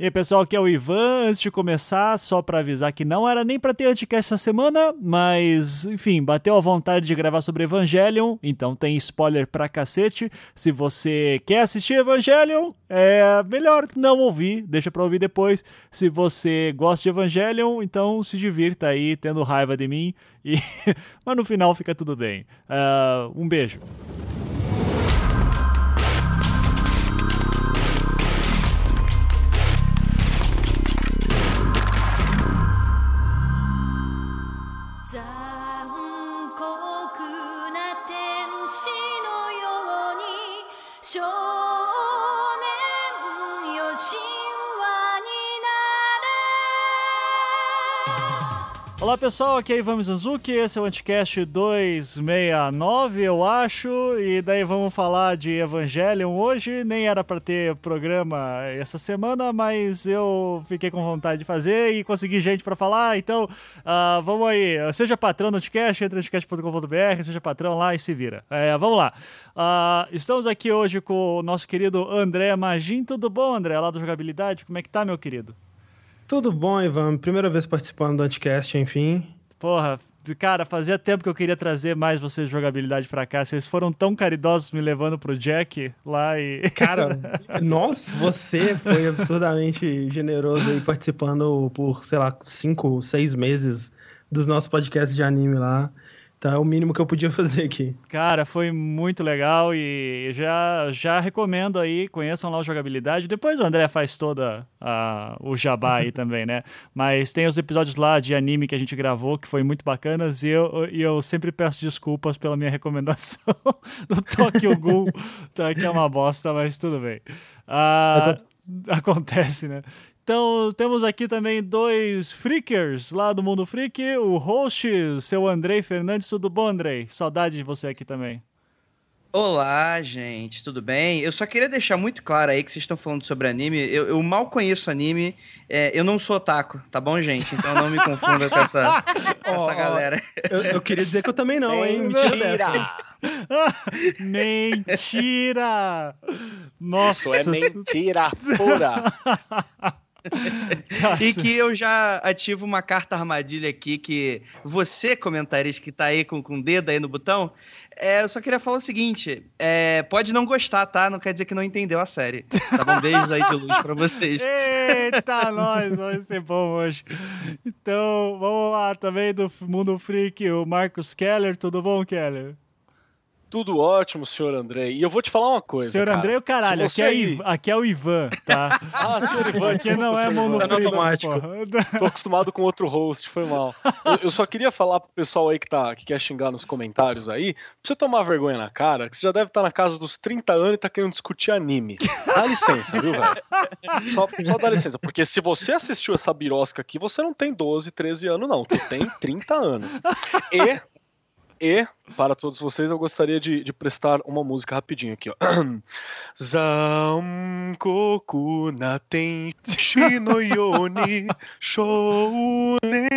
E aí, pessoal, aqui é o Ivan. Antes de começar, só para avisar que não era nem para ter anticast essa semana, mas, enfim, bateu a vontade de gravar sobre Evangelion, então tem spoiler pra cacete. Se você quer assistir Evangelion, é melhor não ouvir, deixa pra ouvir depois. Se você gosta de Evangelion, então se divirta aí tendo raiva de mim, e... mas no final fica tudo bem. Uh, um beijo. Olá pessoal, aqui é Ivan Mizanzuki, esse é o Anticast 269, eu acho, e daí vamos falar de Evangelion hoje. Nem era para ter programa essa semana, mas eu fiquei com vontade de fazer e consegui gente para falar, então uh, vamos aí. Seja patrão do Anticast, entra no anticast.com.br, seja patrão lá e se vira. É, vamos lá. Uh, estamos aqui hoje com o nosso querido André Magin. Tudo bom, André, lá do Jogabilidade? Como é que tá, meu querido? Tudo bom, Ivan? Primeira vez participando do Anticast, enfim. Porra, cara, fazia tempo que eu queria trazer mais vocês de jogabilidade pra cá. Vocês foram tão caridosos me levando pro Jack lá e. Cara, nossa, você foi absurdamente generoso aí participando por, sei lá, cinco, seis meses dos nossos podcasts de anime lá. Então é o mínimo que eu podia fazer aqui. Cara, foi muito legal e já, já recomendo aí, conheçam lá o jogabilidade. Depois o André faz toda a, o jabá aí também, né? Mas tem os episódios lá de anime que a gente gravou que foi muito bacanas e eu, e eu sempre peço desculpas pela minha recomendação do Tokyo Ghoul, tá, que é uma bosta, mas tudo bem. Ah, acontece, né? Então, temos aqui também dois freakers lá do Mundo Freak. O host, seu Andrei Fernandes. Tudo bom, Andrei? Saudade de você aqui também. Olá, gente, tudo bem? Eu só queria deixar muito claro aí que vocês estão falando sobre anime. Eu, eu mal conheço anime, é, eu não sou otaku, tá bom, gente? Então não me confunda com essa, com essa galera. Eu, eu, queria dizer que eu também não, hein? Mentira! mentira! Nossa! Isso é mentira pura! e que eu já ativo uma carta armadilha aqui que você, comentarista que tá aí com, com o dedo aí no botão, é, eu só queria falar o seguinte: é, pode não gostar, tá? Não quer dizer que não entendeu a série. Tá bom? Beijos aí de luz pra vocês. Eita, nós, vai ser bom hoje. Então, vamos lá também do Mundo Freak, o Marcos Keller. Tudo bom, Keller? Tudo ótimo, senhor André. E eu vou te falar uma coisa. Senhor cara. André, o caralho, aqui é, aqui é, o Ivan, tá? ah, senhor Ivan, aqui não é mundo automático. Tô acostumado com outro host, foi mal. Eu, eu, só queria falar pro pessoal aí que, tá, que quer xingar nos comentários aí, pra você tomar vergonha na cara, que você já deve estar tá na casa dos 30 anos e tá querendo discutir anime. Dá licença, viu, velho? Só, só dá licença, porque se você assistiu essa birosca aqui, você não tem 12, 13 anos, não. Você tem 30 anos. E e, para todos vocês, eu gostaria de, de prestar uma música rapidinho aqui, ó. Zankoku naten shino yoni shounen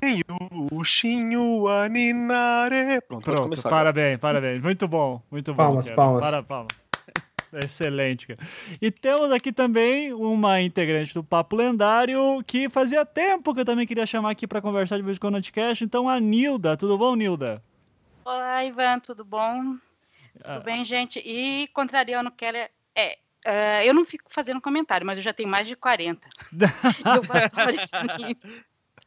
yushinyu wa ninare. Pronto, Pronto começar. Parabéns, parabéns. Muito bom, muito bom. Palmas, cara. palmas. Para, palmas. Excelente, cara. E temos aqui também uma integrante do Papo Lendário que fazia tempo que eu também queria chamar aqui para conversar de vez em quando no podcast. Então, a Nilda. Tudo bom, Nilda? Olá, Ivan, tudo bom? Ah. Tudo bem, gente? E contrariando o Keller, é, uh, eu não fico fazendo comentário, mas eu já tenho mais de 40. eu esse anime.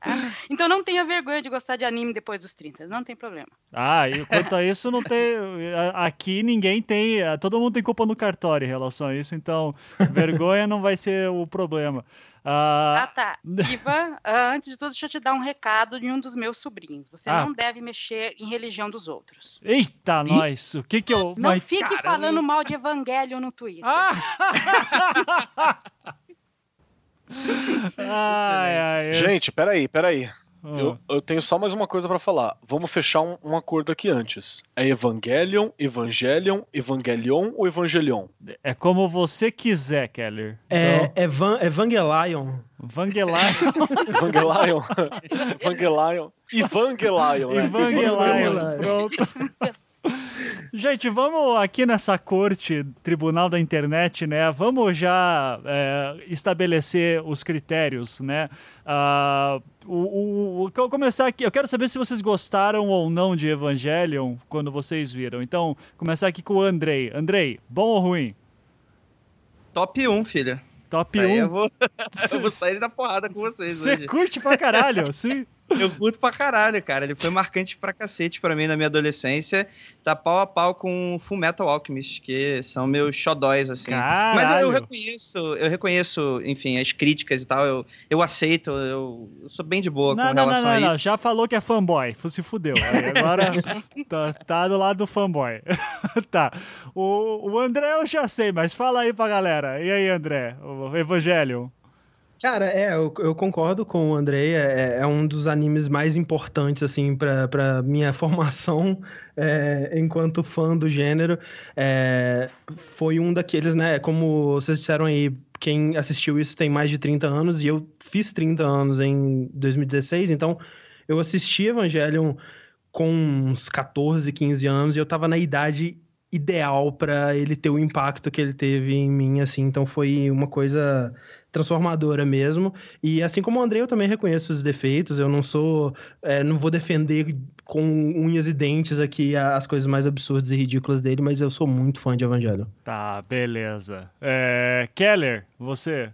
Então não tenha vergonha de gostar de anime depois dos 30, não tem problema. Ah, e quanto a isso, não tem. Aqui ninguém tem. Todo mundo tem culpa no cartório em relação a isso, então vergonha não vai ser o problema. Uh... Ah, tá. Iva, uh, antes de tudo, deixa eu te dar um recado de um dos meus sobrinhos. Você ah. não deve mexer em religião dos outros. Eita, nós! O que que eu. Não Mas, fique caramba. falando mal de evangelho no Twitter. Ah! ai, ai, Gente, peraí, peraí. Eu, eu, tenho só mais uma coisa para falar. Vamos fechar um, um, acordo aqui antes. É Evangelion, Evangelion, Evangelion ou Evangelion? É como você quiser, Keller. É então... Evan, Evangelion. Evangelion. Evangelion. Evangelion. Evangelion. Evangelion. Pronto. Gente, vamos aqui nessa corte, tribunal da internet, né? Vamos já é, estabelecer os critérios, né? Uh, o, o, o, começar aqui, eu quero saber se vocês gostaram ou não de Evangelion quando vocês viram. Então, começar aqui com o Andrei. Andrei, bom ou ruim? Top 1, filha. Top 1. Eu vou, eu vou sair da porrada com vocês Você curte pra caralho, sim. Eu curto pra caralho, cara. Ele foi marcante pra cacete pra mim na minha adolescência. Tá pau a pau com Full Metal Alchemist, que são meus xodóis, assim. Caralho. Mas eu, eu, reconheço, eu reconheço, enfim, as críticas e tal. Eu, eu aceito, eu, eu sou bem de boa não, com não, relação não, a não, isso. Já falou que é fanboy, se fudeu. Aí agora tá, tá, do lado do fanboy. tá. O, o André eu já sei, mas fala aí pra galera. E aí, André? O Evangelho? Cara, é, eu, eu, concordo com o Andrei, é, é, um dos animes mais importantes, assim, pra, pra minha formação é, enquanto fã do gênero. É, foi um daqueles, né, como vocês disseram aí, quem assistiu isso tem mais de 30 anos, e eu fiz 30 anos em 2016, então eu assisti Evangelion com uns 14, 15 anos, e eu tava na idade ideal para ele ter o impacto que ele teve em mim, assim, então foi uma coisa transformadora mesmo. E assim como o André, eu também reconheço os defeitos. Eu não sou. É, não vou defender com unhas e dentes aqui as coisas mais absurdas e ridículas dele, mas eu sou muito fã de Evangelho. Tá, beleza. É, Keller, você.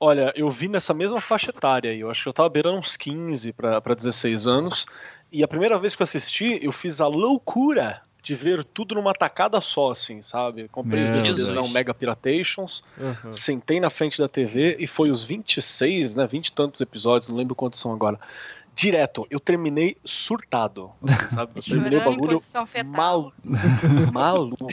Olha, eu vi nessa mesma faixa etária aí. Eu acho que eu tava beirando uns 15 para 16 anos. E a primeira vez que eu assisti, eu fiz a loucura de ver tudo numa tacada só, assim, sabe? Comprei os divisão Mega Piratations, uhum. sentei na frente da TV e foi os 26, né? 20 e tantos episódios, não lembro quantos são agora. Direto, eu terminei surtado, sabe? Eu terminei o bagulho mal, maluco,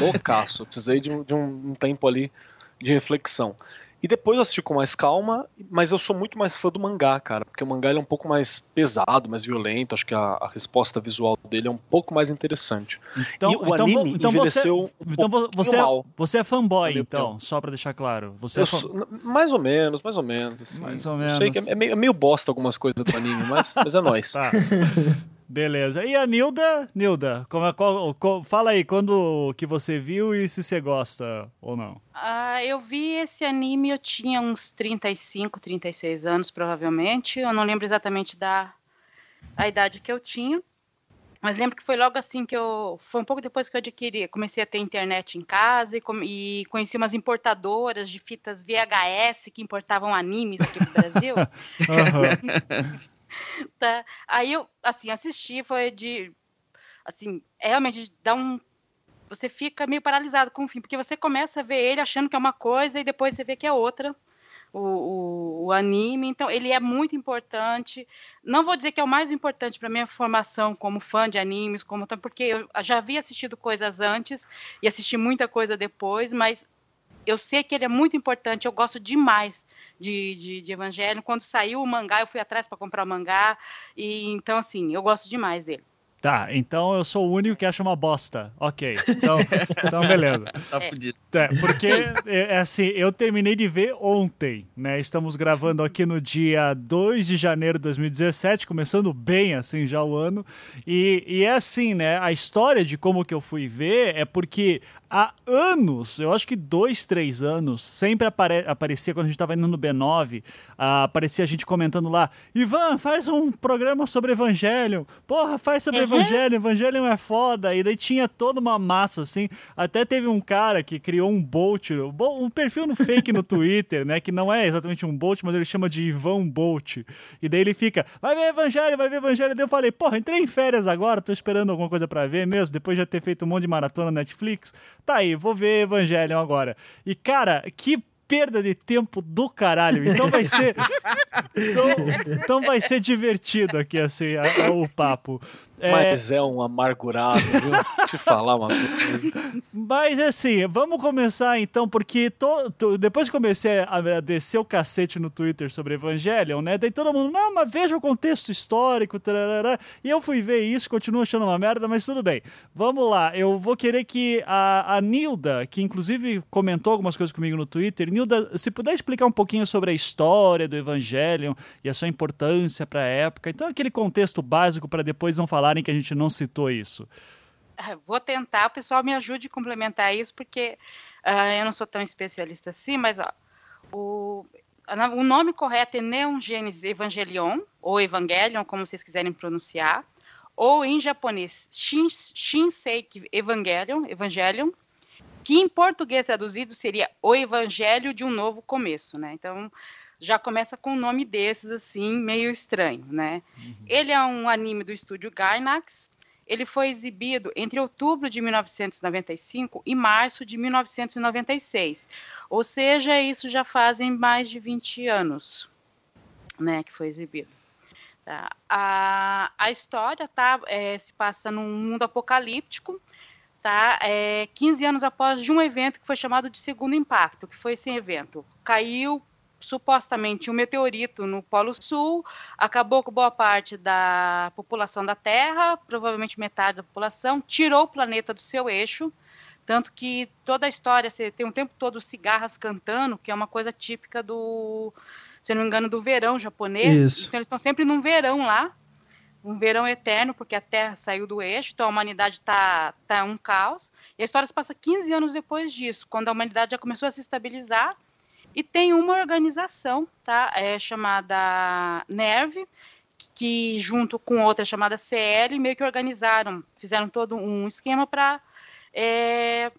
loucaço. Precisei de um, de um tempo ali de reflexão. E depois eu assisti com mais calma, mas eu sou muito mais fã do mangá, cara, porque o mangá é um pouco mais pesado, mais violento, acho que a, a resposta visual dele é um pouco mais interessante. Então, e o então, anime então envelheceu você, um então você, mal, é, você é fanboy, então, só pra deixar claro. Você é sou, mais ou menos, mais ou menos. Assim. Mais ou menos. Eu sei que é, meio, é meio bosta algumas coisas do anime, mas, mas é nóis. tá. Beleza. E a Nilda? Nilda, como, qual, qual, fala aí, quando que você viu e se você gosta ou não? Ah, eu vi esse anime, eu tinha uns 35, 36 anos, provavelmente. Eu não lembro exatamente da a idade que eu tinha. Mas lembro que foi logo assim que eu. Foi um pouco depois que eu adquiri. Comecei a ter internet em casa e, com, e conheci umas importadoras de fitas VHS que importavam animes aqui no Brasil. uhum. tá? Aí eu, assim, assisti, foi de. Assim, realmente dá um. Você fica meio paralisado com o fim, porque você começa a ver ele achando que é uma coisa e depois você vê que é outra. O, o, o, anime. Então, ele é muito importante. Não vou dizer que é o mais importante para minha formação como fã de animes, como porque eu já havia assistido coisas antes e assisti muita coisa depois, mas eu sei que ele é muito importante. Eu gosto demais de, de, de Evangelho. Quando saiu o mangá, eu fui atrás para comprar o mangá. E então, assim, eu gosto demais dele. Tá, então eu sou o único que acha uma bosta. Ok, então, então beleza. Tá fudido. É, porque, é, assim, eu terminei de ver ontem, né? Estamos gravando aqui no dia 2 de janeiro de 2017, começando bem, assim, já o ano. E, e é assim, né? A história de como que eu fui ver é porque há anos, eu acho que dois, três anos, sempre apare aparecia, quando a gente estava indo no B9, uh, aparecia a gente comentando lá, Ivan, faz um programa sobre Evangelho. Porra, faz sobre uhum. Evangelho, Evangelho é foda. E daí tinha toda uma massa, assim. Até teve um cara que criou um Bolt, um perfil no fake no Twitter, né? Que não é exatamente um Bolt, mas ele chama de Ivan Bolt. E daí ele fica, vai ver Evangelho, vai ver Evangelho. E daí eu falei, porra, entrei em férias agora, tô esperando alguma coisa para ver mesmo, depois de ter feito um monte de maratona na Netflix. Tá aí, vou ver Evangelho agora. E, cara, que perda de tempo do caralho. Então vai ser. então, então vai ser divertido aqui, assim, a, a, o papo. É... Mas é um amargurado, viu? Te falar uma coisa. Mas assim, vamos começar então, porque to, to, depois que comecei a descer o cacete no Twitter sobre Evangelion, né? Daí todo mundo, não, mas veja o contexto histórico, tarará, e eu fui ver isso, continuo achando uma merda, mas tudo bem. Vamos lá, eu vou querer que a, a Nilda, que inclusive comentou algumas coisas comigo no Twitter, Nilda, se puder explicar um pouquinho sobre a história do Evangelion e a sua importância para a época, então aquele contexto básico para depois não falarem que a gente não citou isso. É, vou tentar, o pessoal me ajude a complementar isso, porque uh, eu não sou tão especialista assim, mas ó, o, o nome correto é Neon Evangelion, ou Evangelion, como vocês quiserem pronunciar, ou em japonês Shin, Shinsei Evangelion, Evangelion, que em português traduzido seria O Evangelho de um Novo Começo, né? Então, já começa com um nome desses, assim, meio estranho, né? Uhum. Ele é um anime do estúdio Gainax. Ele foi exibido entre outubro de 1995 e março de 1996. Ou seja, isso já fazem mais de 20 anos, né, que foi exibido. Tá? A, a história tá, é, se passa num mundo apocalíptico, tá? É, 15 anos após de um evento que foi chamado de Segundo Impacto, que foi esse evento. Caiu supostamente um meteorito no Polo Sul, acabou com boa parte da população da Terra, provavelmente metade da população, tirou o planeta do seu eixo, tanto que toda a história, você tem um tempo todo cigarras cantando, que é uma coisa típica do, se não me engano, do verão japonês. Isso. Então eles estão sempre num verão lá, um verão eterno, porque a Terra saiu do eixo, então a humanidade está tá um caos. E a história se passa 15 anos depois disso, quando a humanidade já começou a se estabilizar. E tem uma organização, tá? É chamada NERV, que junto com outra chamada CL, meio que organizaram, fizeram todo um esquema para é,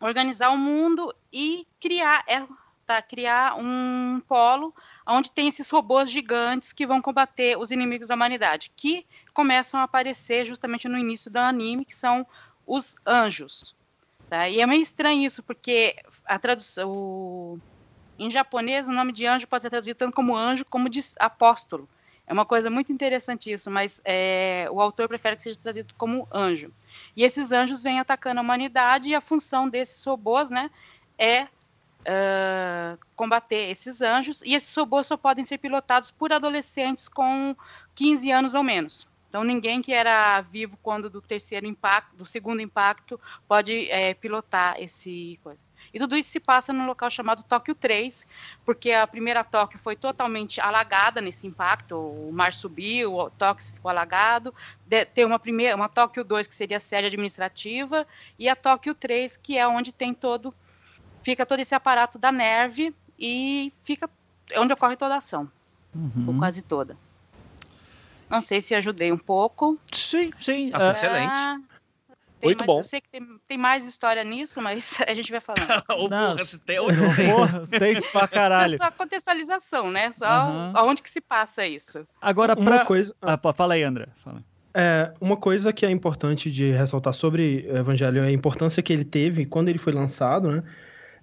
organizar o mundo e criar é, tá, criar um polo onde tem esses robôs gigantes que vão combater os inimigos da humanidade, que começam a aparecer justamente no início do anime, que são os anjos. Tá? E é meio estranho isso, porque a tradução. O... Em japonês, o nome de anjo pode ser traduzido tanto como anjo como de apóstolo. É uma coisa muito interessante isso, mas é, o autor prefere que seja traduzido como anjo. E esses anjos vêm atacando a humanidade e a função desses robôs né, é uh, combater esses anjos, e esses robôs só podem ser pilotados por adolescentes com 15 anos ou menos. Então, ninguém que era vivo quando do terceiro impacto, do segundo impacto, pode é, pilotar esse coisa. E tudo isso se passa num local chamado Tóquio 3, porque a primeira Tóquio foi totalmente alagada nesse impacto, o mar subiu, o Tóquio ficou alagado, de, tem uma primeira, uma Tóquio 2 que seria a sede administrativa e a Tóquio 3 que é onde tem todo fica todo esse aparato da nerve e fica onde ocorre toda a ação, uhum. ou quase toda. Não sei se ajudei um pouco. Sim, sim. Ah, é... Excelente. Muito mais, bom. Eu sei que tem, tem, mais história nisso, mas a gente vai falando. Não, porra, se tem, porra, tem pra caralho. É só contextualização, né? Só uhum. aonde que se passa isso. Agora, uma pra... coisa. Ah, fala aí, André. Fala. É, uma coisa que é importante de ressaltar sobre o Evangelho é a importância que ele teve quando ele foi lançado, né?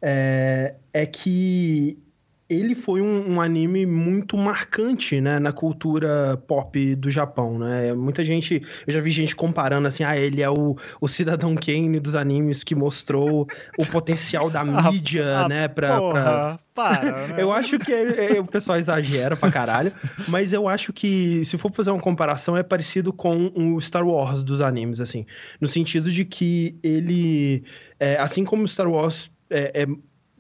É, é que ele foi um, um, anime muito marcante, né, na cultura pop do Japão, né? Muita gente, eu já vi gente comparando assim, ah, ele é o, o Cidadão Kane dos animes que mostrou o potencial da mídia, ah, né, pra... Porra, pra... para, né? eu acho que é, é, o pessoal exagera pra caralho, mas eu acho que, se for fazer uma comparação, é parecido com o Star Wars dos animes, assim, no sentido de que ele, é, assim como Star Wars é, é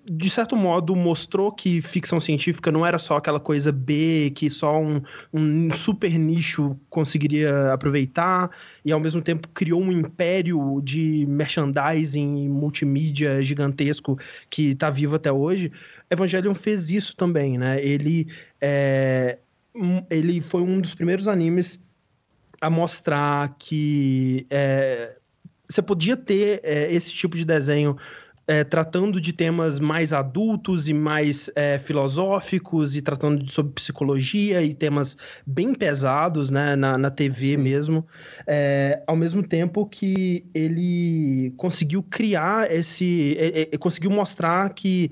de certo modo, mostrou que ficção científica não era só aquela coisa B que só um, um, super nicho conseguiria aproveitar, e ao mesmo tempo criou um império de merchandising e multimídia gigantesco que está vivo até hoje. Evangelion fez isso também, né? Ele, é, ele foi um dos primeiros animes a mostrar que é, você podia ter é, esse tipo de desenho é, tratando de temas mais adultos e mais é, filosóficos e tratando de, sobre psicologia e temas bem pesados né, na, na TV mesmo, é, ao mesmo tempo que ele conseguiu criar esse. É, é, conseguiu mostrar que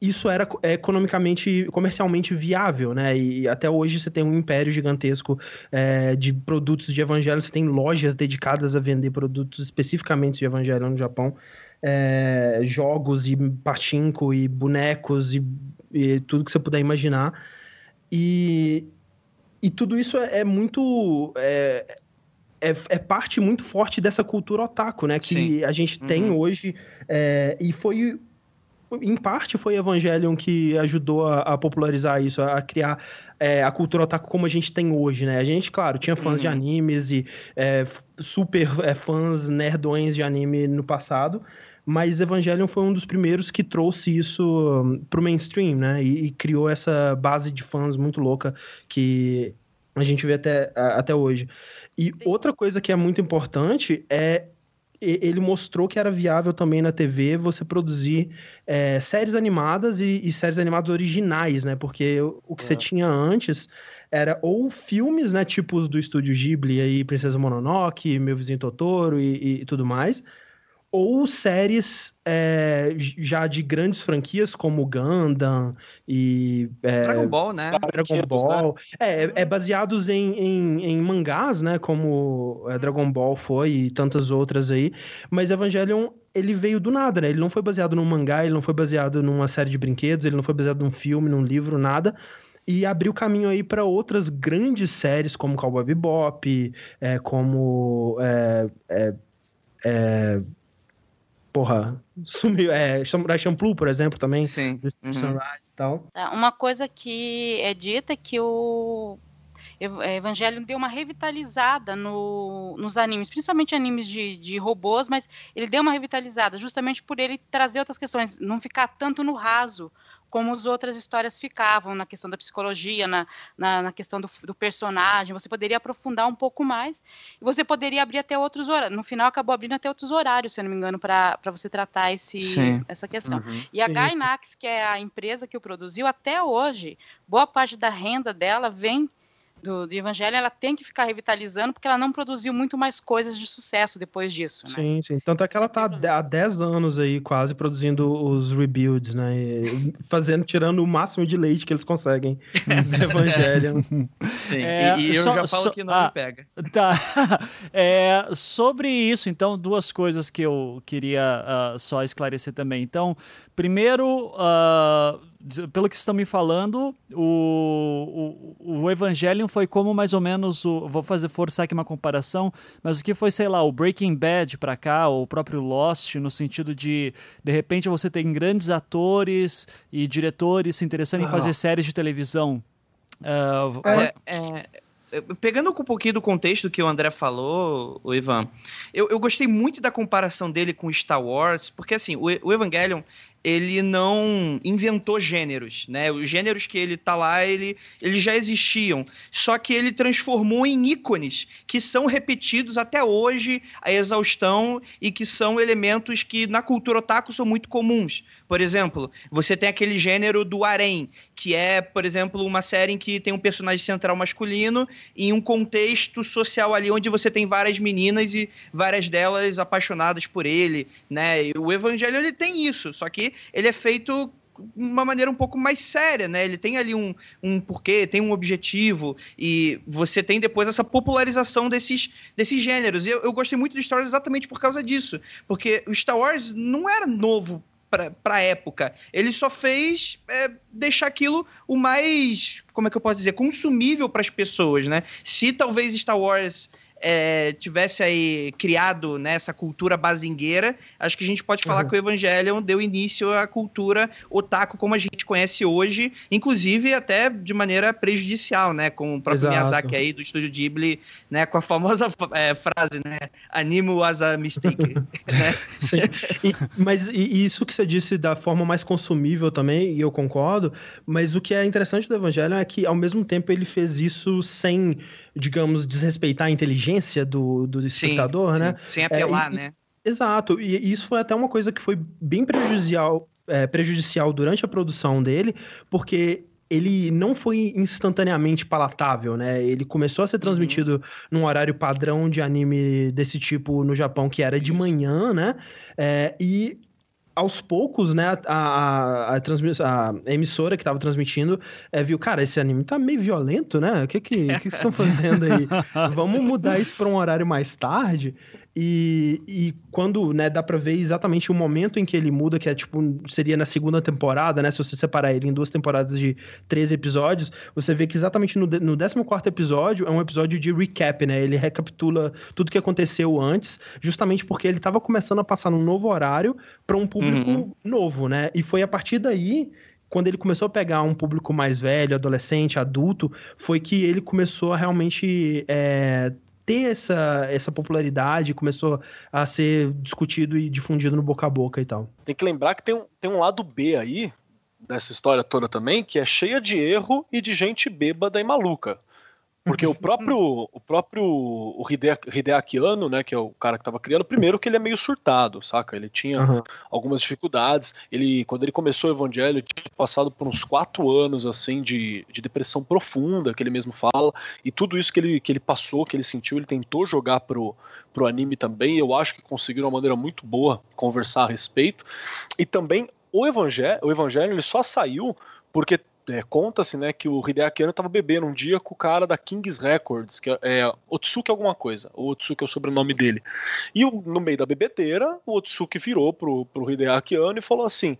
isso era economicamente, comercialmente viável, né? E até hoje você tem um império gigantesco é, de produtos de evangelho, você tem lojas dedicadas a vender produtos especificamente de evangelho no Japão é, jogos e pachinko e bonecos e, e, tudo que você puder imaginar. E, e tudo isso é, é muito. É, é, é, parte muito forte dessa cultura otaku, né? Que Sim. a gente uhum. tem hoje. É, e foi em parte foi Evangelion que ajudou a, a popularizar isso, a, a criar é, a cultura otaku como a gente tem hoje, né? A gente, claro, tinha fãs uhum. de animes e é, super é, fãs nerdões de anime no passado, mas Evangelion foi um dos primeiros que trouxe isso hum, pro mainstream, né? E, e, criou essa base de fãs muito louca que a gente vê até, até hoje. E outra coisa que é muito importante é ele mostrou que era viável também na TV você produzir é, séries animadas e, e, séries animadas originais, né? Porque o que é. você tinha antes era ou filmes, né? Tipos do estúdio Ghibli aí, Princesa Mononoke, Meu Vizinho Totoro e, e tudo mais ou séries é, já de grandes franquias como Gundam e é, Dragon Ball, né? Dragon né? Ball. Né? É, é baseados em, em, em, mangás, né? Como é, Dragon Ball foi e tantas outras aí. Mas Evangelion ele veio do nada, né? Ele não foi baseado num mangá, ele não foi baseado numa série de brinquedos, ele não foi baseado num filme, num livro, nada e abriu caminho aí para outras grandes séries como Cowboy Bebop, é, como é, é, é porra, sumiu. É, Samurai Champloo, por exemplo, também. Sim. Uhum. Sunrise e tal. É, uma coisa que é dita é que o é, Evangelho deu uma revitalizada no, nos animes, principalmente animes de, de robôs, mas ele deu uma revitalizada justamente por ele trazer outras questões, não ficar tanto no raso como as outras histórias ficavam na questão da psicologia, na, na, na questão do, do, personagem. Você poderia aprofundar um pouco mais e você poderia abrir até outros horários. No final, acabou abrindo até outros horários, se eu não me engano, para você tratar esse, essa questão. Uhum. E a Gainax, que é a empresa que o produziu, até hoje, boa parte da renda dela vem do, do Evangelho, ela tem que ficar revitalizando porque ela não produziu muito mais coisas de sucesso depois disso. Né? Sim, sim. Tanto é que ela tá há 10 anos aí quase produzindo os rebuilds, né? E fazendo, tirando o máximo de leite que eles conseguem do Evangelho. Sim, é, e, e, eu só, já falo só, que não ah, me pega. Tá. É, sobre isso, então, duas coisas que eu queria uh, só esclarecer também. Então, primeiro, uh, pelo que estão me falando, o, o, o Evangelion foi como mais ou menos o. Vou fazer forçar aqui uma comparação, mas o que foi, sei lá, o Breaking Bad pra cá, ou o próprio Lost, no sentido de de repente você tem grandes atores e diretores se interessando em fazer séries de televisão. Uh, é, é, pegando um pouquinho do contexto que o André falou, o Ivan, eu, eu gostei muito da comparação dele com Star Wars, porque assim, o, o Evangelion, ele não inventou gêneros, né? Os gêneros que ele tá lá, ele, eles já existiam. Só que ele transformou em ícones que são repetidos até hoje a exaustão e que são elementos que na cultura otaku são muito comuns. Por exemplo, você tem aquele gênero do harem, que é, por exemplo, uma série em que tem um personagem central masculino em um contexto social ali onde você tem várias meninas e várias delas apaixonadas por ele, né? E o Evangelho ele tem isso, só que ele é feito de uma maneira um pouco mais séria, né? Ele tem ali um, um porquê, tem um objetivo, e você tem depois essa popularização desses, desses gêneros. E eu, eu gostei muito do Star Wars exatamente por causa disso, porque o Star Wars não era novo para a época. Ele só fez é, deixar aquilo o mais, como é que eu posso dizer, consumível para as pessoas, né? Se talvez Star Wars é, tivesse aí criado né, essa cultura bazingueira, acho que a gente pode falar uhum. que o Evangelion deu início à cultura otaku como a gente conhece hoje, inclusive até de maneira prejudicial, né? Com o próprio Exato. Miyazaki aí do estúdio Ghibli, né? Com a famosa é, frase, né? Anime was a mistake. né? Sim. E, mas e isso que você disse da forma mais consumível também, e eu concordo, mas o que é interessante do Evangelion é que ao mesmo tempo ele fez isso sem digamos, desrespeitar a inteligência do, do espectador, sim, né? Sim. Sem apelar, é, e, né? Exato, e isso foi até uma coisa que foi bem prejudicial, é, prejudicial durante a produção dele, porque ele não foi instantaneamente palatável, né? Ele começou a ser transmitido uhum. num horário padrão de anime desse tipo no Japão, que era de manhã, né? É, e aos poucos, né, a, a, a, a emissora que estava transmitindo é, viu, cara, esse anime tá meio violento, né? O que que, que, que estão fazendo aí? Vamos mudar isso para um horário mais tarde. E, e quando, né, dá pra ver exatamente o momento em que ele muda, que é tipo, seria na segunda temporada, né? Se você separar ele em duas temporadas de 13 episódios, você vê que exatamente no, no 14 episódio é um episódio de recap, né? Ele recapitula tudo que aconteceu antes, justamente porque ele tava começando a passar num novo horário para um público uhum. novo, né? E foi a partir daí quando ele começou a pegar um público mais velho, adolescente, adulto, foi que ele começou a realmente é, ter essa, essa popularidade, começou a ser discutido e difundido no boca a boca e tal. Tem que lembrar que tem um, tem um lado B aí, dessa história toda também, que é cheia de erro e de gente bêbada e maluca. Porque o próprio, o próprio o Hideaki Anno, né, que é o cara que estava criando, primeiro que ele é meio surtado, saca? Ele tinha uhum. algumas dificuldades. Ele, quando ele começou o Evangelho, tinha passado por uns quatro anos, assim, de, de depressão profunda, que ele mesmo fala. E tudo isso que ele, que ele passou, que ele sentiu, ele tentou jogar pro, pro anime também. Eu acho que conseguiu de uma maneira muito boa conversar a respeito. E também o Evangelho, o Evangelho ele só saiu porque é, conta-se né, que o Hideaki Anno estava bebendo um dia com o cara da Kings Records, que é, é Otsuki alguma coisa, o Otsuki é o sobrenome dele. E o, no meio da bebedeira, o Otsuki virou pro, pro Hideaki Anno e falou assim: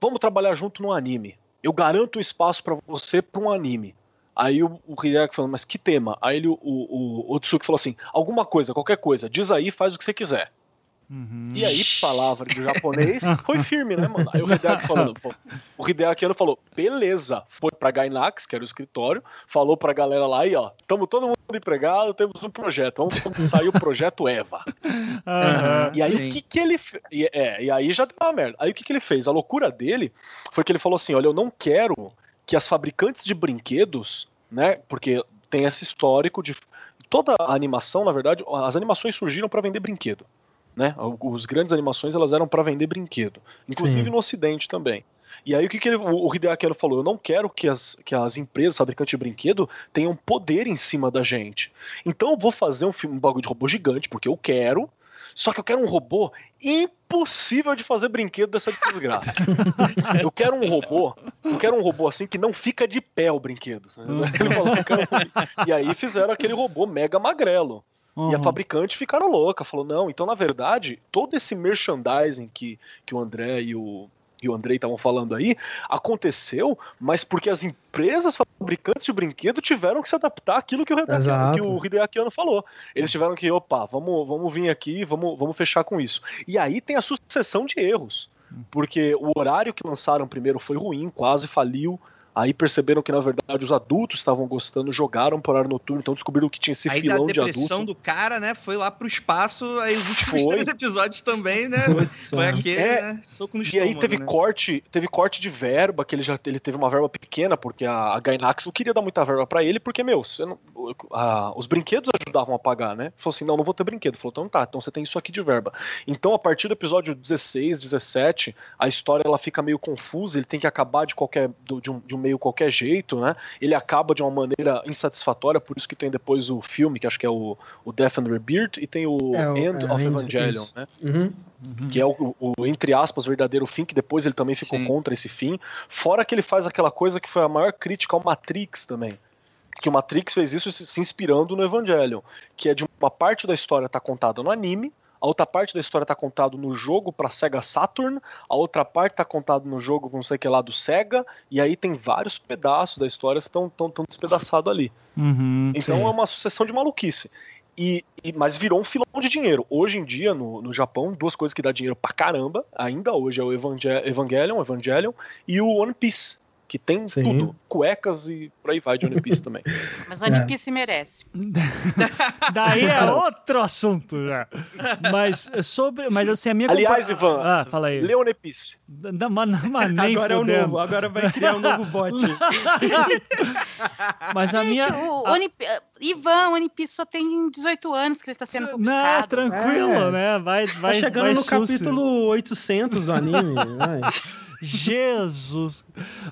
vamos trabalhar junto no anime. Eu garanto o espaço para você para um anime. Aí o, o Hideaki falou, mas que tema? Aí ele, o, o, o Otsuki falou assim: alguma coisa, qualquer coisa, diz aí, faz o que você quiser. Uhum. E aí, palavra de japonês foi firme, né, mano? Aí o Hideaki falando, o falou, beleza, foi pra Gainax, que era o escritório, falou pra galera lá, aí, ó, tamo todo mundo empregado, temos um projeto, vamos sair o projeto Eva. Uhum, e aí, sim. o que que ele... E, é, e aí já deu uma merda. Aí o que que ele fez? A loucura dele foi que ele falou assim, olha, eu não quero que as fabricantes de brinquedos, né, porque tem esse histórico de... Toda a animação, na verdade, as animações surgiram para vender brinquedo né? Os grandes animações elas eram para vender brinquedo, inclusive Sim. no Ocidente também. E aí o que, que ele, o Hideaki falou? Eu não quero que as, que as empresas fabricantes de brinquedo tenham poder em cima da gente. Então eu vou fazer um filme, um bagulho de robô gigante, porque eu quero. Só que eu quero um robô impossível de fazer brinquedo dessa desgraça. eu quero um robô, eu quero um robô assim que não fica de pé o brinquedo. Falou, e aí fizeram aquele robô mega magrelo. Uhum. E a fabricante ficaram louca, falou: não, então na verdade, todo esse merchandising que, que o André e o, e o Andrei estavam falando aí, aconteceu, mas porque as empresas fabricantes de brinquedo tiveram que se adaptar àquilo que o, Hideaki, que o Hideaki Anno falou. Eles tiveram que, opa, vamos, vamos vir aqui, vamos, vamos fechar com isso. E aí tem a sucessão de erros. Porque o horário que lançaram primeiro foi ruim, quase faliu. Aí perceberam que, na verdade, os adultos estavam gostando, jogaram para horário noturno, então descobriram que tinha esse aí filão de adulto. a depressão do cara, né, foi lá pro espaço, aí os últimos foi. três episódios também, né, foi aquele, é, né, soco no estômago, E aí teve né? corte, teve corte de verba, que ele já ele teve uma verba pequena, porque a, a Gainax não queria dar muita verba para ele, porque, meu, não, a, os brinquedos ajudavam a pagar, né, falou assim, não, não vou ter brinquedo, falou, então tá, então você tem isso aqui de verba. Então, a partir do episódio 16, 17, a história ela fica meio confusa, ele tem que acabar de qualquer, de um, de um meio qualquer jeito, né? Ele acaba de uma maneira insatisfatória, por isso que tem depois o filme, que acho que é o, o Death and Rebirth, e tem o é, End é, of Evangelion, né? Uhum. Uhum. Que é o, o, entre aspas, verdadeiro fim, que depois ele também ficou Sim. contra esse fim. Fora que ele faz aquela coisa que foi a maior crítica ao Matrix também que o Matrix fez isso se inspirando no Evangelion, que é de uma parte da história tá contada no anime, a outra parte da história tá contado no jogo para Sega Saturn, a outra parte tá contado no jogo com não sei que lá do Sega, e aí tem vários pedaços da história que estão tão, tão despedaçados ali. Uhum, então sim. é uma sucessão de maluquice. E, e, mas virou um filão de dinheiro. Hoje em dia, no, no Japão, duas coisas que dá dinheiro pra caramba, ainda hoje é o Evangelion, Evangelion e o One Piece que tem Sim. tudo, cuecas e por aí vai de One Piece também. Mas One é. Piece merece. Daí é outro assunto já. Mas sobre, mas assim a minha Aliás, compa... Ivan, ah, fala aí. Lê One Piece. Não, mas, mas nem agora fudendo. é o novo, agora vai criar um novo bot. mas a Gente, minha o a... One... Ivan, One Piece só tem 18 anos que ele tá sendo publicado. Não, tranquilo, é. né? Vai, vai, tá chegando vai no capítulo 800 do anime. vai. Jesus.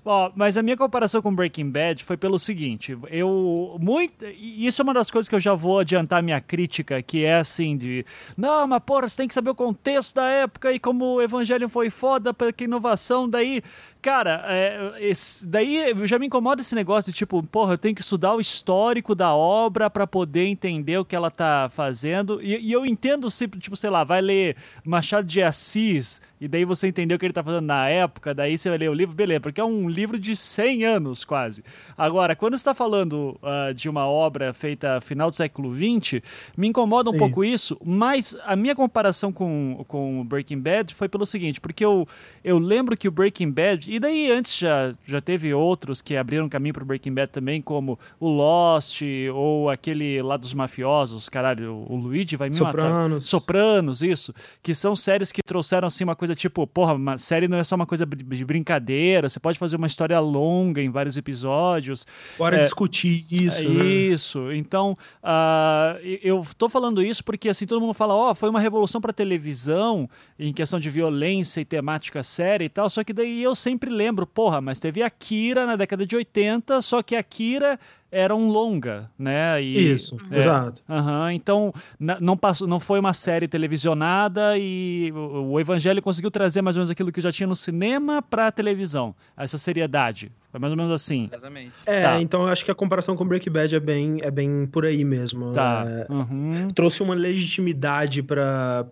Ó, mas a minha comparação com Breaking Bad foi pelo seguinte, eu muito, isso é uma das coisas que eu já vou adiantar minha crítica, que é assim de, não, mas porra, você tem que saber o contexto da época e como o Evangelho foi foda, que inovação, daí Cara, é, esse, daí já me incomoda esse negócio de tipo, porra, eu tenho que estudar o histórico da obra para poder entender o que ela tá fazendo. E, e, eu entendo sempre, tipo, sei lá, vai ler Machado de Assis e daí você entendeu o que ele tá fazendo na época, daí você vai ler o livro, beleza, porque é um livro de 100 anos quase. Agora, quando você tá falando uh, de uma obra feita final do século XX, me incomoda um Sim. pouco isso, mas a minha comparação com, com Breaking Bad foi pelo seguinte, porque eu, eu lembro que o Breaking Bad, e daí antes já, já teve outros que abriram caminho pro Breaking Bad também, como o Lost, ou aquele lá dos mafiosos, caralho, o Luigi vai me Sopranos. matar. Sopranos, isso, que são séries que trouxeram assim uma coisa coisa tipo, porra, uma série não é só uma coisa de brincadeira, você pode fazer uma história longa em vários episódios. Bora é, discutir isso. É né? Isso. Então, uh, eu tô falando isso porque assim todo mundo fala, ó, oh, foi uma revolução para televisão em questão de violência e temática séria e tal, só que daí eu sempre lembro, porra, mas teve Akira na década de 80, só que Akira era um longa, né? E, Isso, é, exato. Uh -huh, então não passou, não foi uma série televisionada e o, o Evangelho conseguiu trazer mais ou menos aquilo que já tinha no cinema para a televisão, essa seriedade. Foi mais ou menos assim. Exatamente. É, tá. então eu acho que a comparação com Breaking Bad é bem, é bem por aí mesmo. Tá. É, uhum. Trouxe uma legitimidade para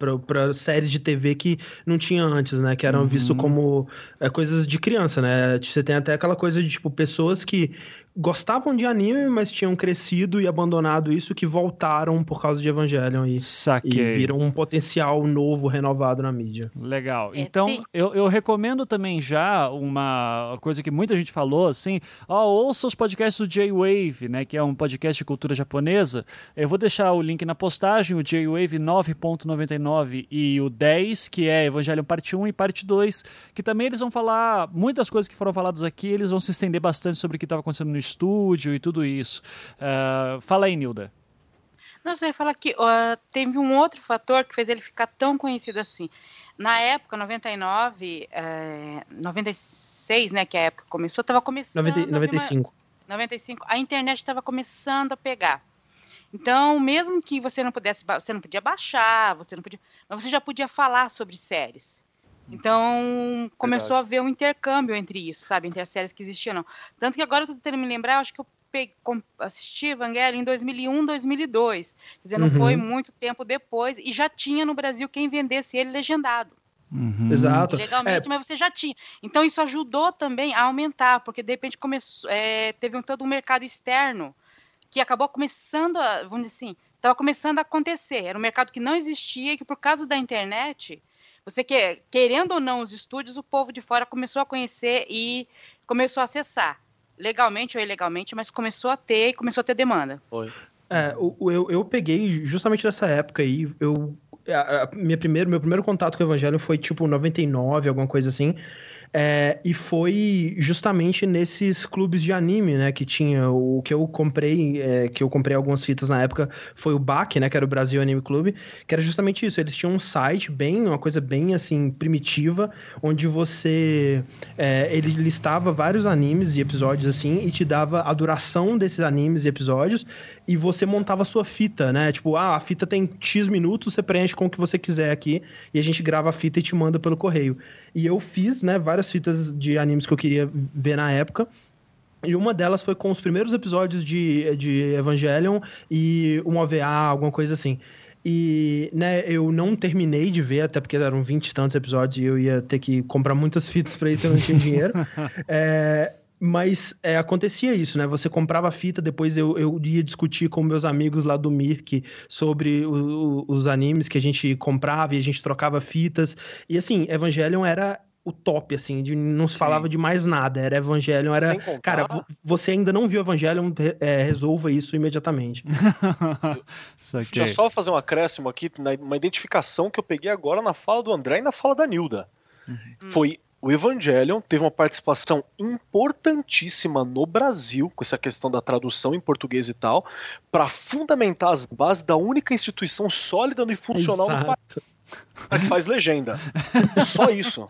séries de TV que não tinha antes, né? Que eram uhum. vistos como é, coisas de criança, né? Você tem até aquela coisa de, tipo, pessoas que gostavam de anime, mas tinham crescido e abandonado isso, que voltaram por causa de Evangelion e, e viram um potencial novo, renovado na mídia. Legal. É, então, eu, eu recomendo também já uma coisa que muita gente falou, assim, ó, ouça os podcasts do J-Wave, né, que é um podcast de cultura japonesa. Eu vou deixar o link na postagem, o J-Wave 9.99 e o 10, que é Evangelion parte 1 e parte 2, que também eles vão falar muitas coisas que foram faladas aqui, eles vão se estender bastante sobre o que estava acontecendo no estúdio e tudo isso. Uh, fala aí, Nilda. Não, você ia falar que uh, teve um outro fator que fez ele ficar tão conhecido assim. Na época, 99, é, 96, né, que é a época começou, estava começando... 90, 95. Uma, 95. A internet estava começando a pegar. Então, mesmo que você não pudesse, você não podia baixar, você não podia, mas você já podia falar sobre séries. Então, começou Verdade. a haver um intercâmbio entre isso, sabe? Entre as séries que existiam. Não. Tanto que agora eu tô tentando me lembrar, acho que eu peguei, assisti Evangelho em 2001, 2002. Quer dizer, não uhum. foi muito tempo depois. E já tinha no Brasil quem vendesse ele legendado. Uhum. Exato. Legalmente, é. mas você já tinha. Então, isso ajudou também a aumentar, porque de repente começou, é, teve um, todo um mercado externo que acabou começando a, vamos dizer assim, estava começando a acontecer. Era um mercado que não existia e que, por causa da internet, você que, querendo ou não os estúdios, o povo de fora começou a conhecer e começou a acessar. Legalmente ou ilegalmente, mas começou a ter e começou a ter demanda. Foi. É, eu, eu peguei justamente nessa época aí, eu a, a, minha primeiro, meu primeiro contato com o Evangelho foi tipo 99, alguma coisa assim. É, e foi justamente nesses clubes de anime, né? Que tinha o que eu comprei, é, que eu comprei algumas fitas na época, foi o BAC, né? Que era o Brasil Anime Club, que era justamente isso. Eles tinham um site bem, uma coisa bem assim, primitiva, onde você. É, ele listava vários animes e episódios assim, e te dava a duração desses animes e episódios, e você montava a sua fita, né? Tipo, ah, a fita tem X minutos, você preenche com o que você quiser aqui, e a gente grava a fita e te manda pelo correio. E eu fiz, né, várias fitas de animes que eu queria ver na época. E uma delas foi com os primeiros episódios de, de Evangelion e um OVA, alguma coisa assim. E, né, eu não terminei de ver, até porque eram 20 e tantos episódios e eu ia ter que comprar muitas fitas para isso, eu não tinha dinheiro. é, mas é, acontecia isso, né? Você comprava fita, depois eu, eu ia discutir com meus amigos lá do Mirk sobre o, o, os animes que a gente comprava e a gente trocava fitas. E assim, Evangelion era o top, assim, de, não se Sim. falava de mais nada. Era Evangelion, era. Cara, você ainda não viu Evangelion, é, resolva isso imediatamente. Deixa eu só fazer um acréscimo aqui, uma identificação que eu peguei agora na fala do André e na fala da Nilda. Uhum. Foi o Evangelion teve uma participação importantíssima no Brasil, com essa questão da tradução em português e tal, para fundamentar as bases da única instituição sólida e funcional Exato. no país. Que faz legenda. Só isso.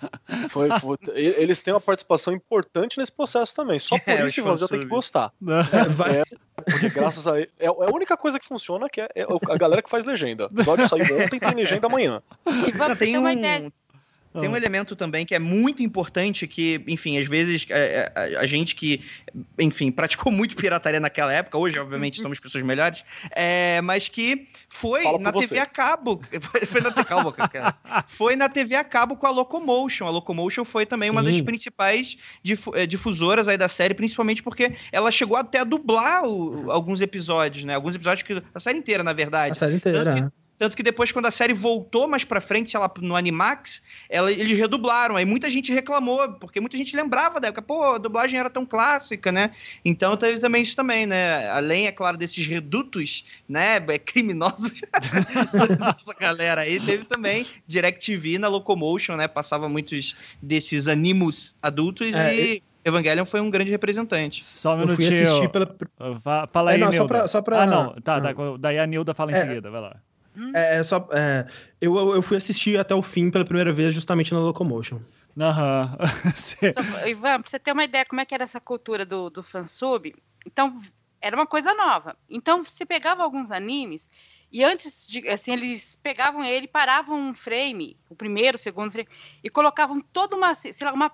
Foi, foi, eles têm uma participação importante nesse processo também. Só por é, isso o Ivan tem que gostar. É, é, porque graças a ele. É, é, a única coisa que funciona que é, é a galera que faz legenda. O episódio saiu ontem tem legenda amanhã. Ivan, tem uma ideia Tem um elemento também que é muito importante que, enfim, às vezes é, é, a, a, gente que, enfim, praticou muito pirataria naquela época, hoje, obviamente, somos pessoas melhores, é, mas que foi na TV você. a cabo. Foi na, calma, cara, foi na TV a cabo com a Locomotion. A Locomotion foi também Sim. uma das principais é, difusoras aí da série, principalmente porque ela chegou até a dublar o, alguns episódios, né? Alguns episódios que. A série inteira, na verdade. A série inteira. Tanto que depois, quando a série voltou mais pra frente, sei lá, no Animax, ela, eles redublaram. Aí muita gente reclamou, porque muita gente lembrava da época, pô, a dublagem era tão clássica, né? Então teve também isso também, né? Além, é claro, desses redutos, né, é, criminosos dessa galera aí, teve também DirecTV na Locomotion, né? Passava muitos desses animos adultos é, e... Evangelion foi um grande representante. Só um minutinho. Eu fui assistir pela... Fala aí, é, não, só pra, só pra... Ah, não. Tá, tá. Ah. Daí a Nilda fala em é, seguida, vai lá. É, é só. É, eu, eu fui assistir até o fim pela primeira vez justamente na Locomotion. Aham. Ivan, pra você ter uma ideia como é que era essa cultura do, do fansub, então era uma coisa nova. Então você pegava alguns animes e antes de, assim, eles pegavam ele, paravam um frame, o primeiro, o segundo frame, e colocavam toda uma, sei lá, uma,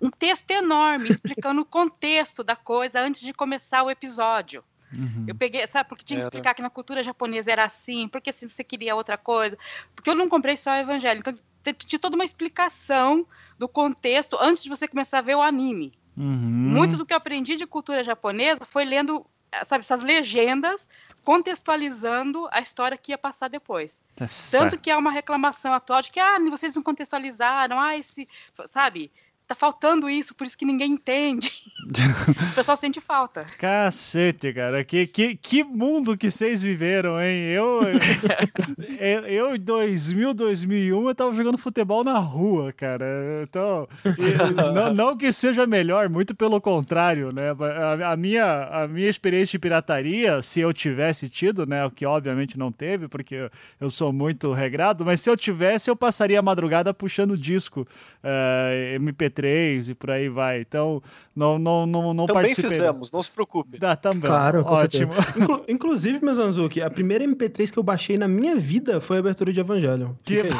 um texto enorme explicando o contexto da coisa antes de começar o episódio. Uhum. Eu peguei, sabe, porque tinha que explicar que na cultura japonesa era assim, porque se você queria outra coisa. Porque eu não comprei só o evangelho. Então, tinha toda uma explicação do contexto antes de você começar a ver o anime. Uhum. Muito do que eu aprendi de cultura japonesa foi lendo, sabe, essas legendas contextualizando a história que ia passar depois. Tá Tanto que há uma reclamação atual de que ah, vocês não contextualizaram, ah, esse, sabe? Tá faltando isso, por isso que ninguém entende. o pessoal sente falta. Cacete, cara. Que, que, que mundo que vocês viveram, hein? Eu, eu, eu, em 2000, 2001, eu tava jogando futebol na rua, cara. Então, não, não que seja melhor, muito pelo contrário, né? A, a, minha, a minha experiência de pirataria, se eu tivesse tido, né? O que obviamente não teve, porque eu sou muito regrado, mas se eu tivesse, eu passaria a madrugada puxando disco uh, eh, MP3 e por aí vai. Então, não, não, não, não também participei. Também fizemos, não se preocupe. Ah, também. Claro, ótimo. Inclu inclusive, meu Zanzuki, a primeira MP3 que eu baixei na minha vida foi a abertura de Evangelho. Que...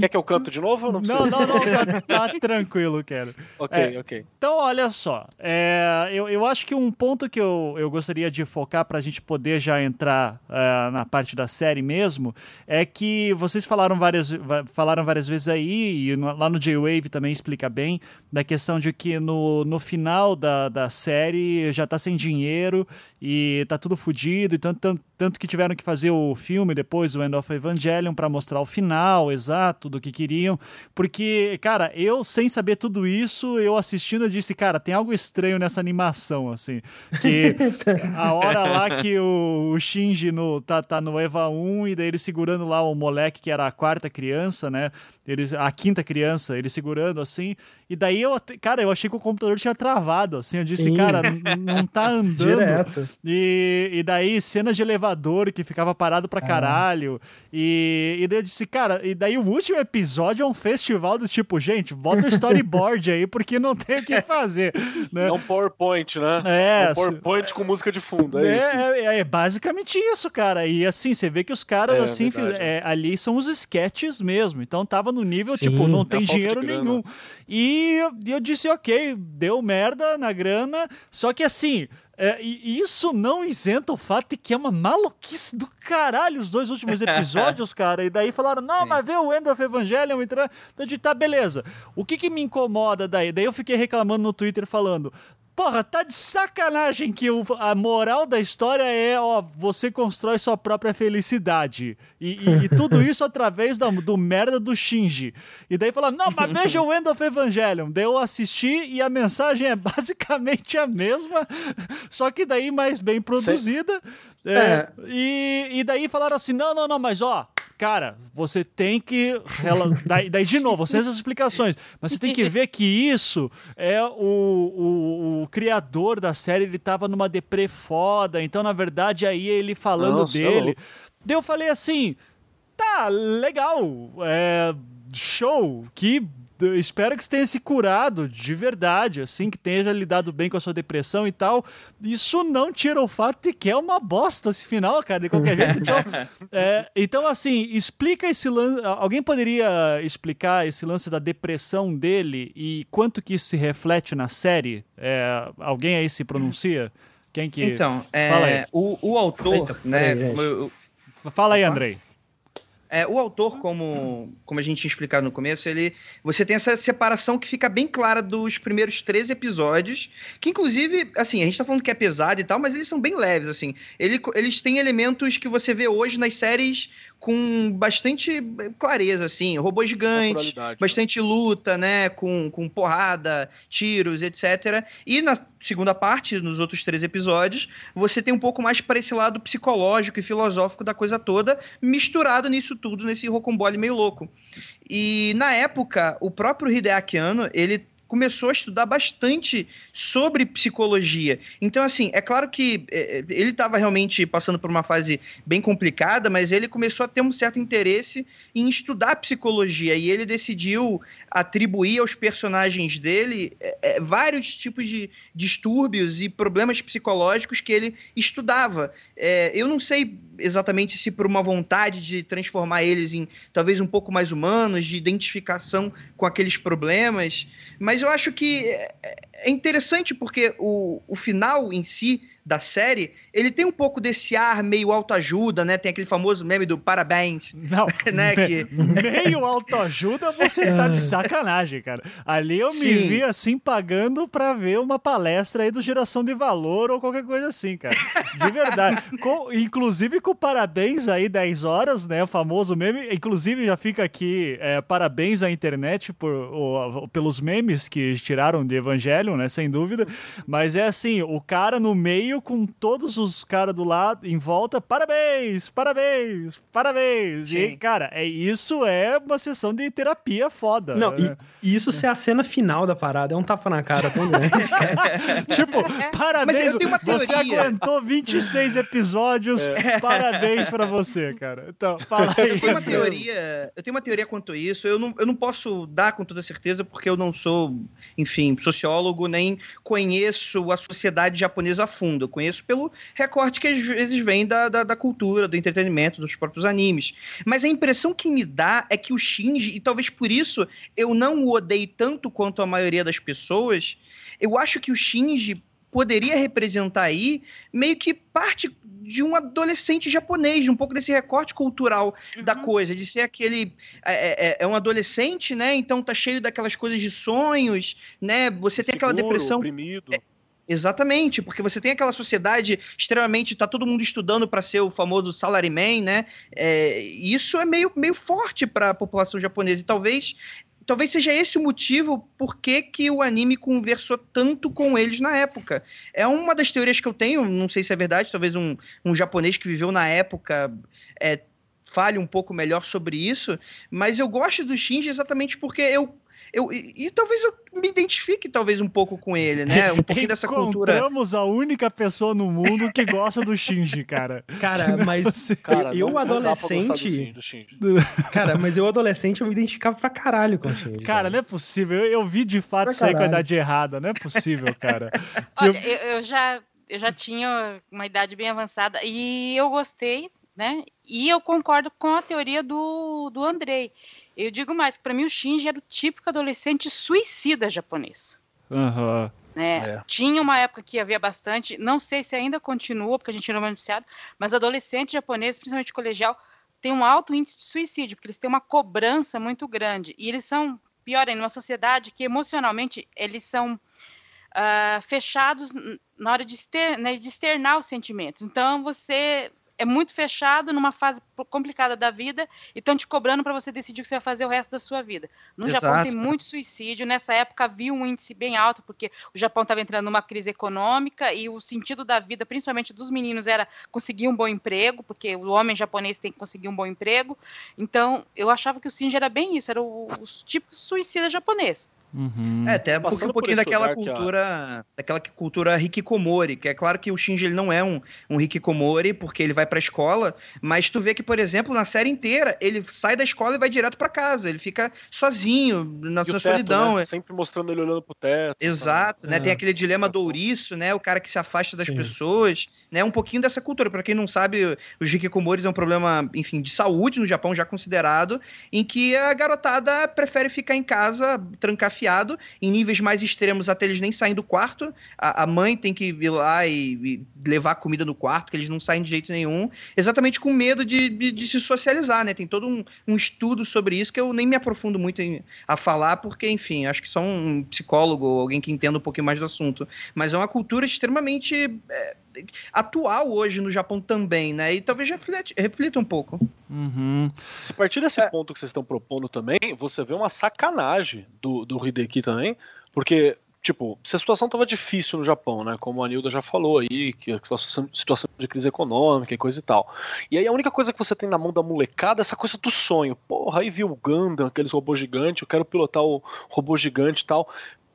Quer que eu canto de novo? Não, não, não, não, tá, tá tranquilo, quero. Ok, é, ok. Então, olha só, é, eu, eu acho que um ponto que eu, eu gostaria de focar para a gente poder já entrar é, na parte da série mesmo é que vocês falaram várias, falaram várias vezes aí e lá no J-Wave também explica bem, da questão de que no, no final da, da série já tá sem dinheiro e tá tudo fodido, e tanto, tanto, que tiveram que fazer o filme depois, o End of Evangelion, para mostrar o final exato do que queriam, porque, cara, eu sem saber tudo isso, eu assistindo, eu disse, cara, tem algo estranho nessa animação, assim, que a hora lá que o, o Shinji no, tá, tá no Eva 1 e daí ele segurando lá o moleque que era a quarta criança, né, ele, a quinta criança, ele segurando assim. E daí eu, cara, eu achei que o computador tinha travado, assim. Eu disse, Sim. cara, não tá andando. Direto. E, e daí cenas de elevador que ficava parado pra caralho. E, e daí eu disse, cara, e daí o último episódio é um festival do tipo, gente, bota o storyboard aí, porque não tem o que fazer. Né? É um PowerPoint, né? É. é um PowerPoint com música de fundo, é, é isso. É, é, basicamente isso, cara. E assim, você vê que os caras, é, assim, é, ali são os sketches mesmo. Então tava no nível, Sim, tipo, não tem dinheiro nenhum. E eu disse, ok, deu merda na grana, só que assim. É, e isso não isenta o fato de que é uma maluquice do caralho os dois últimos episódios, cara. E daí falaram, não, Sim. mas vê o End of Evangelion entrando. Então, de tá, beleza. O que, que me incomoda daí? Daí eu fiquei reclamando no Twitter falando: Porra, tá de sacanagem que o, a moral da história é, ó, você constrói sua própria felicidade. E, e, e tudo isso através da, do merda do Shinji. E daí fala, não, mas veja o End of Evangelion. Daí eu assisti e a mensagem é basicamente a mesma, só que daí mais bem produzida. É, é. E, e daí falaram assim, não, não, não, mas ó, cara, você tem que. Ela, daí, daí, de novo, sem essas explicações, mas você tem que ver que isso é o, o, o criador da série, ele tava numa deprê foda, então na verdade aí ele falando Nossa, é dele. Daí eu falei assim, tá, legal, é, show, que espero que você tenha se curado de verdade, assim, que tenha lidado bem com a sua depressão e tal. Isso não tira o fato de que é uma bosta esse final, cara, de qualquer jeito. Então, é, então assim, explica esse lance. Alguém poderia explicar esse lance da depressão dele e quanto que isso se reflete na série? É, alguém aí se pronuncia? Quem que. Então, é, o, o autor, Eita, né? Aí, Fala aí, Andrei. É, o autor, como, como a gente tinha explicado no começo, ele você tem essa separação que fica bem clara dos primeiros três episódios, que inclusive, assim, a gente tá falando que é pesado e tal, mas eles são bem leves, assim. Ele, eles têm elementos que você vê hoje nas séries com bastante clareza, assim, robô gigante, né? bastante luta, né, com, com porrada, tiros, etc. E na segunda parte, nos outros três episódios, você tem um pouco mais para esse lado psicológico e filosófico da coisa toda, misturado nisso tudo, nesse rocambole meio louco. E na época, o próprio Hideaki Anno, ele começou a estudar bastante sobre psicologia. Então, assim, é claro que é, é ele estava realmente passando por uma fase bem complicada, mas ele começou a ter um certo interesse em estudar psicologia e ele decidiu atribuir aos personagens dele é, vários tipos de distúrbios e problemas psicológicos que ele estudava. Eu não sei exatamente se por uma vontade de transformar eles em talvez um pouco mais humanos, de identificação com aqueles problemas, mas eu acho que é, é interessante porque o, o final em si da série, ele tem um pouco desse ar meio autoajuda, né? Tem aquele famoso meme do parabéns. Não, né? Me, que... meio autoajuda, você tá de sacanagem, cara. Ali eu Sim. me vi assim pagando pra ver uma palestra aí do Geração de Valor ou qualquer coisa assim, cara. De verdade. com, inclusive com parabéns aí 10 horas, né? O famoso meme. Inclusive já fica aqui é, parabéns à internet por, o, pelos memes que tiraram de Evangelho, né? Sem dúvida. Mas é assim, o cara no meio com todos os caras do lado, em volta, parabéns, parabéns, parabéns. Sim. E, cara, é, isso é uma sessão de terapia foda. Não, né? e, isso ser a cena final da parada, é um tapa na cara tão grande. tipo, parabéns, você aguentou 26 episódios, é. parabéns pra você, cara. Então, fala aí. Eu tenho uma teoria, eu tenho uma teoria quanto a isso, eu não, eu não posso dar com toda certeza, porque eu não sou, enfim, sociólogo, nem conheço a sociedade japonesa a fundo Eu conheço pelo recorte que às vezes vem da, da, da, cultura, do entretenimento, dos próprios animes. Mas a impressão que me dá é que o Shinji, e talvez por isso eu não o odeie tanto quanto a maioria das pessoas, eu acho que o Shinji poderia representar aí meio que parte de um adolescente japonês, um pouco desse recorte cultural uhum. da coisa, de ser aquele é, é, é, um adolescente, né? Então tá cheio daquelas coisas de sonhos, né? Você tem aquela depressão. Oprimido. É, Exatamente, porque você tem aquela sociedade extremamente. tá todo mundo estudando para ser o famoso salaryman, né? É, isso é meio, meio forte para a população japonesa. E talvez talvez seja esse o motivo por que, que o anime conversou tanto com eles na época. É uma das teorias que eu tenho, não sei se é verdade, talvez um, um japonês que viveu na época é, fale um pouco melhor sobre isso, mas eu gosto do Shinji exatamente porque eu eu, e, e, talvez eu me identifique talvez um pouco com ele, né? Um pouquinho dessa cultura. Encontramos a única pessoa no mundo que gosta do Shinji, cara. Cara, mas cara, eu, não, adolescente. Do cara, mas eu adolescente eu me identificava pra caralho com o Shinji. Cara, cara. não é possível. Eu, eu vi de fato isso aí com a idade errada. Não é possível, cara. Olha, eu, eu já eu já tinha uma idade bem avançada e eu gostei, né? E eu concordo com a teoria do, do Andrei. Eu digo mais, para mim o Shinji era o típico adolescente suicida japonês. Uhum. Né? É. Tinha uma época que havia bastante, não sei se ainda continua, porque a gente não é noticiado, mas adolescente japonês, principalmente colegial, tem um alto índice de suicídio, porque eles têm uma cobrança muito grande. E eles são, pior ainda, numa sociedade que emocionalmente eles são uh, fechados na hora de, exter né, de externar os sentimentos. Então você é muito fechado numa fase complicada da vida e estão te cobrando para você decidir o que você vai fazer o resto da sua vida. No Exato. Japão tem muito suicídio. Nessa época havia um índice bem alto, porque o Japão estava entrando numa crise econômica e o sentido da vida, principalmente dos meninos, era conseguir um bom emprego, porque o homem japonês tem que conseguir um bom emprego. Então, eu achava que o Shinji era bem isso, era o, o tipo suicida japonês. Uhum. É, até porque um pouquinho daquela cultura, daquela cultura hikikomori, que é claro que o Shinji ele não é um, um hikikomori porque ele vai pra escola, mas tu vê que, por exemplo, na série inteira, ele sai da escola e vai direto para casa, ele fica sozinho, na, sua solidão. Né? Sempre mostrando ele olhando pro teto. Exato, né? É. Tem aquele dilema do ouriço, né? O cara que se afasta das Sim. pessoas, né? Um pouquinho dessa cultura. Para quem não sabe, os hikikomoris é um problema, enfim, de saúde no Japão já considerado, em que a garotada prefere ficar em casa, trancar desafiado, em níveis mais extremos até eles nem saem do quarto, a, a mãe tem que ir lá e, e, levar comida no quarto, que eles não saem de jeito nenhum, exatamente com medo de, de, de se socializar, né? Tem todo um, um, estudo sobre isso que eu nem me aprofundo muito em, a falar, porque, enfim, acho que só um psicólogo ou alguém que entenda um pouquinho mais do assunto. Mas é uma cultura extremamente é, atual hoje no Japão também, né? E talvez reflete, reflita um pouco. Uhum. Se partir desse é. ponto que vocês estão propondo também, você vê uma sacanagem do, do Hideki também, porque tipo, se a situação estava difícil no Japão, né? Como a Nilda já falou aí, que a situação, situação de crise econômica e coisa e tal. E aí a única coisa que você tem na mão da molecada é essa coisa do sonho. Porra, aí viu o Gundam, aqueles robôs gigantes, eu quero pilotar o robô gigante e tal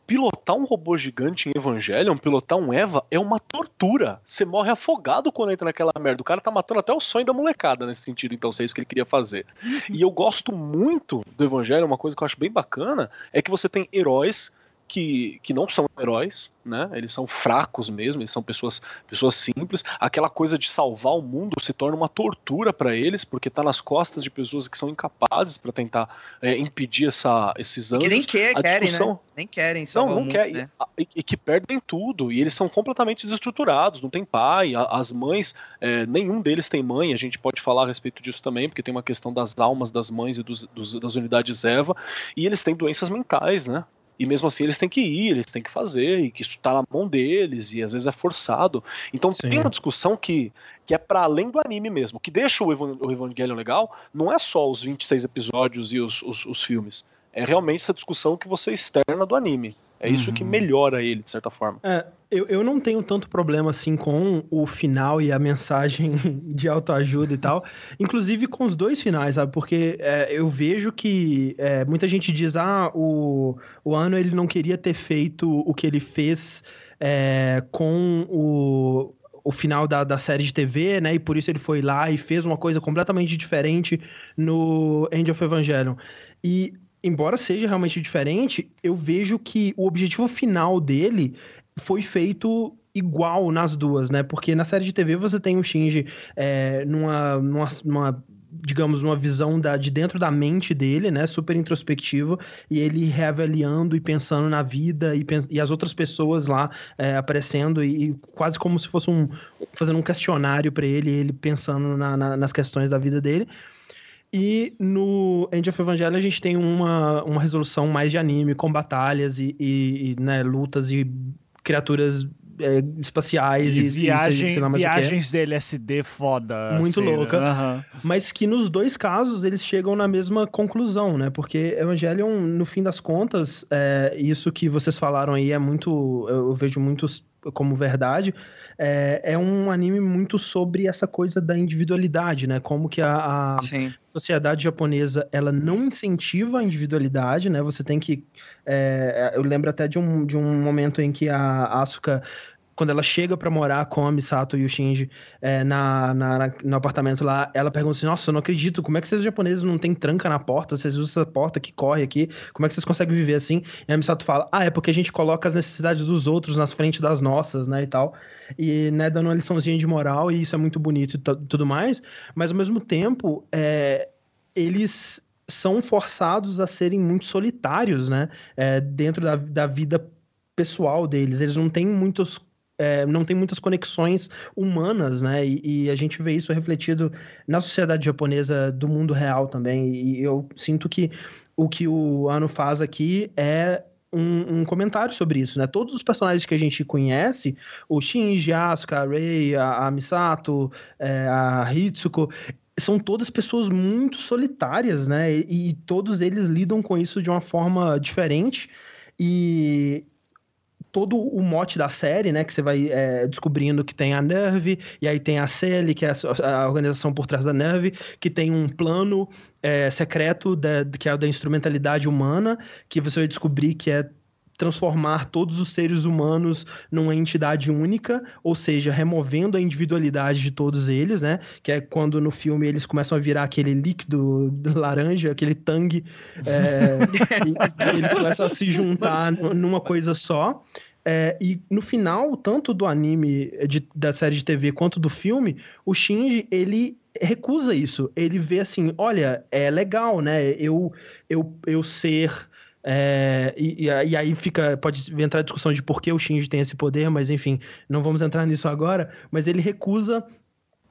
pilotar um robô gigante em Evangelion, pilotar um Eva, é uma tortura. Você morre afogado quando entra naquela merda. O cara tá matando até o sonho da molecada nesse sentido, então, se é isso que ele queria fazer. e eu gosto muito do Evangelion, uma coisa que eu acho bem bacana é que você tem heróis que, que não são heróis, né? Eles são fracos mesmo, eles são pessoas, pessoas simples. Aquela coisa de salvar o mundo se torna uma tortura para eles, porque tá nas costas de pessoas que são incapazes para tentar é, impedir essa, esses anos. Que nem quer, querem, né? Nem querem salvar Não, não quer. Né? E, e, que perdem tudo, e eles são completamente desestruturados, não tem pai, a, as mães, é, nenhum deles tem mãe, a gente pode falar a respeito disso também, porque tem uma questão das almas das mães e dos, dos das unidades Eva, e eles têm doenças mentais, né? E mesmo assim eles têm que ir, eles têm que fazer, e que isso está na mão deles, e às vezes é forçado. Então Sim. tem uma discussão que, que é para além do anime mesmo. O que deixa o, Evan, o Evangelion legal não é só os 26 episódios e os, os, os filmes. É realmente essa discussão que você externa do anime. É isso uhum. que melhora ele, de certa forma. É, eu, eu não tenho tanto problema assim com o final e a mensagem de autoajuda e tal. Inclusive com os dois finais, sabe? Porque é, eu vejo que é, muita gente diz: ah, o, o Ano ele não queria ter feito o que ele fez é, com o, o final da, da série de TV, né? E por isso ele foi lá e fez uma coisa completamente diferente no End of Evangelion. E embora seja realmente diferente, eu vejo que o objetivo final dele foi feito igual nas duas, né? Porque na série de TV você tem o Shinji é, numa, numa, numa digamos, uma visão da, de dentro da mente dele, né? Super introspectivo, e ele reavaliando e pensando na vida e, e as outras pessoas lá é, aparecendo e, e, quase como se fosse um. fazendo um questionário para ele, ele pensando na, na, nas questões da vida dele. E no End of Evangelion a gente tem uma, uma resolução mais de anime, com batalhas e, e, e né, lutas e criaturas é, espaciais e, e viagem, sei viagens de LSD foda. Muito assim, louca. Uhum. Mas que nos dois casos eles chegam na mesma conclusão, né? Porque Evangelion, no fim das contas, é, isso que vocês falaram aí é muito. Eu, eu vejo muitos como verdade é, é um anime muito sobre essa coisa da individualidade, né? Como que a, a sociedade japonesa ela não incentiva a individualidade, né? Você tem que. É, eu lembro até de um, de um momento em que a Asuka quando ela chega para morar com a Misato e o Shinji é, na, na, no apartamento lá, ela pergunta assim: Nossa, eu não acredito, como é que vocês japoneses não tem tranca na porta? Vocês usam essa porta que corre aqui? Como é que vocês conseguem viver assim? E a Misato fala: Ah, é porque a gente coloca as necessidades dos outros nas frente das nossas, né? E tal. E, né, dando uma liçãozinha de moral, e isso é muito bonito e tudo mais. Mas ao mesmo tempo, é, eles são forçados a serem muito solitários, né? É, dentro da, da vida pessoal deles. Eles não têm muitos é, não tem muitas conexões humanas, né? E, e, a gente vê isso refletido na sociedade japonesa do mundo real também. E eu sinto que o que o Ano faz aqui é um, um, comentário sobre isso, né? Todos os personagens que a gente conhece, o Shinji, Asuka, a Rei, a, a Misato, é, a Hitsuko, são todas pessoas muito solitárias, né? E, e todos eles lidam com isso de uma forma diferente. E todo o mote da série, né? Que você vai é, descobrindo que tem a Nerve, e aí tem a CELI, que é a, a organização por trás da Nerve, que tem um plano é, secreto da, que é o da instrumentalidade humana, que você vai descobrir que é transformar todos os seres humanos numa entidade única, ou seja, removendo a individualidade de todos eles, né? Que é quando no filme eles começam a virar aquele líquido laranja, aquele tangue, é, e, e eles começam a se juntar numa coisa só. É, e no final, tanto do anime de, da série de TV quanto do filme, o Shinji, ele recusa isso. Ele vê assim, olha, é legal, né? Eu, eu, eu ser é, e, e, aí fica. Pode entrar a discussão de por que o Shinji tem esse poder, mas enfim, não vamos entrar nisso agora. Mas ele recusa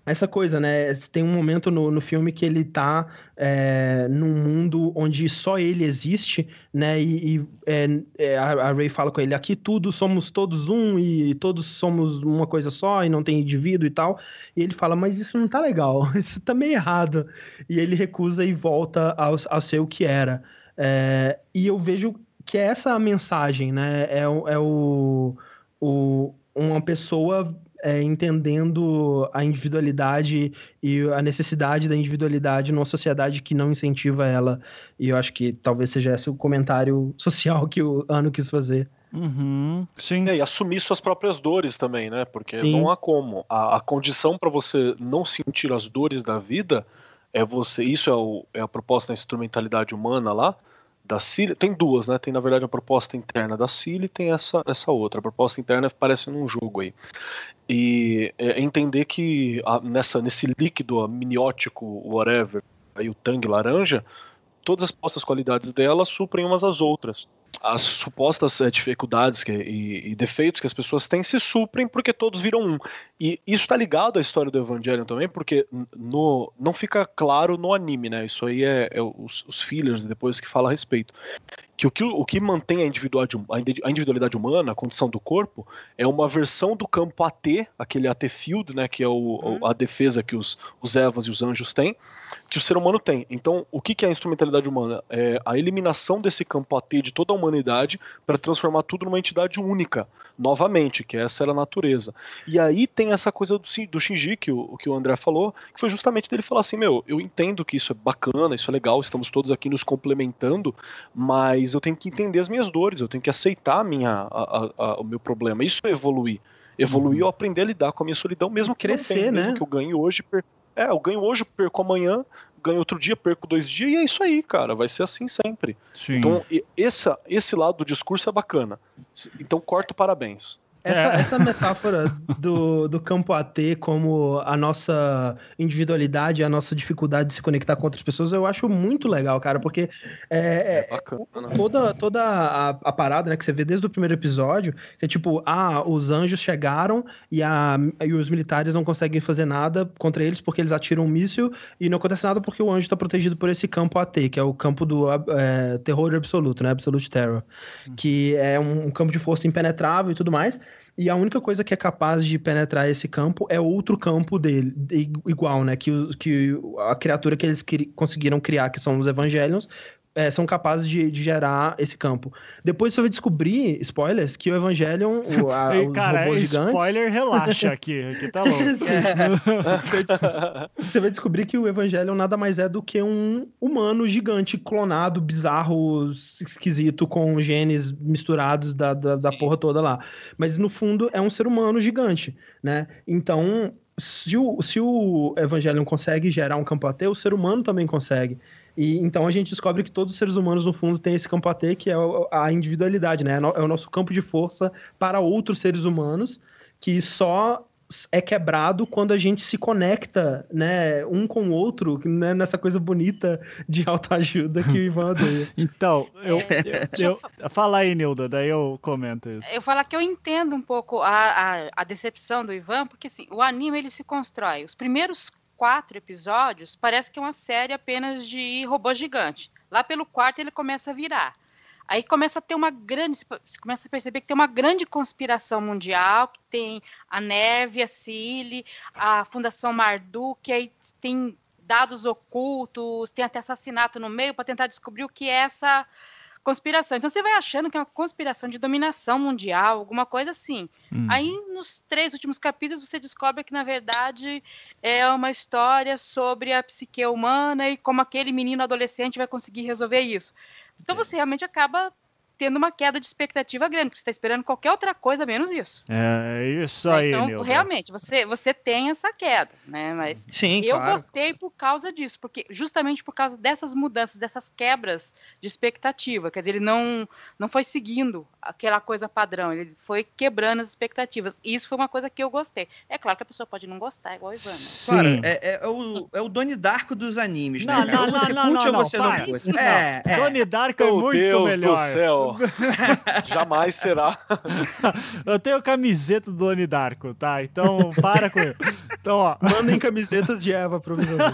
essa coisa, né? Tem um momento no, no filme que ele tá é, num mundo onde só ele existe, né? E, e é, é a, a Ray fala com ele: aqui tudo somos todos um e todos somos uma coisa só e não tem indivíduo e tal. E ele fala: mas isso não tá legal, isso tá meio errado. E ele recusa e volta ao, ao ser o que era. É, e eu vejo que é essa a mensagem, né? É, é o, o, uma pessoa é, entendendo a individualidade e a necessidade da individualidade numa sociedade que não incentiva ela. E eu acho que talvez seja esse o comentário social que o Ano quis fazer. Uhum, sim. É, e assumir suas próprias dores também, né? Porque sim. não há como. A, a condição para você não sentir as dores da vida é você. Isso é, o, é a proposta da instrumentalidade humana lá da Cile. Tem duas, né? Tem na verdade a proposta interna da Cile e tem essa, essa outra. A proposta interna parece num jogo aí. E é entender que a, nessa, nesse líquido amniótico, whatever, aí o tangue laranja, todas as postas qualidades dela suprem umas às outras as supostas é, dificuldades que, e, e, defeitos que as pessoas têm se suprem porque todos viram um. E isso está ligado à história do Evangelho também, porque no, não fica claro no anime, né? Isso aí é, é os, os fillers depois que fala a respeito que o que, o que mantém a individualidade, a individualidade humana, a condição do corpo, é uma versão do campo AT, aquele AT field, né, que é o, uhum. a defesa que os, os Evas e os anjos têm, que o ser humano tem. Então, o que, que é a instrumentalidade humana? É a eliminação desse campo AT de toda a humanidade para transformar tudo numa entidade única, novamente, que essa era a natureza. E aí tem essa coisa do, do Shinji, que o, que o André falou, que foi justamente dele falar assim, meu, eu entendo que isso é bacana, isso é legal, estamos todos aqui nos complementando, mas eu tenho que entender as minhas dores, eu tenho que aceitar a minha, a, a, o meu problema. Isso é evoluir. Evoluir uhum. ou aprender a lidar com a minha solidão, mesmo que crescer, tenha, né? Mesmo que eu ganhe hoje, per... é, eu ganho hoje, perco amanhã, ganho outro dia, perco dois dias, e é isso aí, cara. Vai ser assim sempre. Sim. Então, esse, esse lado do discurso é bacana. Então, corto parabéns. Essa, é. essa metáfora do, do campo AT como a nossa individualidade, a nossa dificuldade de se conectar com outras pessoas, eu acho muito legal, cara, porque é, é, é toda, toda a, a, parada né, que você vê desde o primeiro episódio, que é tipo, ah, os anjos chegaram e, a, e os militares não conseguem fazer nada contra eles porque eles atiram um míssil e não acontece nada porque o anjo está protegido por esse campo AT, que é o campo do é, terror absoluto, né? Absolute Terror. Hum. Que é um, um campo de força impenetrável e tudo mais. E a única coisa que é capaz de penetrar esse campo é outro campo dele, igual, né? Que, que a criatura que eles conseguiram criar, que são os Evangelions, é, são capazes de, de, gerar esse campo. Depois você vai descobrir, spoilers, que o Evangelion, o, a, os Cara, robôs gigantes... spoiler, relaxa aqui, aqui tá louco. é, você vai descobrir que o Evangelion nada mais é do que um humano gigante, clonado, bizarro, esquisito, com genes misturados da, da, da porra toda lá. Mas no fundo é um ser humano gigante, né? Então, se o, se o Evangelion consegue gerar um campo ateu, o ser humano também consegue. E então a gente descobre que todos os seres humanos, no fundo, têm esse campo AT, que é a individualidade, né? É o nosso campo de força para outros seres humanos, que só é quebrado quando a gente se conecta, né, um com o outro, né, nessa coisa bonita de autoajuda que o Ivan odeia. então, eu, é, eu, eu, fala aí, Nilda, daí eu comento isso. Eu falo que eu entendo um pouco a, a, a decepção do Ivan, porque assim, o anime ele se constrói. Os primeiros quatro episódios, parece que é uma série apenas de robô gigante. Lá pelo quarto ele começa a virar. Aí começa a ter uma grande, você começa a perceber que tem uma grande conspiração mundial, que tem a Neve, a Cile, a Fundação Marduk, aí tem dados ocultos, tem até assassinato no meio para tentar descobrir o que é essa conspiração. Então você vai achando que é uma conspiração de dominação mundial, alguma coisa assim. Hum. Aí nos três últimos capítulos você descobre que na verdade é uma história sobre a psique humana e como aquele menino adolescente vai conseguir resolver isso. Então você realmente acaba tendo uma queda de expectativa grande, porque você está esperando qualquer outra coisa menos isso. É isso aí, Então, Nilda. realmente, você, você tem essa queda, né? Mas Sim, eu claro. gostei por causa disso, porque justamente por causa dessas mudanças, dessas quebras de expectativa. Quer dizer, ele não, não foi seguindo aquela coisa padrão, ele foi quebrando as expectativas. E isso foi uma coisa que eu gostei. É claro que a pessoa pode não gostar, igual o Ivan. né? Claro, Sim. é, é- é o, é o Doni Darko dos animes, Não, né? não, ou você não, curte não, ou não, você para. não curte. Não. É, é. Donnie Darko é Meu muito Deus melhor. do céu. Jamais será. Eu tenho camiseta do Donnie Darko, tá? Então, para com isso. Então, ó. Mandem camisetas de Eva pro Visão.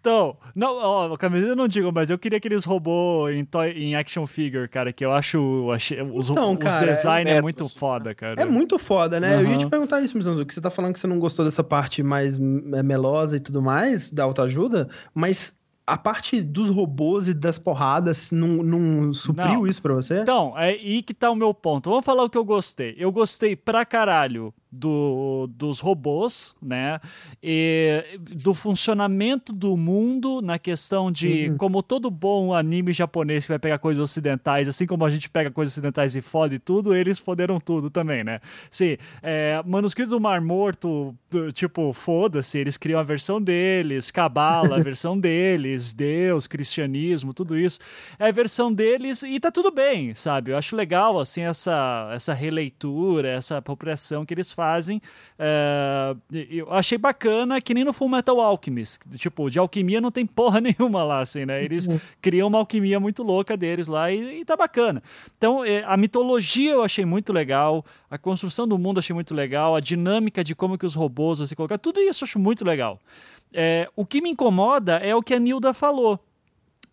Então, não, ó, a camiseta eu não digo, mas eu queria aqueles robôs em, toy- em action figure, cara, que eu acho, achei, os, Então, os cara, design é, é muito foda, cara. É muito foda, né? Eu ia te perguntar isso, Mizanzu, que você tá falando que você não gostou dessa parte mais é, melosa e tudo mais, da autoajuda, mas a parte dos robôs e das porradas não, não supriu Não. isso pra você? Então, é aí que tá o meu ponto. Vamos falar o que eu gostei. Eu gostei pra caralho do, dos robôs, né? E do funcionamento do mundo na questão de Uhum. como todo bom anime japonês que vai pegar coisas ocidentais, assim como a gente pega coisas ocidentais e fode tudo, eles foderam tudo também, né? Sim, é, Manuscritos do Mar Morto, tipo, foda-se, eles criam a versão deles, Cabala, a versão deles, Deus, cristianismo, tudo isso. É a versão deles e tá tudo bem, sabe? Eu acho legal, assim, essa, essa releitura, essa apropriação que eles fazem. É, eu achei bacana, que nem no Full Metal Alchemist. Tipo, de alquimia não tem porra nenhuma lá, assim, né? Eles criam uma alquimia muito louca deles lá e, e tá bacana. Então, é, a mitologia eu achei muito legal, a construção do mundo eu achei muito legal, a dinâmica de como que os robôs você colocar, tudo isso eu acho muito legal. É, o que me incomoda é o que a Nilda falou.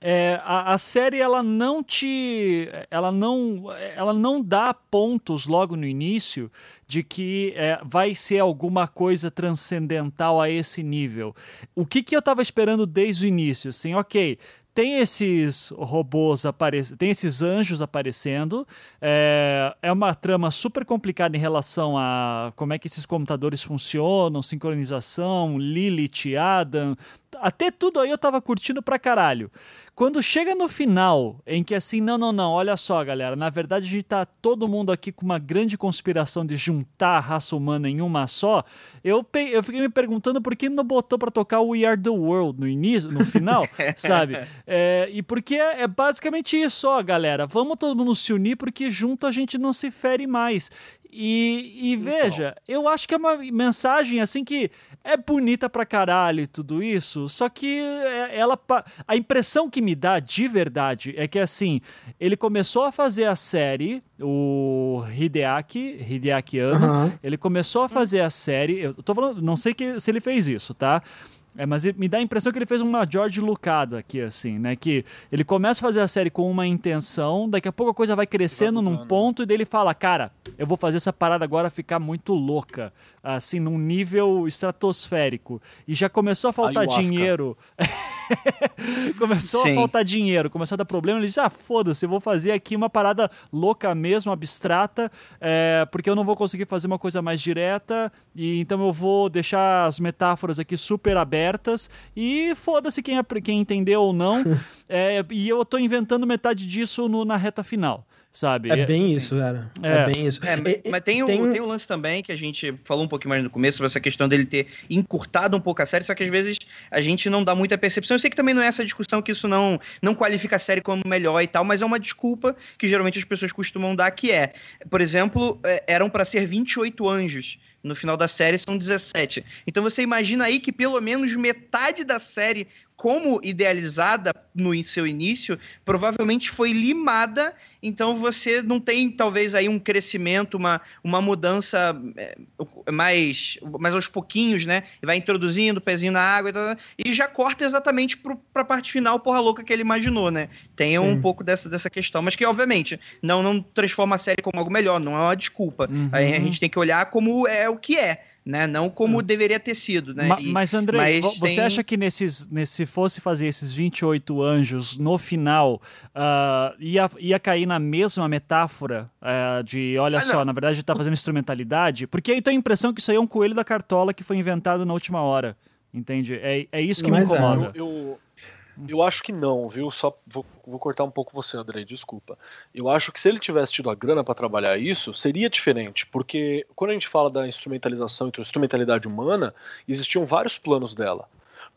É, a, a série ela não te ela não ela não dá pontos logo no início de que é, vai ser alguma coisa transcendental a esse nível o que, que eu estava esperando desde o início assim ok tem esses robôs aparecendo, tem esses anjos aparecendo. É, é uma trama super complicada em relação a como é que esses computadores funcionam, sincronização, Lilith, Adam. Até tudo aí eu tava curtindo pra caralho. Quando chega no final, em que assim, não, não, não, olha só, galera, na verdade a gente tá todo mundo aqui com uma grande conspiração de juntar a raça humana em uma só, eu, eu fiquei me perguntando por que não botou pra tocar o We Are The World no início, no final, sabe? É, e porque é, é basicamente isso, ó, galera, vamos todo mundo se unir porque junto a gente não se fere mais. E, e veja, eu acho que é uma mensagem assim que é bonita pra caralho e tudo isso, só que é- ela a impressão que me dá de verdade é que assim, ele começou a fazer a série, o Hideaki, Hideaki Anno, ele começou a fazer a série, eu tô falando, não sei que, se ele fez isso, tá? É, mas me dá a impressão que ele fez uma George Lucada aqui, assim, né? Que ele começa a fazer a série com uma intenção, daqui a pouco a coisa vai crescendo num mudando. ponto e daí ele fala, cara, eu vou fazer essa parada agora ficar muito louca, assim, num nível estratosférico. E já começou a faltar Ayahuasca. dinheiro. começou Sim. a faltar dinheiro, começou a dar problema. Ele disse: Ah, foda-se, eu vou fazer aqui uma parada louca mesmo, abstrata, é, porque eu não vou conseguir fazer uma coisa mais direta. E então eu vou deixar as metáforas aqui super abertas. E foda-se quem, quem entendeu ou não. É, e eu tô inventando metade disso no- na reta final, sabe? É bem isso, cara. É, É. bem isso. É, mas tem, o, tem- tem o lance também que a gente falou um pouquinho mais no começo sobre essa questão dele ter encurtado um pouco a série, só que às vezes a gente não dá muita percepção. Eu sei que também não é essa discussão que isso não, não qualifica a série como melhor e tal, mas é uma desculpa que geralmente as pessoas costumam dar, que é, por exemplo, é, eram para ser 28 anjos. No final da série são 17. Então você imagina aí que pelo menos metade da série, como idealizada no seu início, provavelmente foi limada. Então você não tem talvez aí um crescimento, uma, uma mudança é, mais, mais aos pouquinhos, né? E vai introduzindo pezinho na água e, tal, e já corta exatamente pro, pra parte final, porra louca que ele imaginou, né? Tem um Sim. pouco dessa, dessa questão, mas que obviamente não, não transforma a série como algo melhor, não é uma desculpa. Uhum. Aí a gente tem que olhar como é o que é né? Não como hum. deveria ter sido, né? Ma, mas, André, mas você tem... acha que nesses, nesse, se fosse fazer esses 28 anjos no final, uh, ia, ia cair na mesma metáfora uh, de, olha ah, só, não. na verdade está fazendo instrumentalidade? Porque aí tem a impressão que isso aí é um coelho da cartola que foi inventado na última hora. Entende? É, é isso que mas me é. incomoda. É, eu, eu eu acho que não, viu? Só vou, vou, cortar um pouco você, André, desculpa. Eu acho que se ele tivesse tido a grana para trabalhar isso, seria diferente, porque quando a gente fala da instrumentalização e instrumentalidade humana, existiam vários planos dela.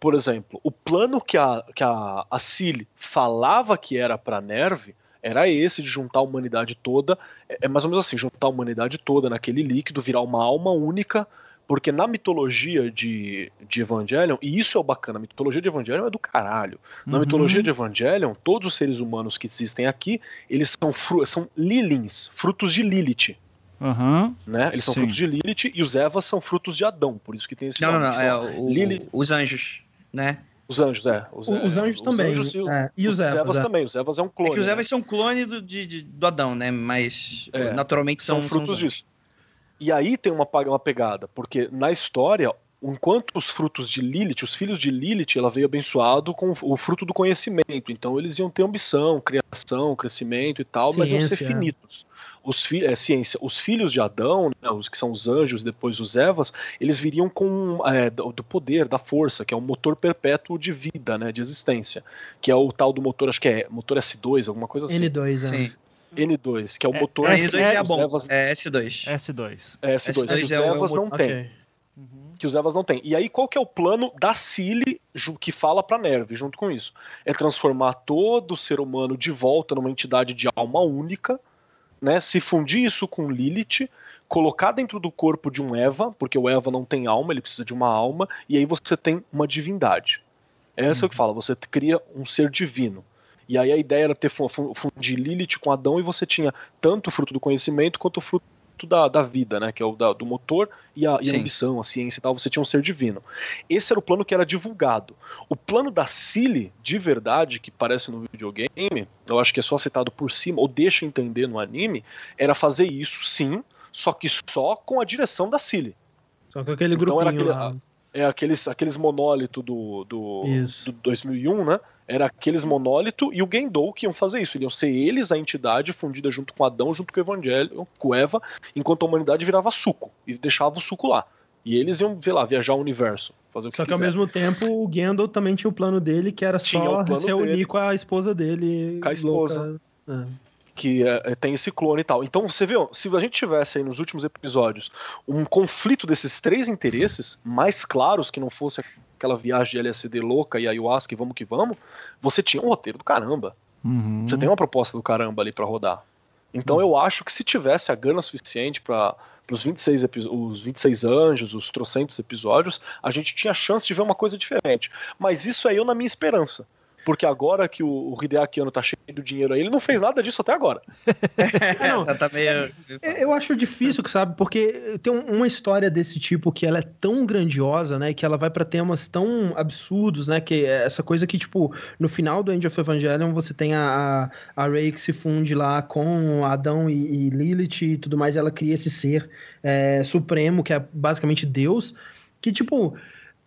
Por exemplo, o plano que a, que a, a Cilly falava que era para Nerve era esse de juntar a humanidade toda, é, é mais ou menos assim, juntar a humanidade toda naquele líquido, virar uma alma única porque na mitologia de, de Evangelion, e isso é o bacana, a mitologia de Evangelion é do caralho. Na uhum. mitologia de Evangelion, todos os seres humanos que existem aqui, eles são, fru são lilins, frutos de Lilith. Uhum. Né? Eles Sim. são frutos de Lilith e os Evas são frutos de Adão, por isso que tem esse Não, nome, não, não, é o, os anjos, né? Os anjos, é. Os, os anjos os também. Anjos e, é, e os, os Evas, Evas é. também. Os Evas é um clone. É que os Evas né? são clone do, de, de, do Adão, né? Mas é, naturalmente são, são frutos são disso. E aí tem uma, uma pegada, porque na história, enquanto os frutos de Lilith, os filhos de Lilith, ela veio abençoado com o fruto do conhecimento. Então eles iam ter ambição, criação, crescimento e tal, ciência. mas iam ser finitos. Os fi é, ciência, os filhos de Adão, né, os que são os anjos, depois os Evas, eles viriam com é, do, do, poder, da força, que é um motor perpétuo de vida, né, de existência, que é o tal do motor, acho que é motor S2, alguma coisa assim. N2, é. Sim. N2, que é o é, motor. É, N2 é, é bom. Evas... É S2. S2. É S2, S2 que os é Evas não tem. Uhum. Que os Evas não tem. E aí, qual que é o plano da Cili que fala pra Nerve junto com isso? É transformar todo ser humano de volta numa entidade de alma única, né? Se fundir isso com Lilith, colocar dentro do corpo de um Eva, porque o Eva não tem alma, ele precisa de uma alma, e aí você tem uma divindade. Essa uhum. é o que fala, você cria um ser divino. E aí a ideia era ter fundir Lilith com Adão e você tinha tanto o fruto do conhecimento quanto o fruto da, da vida, né? Que é o da, do motor e a, e a, ambição, a ciência e tal. Você tinha um ser divino. Esse era o plano que era divulgado. O plano da Cilly, de verdade, que parece no videogame, eu acho que é só citado por cima, ou deixa entender no anime, era fazer isso sim, só que só com a direção da Cilly. Só com aquele então, grupinho aquele, lá. É aqueles, aqueles monólitos do, do, do 2001, né? Era aqueles monólito e o Gendou que iam fazer isso. Iriam ser eles a entidade fundida junto com Adão, junto com o Evangelho, com Eva, enquanto a humanidade virava suco e deixava o suco lá. E eles iam, sei lá, viajar o universo. Fazer o que só que ao mesmo tempo o Gandalf também tinha o plano dele, que era só se reunir dele. com a esposa dele. Com a esposa. É. Que é, tem esse clone e tal. Então você vê, se a gente tivesse aí nos últimos episódios um conflito desses três interesses mais claros, que não fosse aquela viagem de LSD louca e ayahuasca e vamos que vamos, você tinha um roteiro do caramba. Uhum. Você tem uma proposta do caramba ali para rodar. Então uhum. eu acho que se tivesse a grana suficiente para os 26, os 26 anjos, os trocentos episódios, a gente tinha chance de ver uma coisa diferente. Mas isso é eu na minha esperança porque agora que o, o Hideaki Anno tá cheio de dinheiro aí, ele não fez nada disso até agora. não, tá meio... Eu acho difícil, sabe? Porque tem uma história desse tipo que ela é tão grandiosa, né? Que ela vai para temas tão absurdos, né? Que é essa coisa que, tipo, no final do End of Evangelion você tem a, a, a Rey que se funde lá com Adão e, e Lilith e tudo mais, ela cria esse ser é, supremo, que é basicamente Deus, que, tipo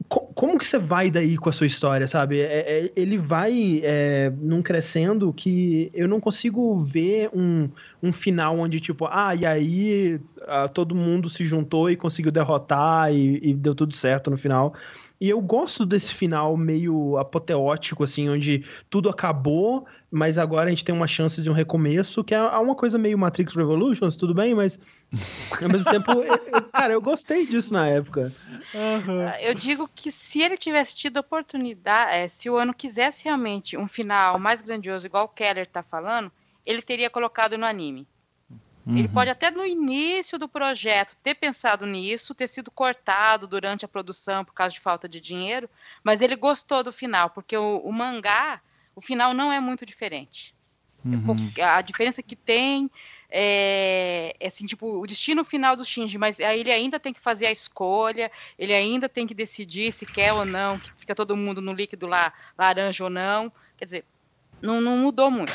como que você vai daí com a sua história, sabe? É, é, ele vai é, num crescendo que eu não consigo ver um, um final onde, tipo, ah, e aí ah, todo mundo se juntou e conseguiu derrotar e, e deu tudo certo no final. E eu gosto desse final meio apoteótico, assim, onde tudo acabou, mas agora a gente tem uma chance de um recomeço, que é uma coisa meio Matrix Revolutions, tudo bem, mas ao mesmo tempo, eu, cara, eu gostei disso na época. Uhum. Eu digo que se ele tivesse tido oportunidade, é, se o ano quisesse realmente um final mais grandioso, igual o Keller tá falando, ele teria colocado no anime. Uhum. Ele pode até no início do projeto ter pensado nisso, ter sido cortado durante a produção por causa de falta de dinheiro, mas ele gostou do final, porque o, o mangá, o final não é muito diferente. Uhum. A diferença que tem é, é, assim, tipo, o destino final do Shinji, mas aí ele ainda tem que fazer a escolha, ele ainda tem que decidir se quer ou não, que fica todo mundo no líquido lá, laranja ou não. Quer dizer, não, não mudou muito.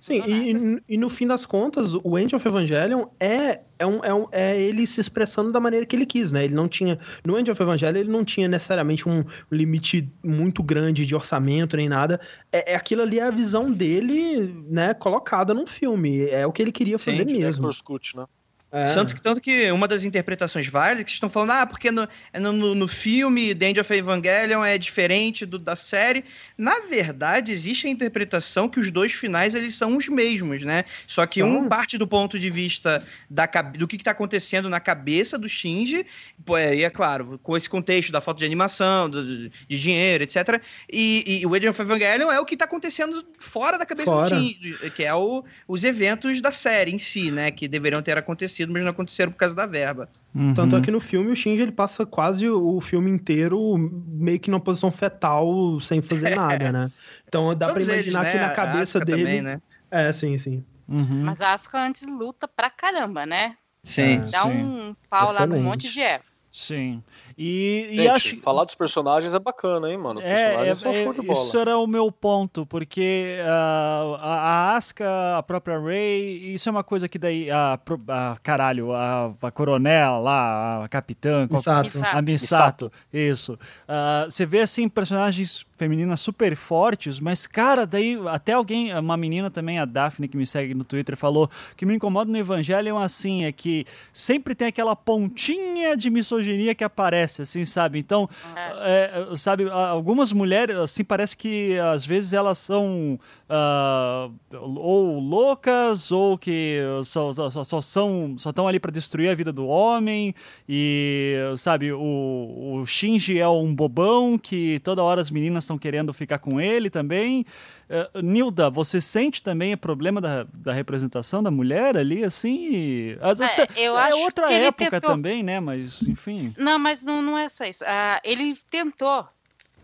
Sim, e, e, no fim das contas, o End of Evangelion é, é, um, é, um, é ele se expressando da maneira que ele quis, né? Ele não tinha. No End of Evangelion, ele não tinha necessariamente um limite muito grande de orçamento nem nada. É, é aquilo ali, é a visão dele, né, colocada num filme. É o que ele queria Sim, fazer mesmo. Scott, né? É. Tanto, que, tanto que uma das interpretações válidas que estão falando, ah, porque no, no, no filme The End of Evangelion é diferente do, da série. Na verdade, existe a interpretação que os dois finais eles são os mesmos, né? Só que um parte do ponto de vista da, do que está acontecendo na cabeça do Shinji, é, e é claro, com esse contexto da falta de animação, do, de dinheiro, etc. E, e o End of Evangelion é o que está acontecendo fora da cabeça fora. do Shinji, que é o, os eventos da série em si, né? Que deveriam ter acontecido acontecido, mas não aconteceram por causa da verba. Uhum. Tanto é que no filme o Shinji ele passa quase o filme inteiro meio que numa posição fetal, sem fazer nada, né? Então dá Todos pra imaginar eles, né? que na cabeça dele. Também, né? É, sim, sim. Uhum. Mas a Asuka antes luta pra caramba, né? Sim. Dá sim. um pau Excelente. lá no monte de Eva. Sim. E, Gente, e acho falar dos personagens é bacana, hein, mano? É, é, é isso era o meu ponto, porque uh, a, a Asuka, a própria Ray, isso é uma coisa que daí a, a caralho, a, a coronel lá, a capitã, Misato. a Misato, isso. Uh, você vê assim personagens femininas super fortes, mas cara, daí até alguém, uma menina também, a Daphne que me segue no Twitter, falou que me incomoda no Evangelho assim, é que sempre tem aquela pontinha de misoginia que aparece assim, sabe? Então, é. É, sabe, algumas mulheres, assim, parece que às vezes elas são uh, ou loucas ou que só, só, só são só estão ali para destruir a vida do homem. E sabe o, o Shinji é um bobão que toda hora as meninas estão querendo ficar com ele também. Uh, Nilda você sente também o problema da, da representação da mulher ali assim? E, é, eu é acho outra época tentou... também né? Mas enfim. Não mas não, não é só isso. Uh, ele tentou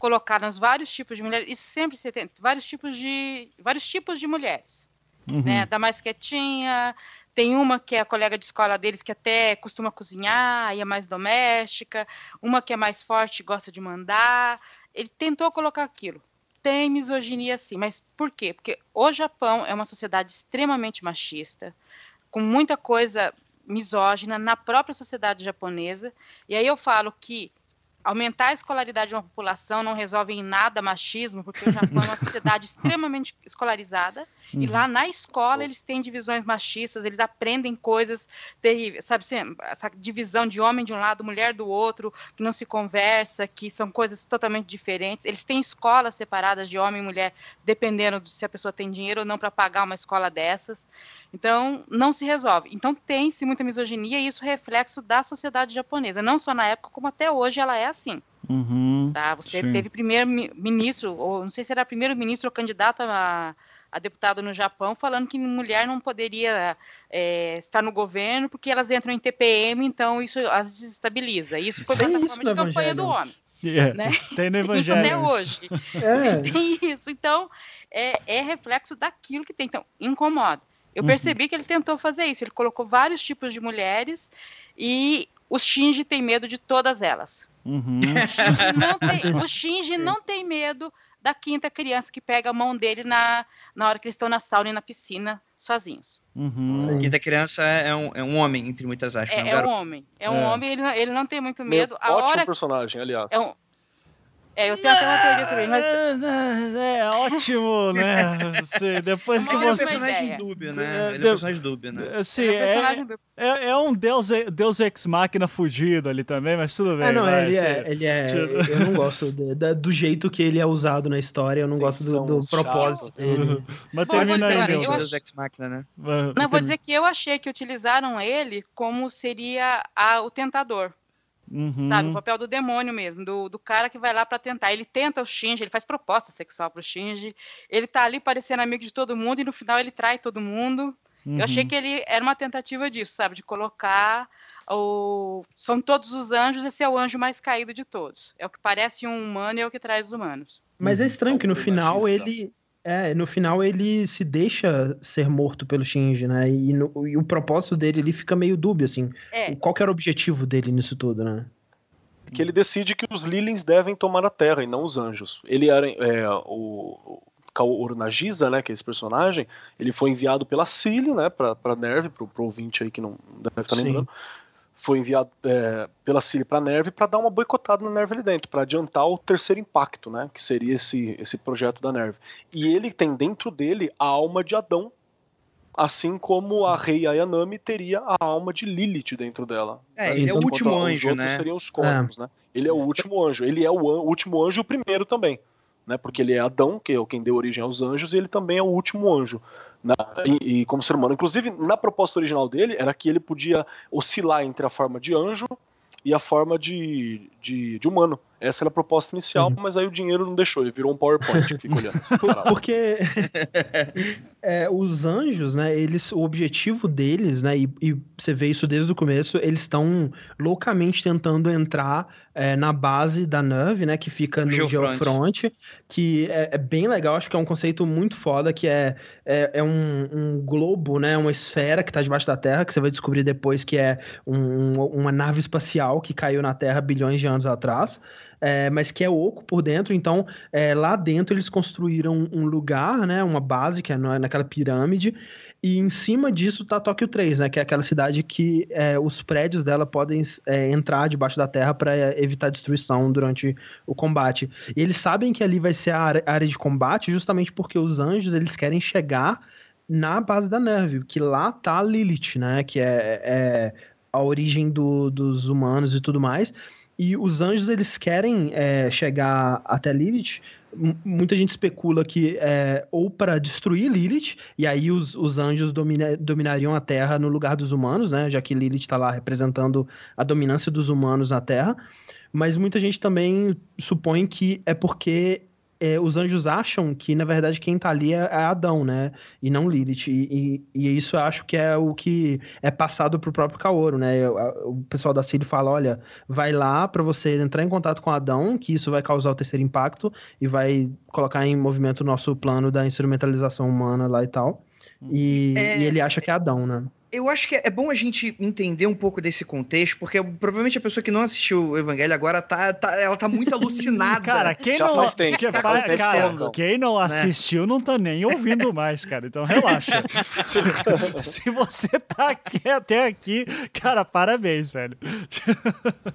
colocar nos vários tipos de mulheres, isso sempre se tem, vários tipos de vários tipos de mulheres, uhum. né? Da mais quietinha, tem uma que é a colega de escola deles que até costuma cozinhar e é mais doméstica, uma que é mais forte, gosta de mandar. Ele tentou colocar aquilo. Tem misoginia sim, mas por quê? Porque o Japão é uma sociedade extremamente machista, com muita coisa misógina na própria sociedade japonesa. E aí eu falo que aumentar a escolaridade de uma população não resolve em nada machismo, porque o Japão é uma sociedade extremamente escolarizada Uhum. E lá na escola eles têm divisões machistas, eles aprendem coisas terríveis, sabe? Assim, essa divisão de homem de um lado, mulher do outro, que não se conversa, que são coisas totalmente diferentes. Eles têm escolas separadas de homem e mulher, dependendo de se a pessoa tem dinheiro ou não para pagar uma escola dessas. Então, não se resolve. Então, tem-se muita misoginia e isso é reflexo da sociedade japonesa, não só na época, como até hoje ela é assim. Uhum, tá? Você sim. teve primeiro ministro, ou não sei se era primeiro ministro ou candidato a a deputada no Japão falando que mulher não poderia é, estar no governo porque elas entram em TPM, então isso as desestabiliza. Isso foi plataforma de campanha do homem. Yeah. É, né? Tem no Evangelho. Isso até hoje. É. Tem isso. Então, é, é, reflexo daquilo que tem. Então, incomoda. Eu uhum. percebi que ele tentou fazer isso. Ele colocou vários tipos de mulheres e o Shinji tem medo de todas elas. Uhum. O, Shinji não tem, o Shinji não tem medo da quinta criança que pega a mão dele na, na hora que eles estão na sauna e na piscina sozinhos. Uhum. A quinta criança é um, é um homem, entre muitas aspas. É, né? é um homem. É um é. homem, ele, ele não tem muito medo. Meu, a ótimo hora... personagem, aliás. É um, é, eu tenho até uma teoria sobre ele, mas... É, é ótimo, né? Assim, depois que você... Ele é um personagem dúbio, né? Ele é um personagem dúbio, né? Assim, é, é, é, um deus, deus ex-máquina fugido ali também, mas tudo bem. Ah, não, ele, é, ele é... Eu não gosto de, de, do jeito que ele é usado na história, eu não Sim, gosto do, do propósito dele. Uhum. Mas termina aí, meu Deus ex-máquina, né? Não, vou dizer que eu achei que utilizaram ele como seria a, o tentador. Uhum. Sabe, o papel do demônio mesmo, do, do cara que vai lá para tentar. Ele tenta o Shinji, ele faz proposta sexual pro Shinji, ele tá ali parecendo amigo de todo mundo e no final ele trai todo mundo. Uhum. Eu achei uhum. que ele era uma tentativa disso, sabe, de colocar o são todos os anjos, esse é o anjo mais caído de todos. É o que parece um humano e é o que traz os humanos. Mas é estranho que no final ele é, no final ele se deixa ser morto pelo Shinji, né? E, no, e o propósito dele ele fica meio dúbio, assim. É. Qual que era o objetivo dele nisso tudo, né? Que ele decide que os Lilins devem tomar a Terra e não os anjos. Ele era é, o, Kaoru Nagisa, né, que é esse personagem, ele foi enviado pela Cilio, né, pra, pra Nerve, pro, pro ouvinte aí que não deve estar lembrando, foi enviado é, pela Cilio pra Nerve para dar uma boicotada na Nerve ali dentro, para adiantar o terceiro impacto, né, que seria esse, esse projeto da Nerve. E ele tem dentro dele a alma de Adão, assim como Sim. a Rei Ayanami teria a alma de Lilith dentro dela. É, ele é o último anjo, né? seriam os corpos, é. né? Ele é o último anjo. Ele é o último anjo o primeiro também né? Porque ele é Adão, que é quem deu origem aos anjos, e ele também é o último anjo. Na, e, e, como ser humano. Inclusive, na proposta original dele, era que ele podia oscilar entre a forma de anjo e a forma de, de, de humano. Essa era a proposta inicial, uhum. mas aí o dinheiro não deixou, ele virou um PowerPoint que fica olhando. Porque é, os anjos, né, eles, o objetivo deles, né, e, e você vê isso desde o começo, eles estão loucamente tentando entrar é, na base da Nerve, né, que fica no Geofront, Geofront que é, é, bem legal, acho que é um conceito muito foda, que é, é, é um, um, globo, né, uma esfera que está debaixo da Terra, que você vai descobrir depois que é um, uma nave espacial que caiu na Terra bilhões de anos atrás é, mas que é oco por dentro. Então, é, lá dentro eles construíram um lugar, né, uma base, que é naquela pirâmide, e em cima disso tá Tóquio 3, né? Que é aquela cidade que é, os prédios dela podem é, entrar debaixo da terra para é, evitar destruição durante o combate. E eles sabem que ali vai ser a área de combate justamente porque os anjos eles querem chegar na base da Nerve, que lá tá Lilith, né? Que é, é a origem do, dos humanos e tudo mais. E os anjos, eles querem é, chegar até Lilith. muita gente especula que é ou para destruir Lilith, e aí os, os anjos domina, dominariam a Terra no lugar dos humanos, né? Já que Lilith está lá representando a dominância dos humanos na Terra. Mas muita gente também supõe que é porque é, os anjos acham que, na verdade, quem tá ali é, é Adão, né? E não Lilith. E, e, e, isso eu acho que é o que é passado pro próprio Kaoru, né? O, o pessoal da Cílio fala: olha, vai lá para você entrar em contato com Adão, que isso vai causar o terceiro impacto e vai colocar em movimento o nosso plano da instrumentalização humana lá e tal. E, é... e ele acha que é Adão, né? Eu acho que é bom a gente entender um pouco desse contexto, porque provavelmente a pessoa que não assistiu o Evangelho agora tá, tá ela tá muito alucinada. cara, quem Já não, faz tempo. Que, tá cara, cara, quem não né? assistiu né? não tá nem ouvindo mais, cara. Então relaxa. se, se, você tá aqui, até aqui, cara, parabéns, velho.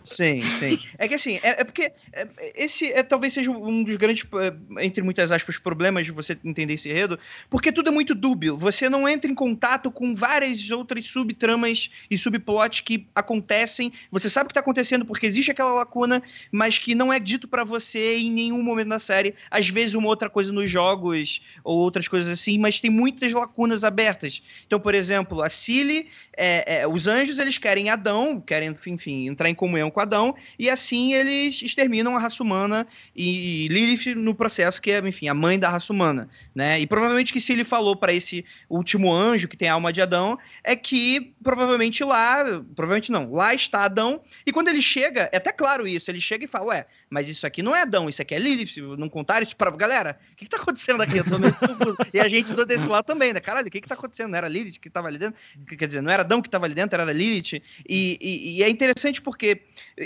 sim, sim. É que assim, é, é porque é, esse é, talvez seja um dos grandes, é, entre muitas aspas, problemas de você entender esse enredo, porque tudo é muito dúbio. Você não entra em contato com várias outras outras subtramas e subplots que acontecem. Você sabe o que está acontecendo porque existe aquela lacuna, mas que não é dito para você em nenhum momento na série. Às vezes uma outra coisa nos jogos ou outras coisas assim, mas tem muitas lacunas abertas. Então, por exemplo, a Cilly, é, é, os anjos eles querem Adão, querem, enfim, entrar em comunhão com Adão, e assim eles exterminam a raça humana e, e Lilith no processo, que é, enfim, a mãe da raça humana, né? E provavelmente que se ele falou para esse último anjo que tem a alma de Adão, é que provavelmente lá, provavelmente não, lá está Adão, e quando ele chega, é até claro isso, ele chega e fala, ué, mas isso aqui não é Adão, isso aqui é Lilith, não contaram isso pra galera? O que, que tá acontecendo aqui? e a gente do desse lado também, né? Caralho, o que que tá acontecendo? Não era Lilith que tava ali dentro? Quer dizer, não era Adão que tava ali dentro, era Lilith, e, e, e é interessante porque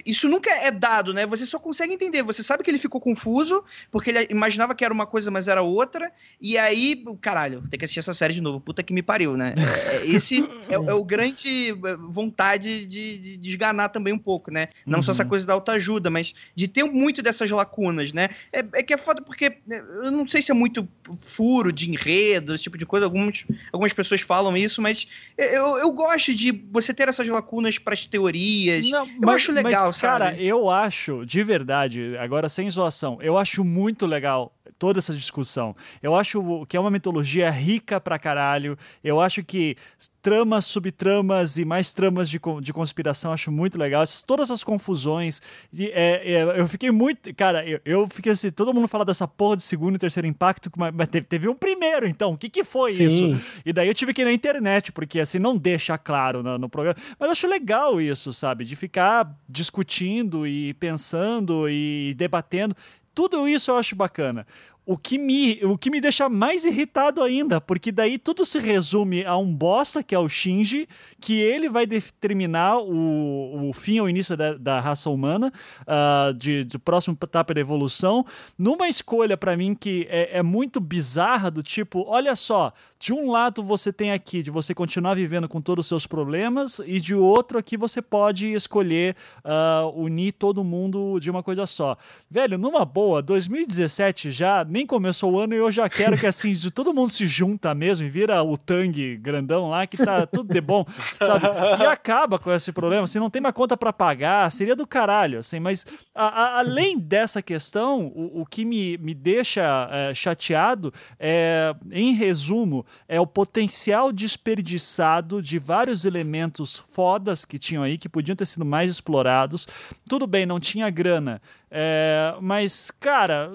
isso nunca é dado, né? Você só consegue entender, você sabe que ele ficou confuso, porque ele imaginava que era uma coisa, mas era outra, e aí, caralho, tem que assistir essa série de novo, puta que me pariu, né? É, é esse é, é, o grande é, vontade de, de, de esganar também um pouco, né? Não uhum. só essa uhum. coisa da autoajuda, mas de ter muito dessas lacunas, né? É, é, que é foda porque né, eu não sei se é muito furo de enredo, esse tipo de coisa. Algumas, algumas pessoas falam isso, mas eu, eu gosto de você ter essas lacunas para as teorias. Não, eu mas, acho legal, mas, sabe? Cara, eu acho, de verdade, agora sem zoação, eu acho muito legal toda essa discussão. Eu acho que é uma mitologia rica pra caralho. Eu acho que tramas, subtramas e mais tramas de, de conspiração acho muito legal. Essas, todas as confusões. E, é, é, eu fiquei muito. Cara, eu, eu, fiquei assim. Todo mundo fala dessa porra de segundo e terceiro impacto, mas teve, teve um primeiro, então. O que, que foi Sim. isso? E daí eu tive que ir na internet, porque assim não deixa claro no, no programa. Mas eu acho legal isso, sabe? De ficar discutindo e pensando e debatendo. Tudo isso eu acho bacana. O que, me, o que me deixa mais irritado ainda, porque daí tudo se resume a um bosta que é o Shinji, que ele vai determinar o, o fim ou início da, da raça humana, uh, de, de próximo etapa da evolução, numa escolha para mim que é, é muito bizarra, do tipo, olha só, de um lado você tem aqui de você continuar vivendo com todos os seus problemas, e de outro aqui você pode escolher uh, unir todo mundo de uma coisa só. Velho, numa boa, 2017 já nem começou o ano e eu já quero que assim, de todo mundo se junta mesmo e vira o Tang grandão lá, que tá tudo de bom, sabe? E acaba com esse problema, assim, não tem mais conta para pagar, seria do caralho, assim, mas a, a, além dessa questão, o, o que me, me deixa é, chateado é, em resumo, é o potencial desperdiçado de vários elementos fodas que tinham aí, que podiam ter sido mais explorados. Tudo bem, não tinha grana, é, mas, cara,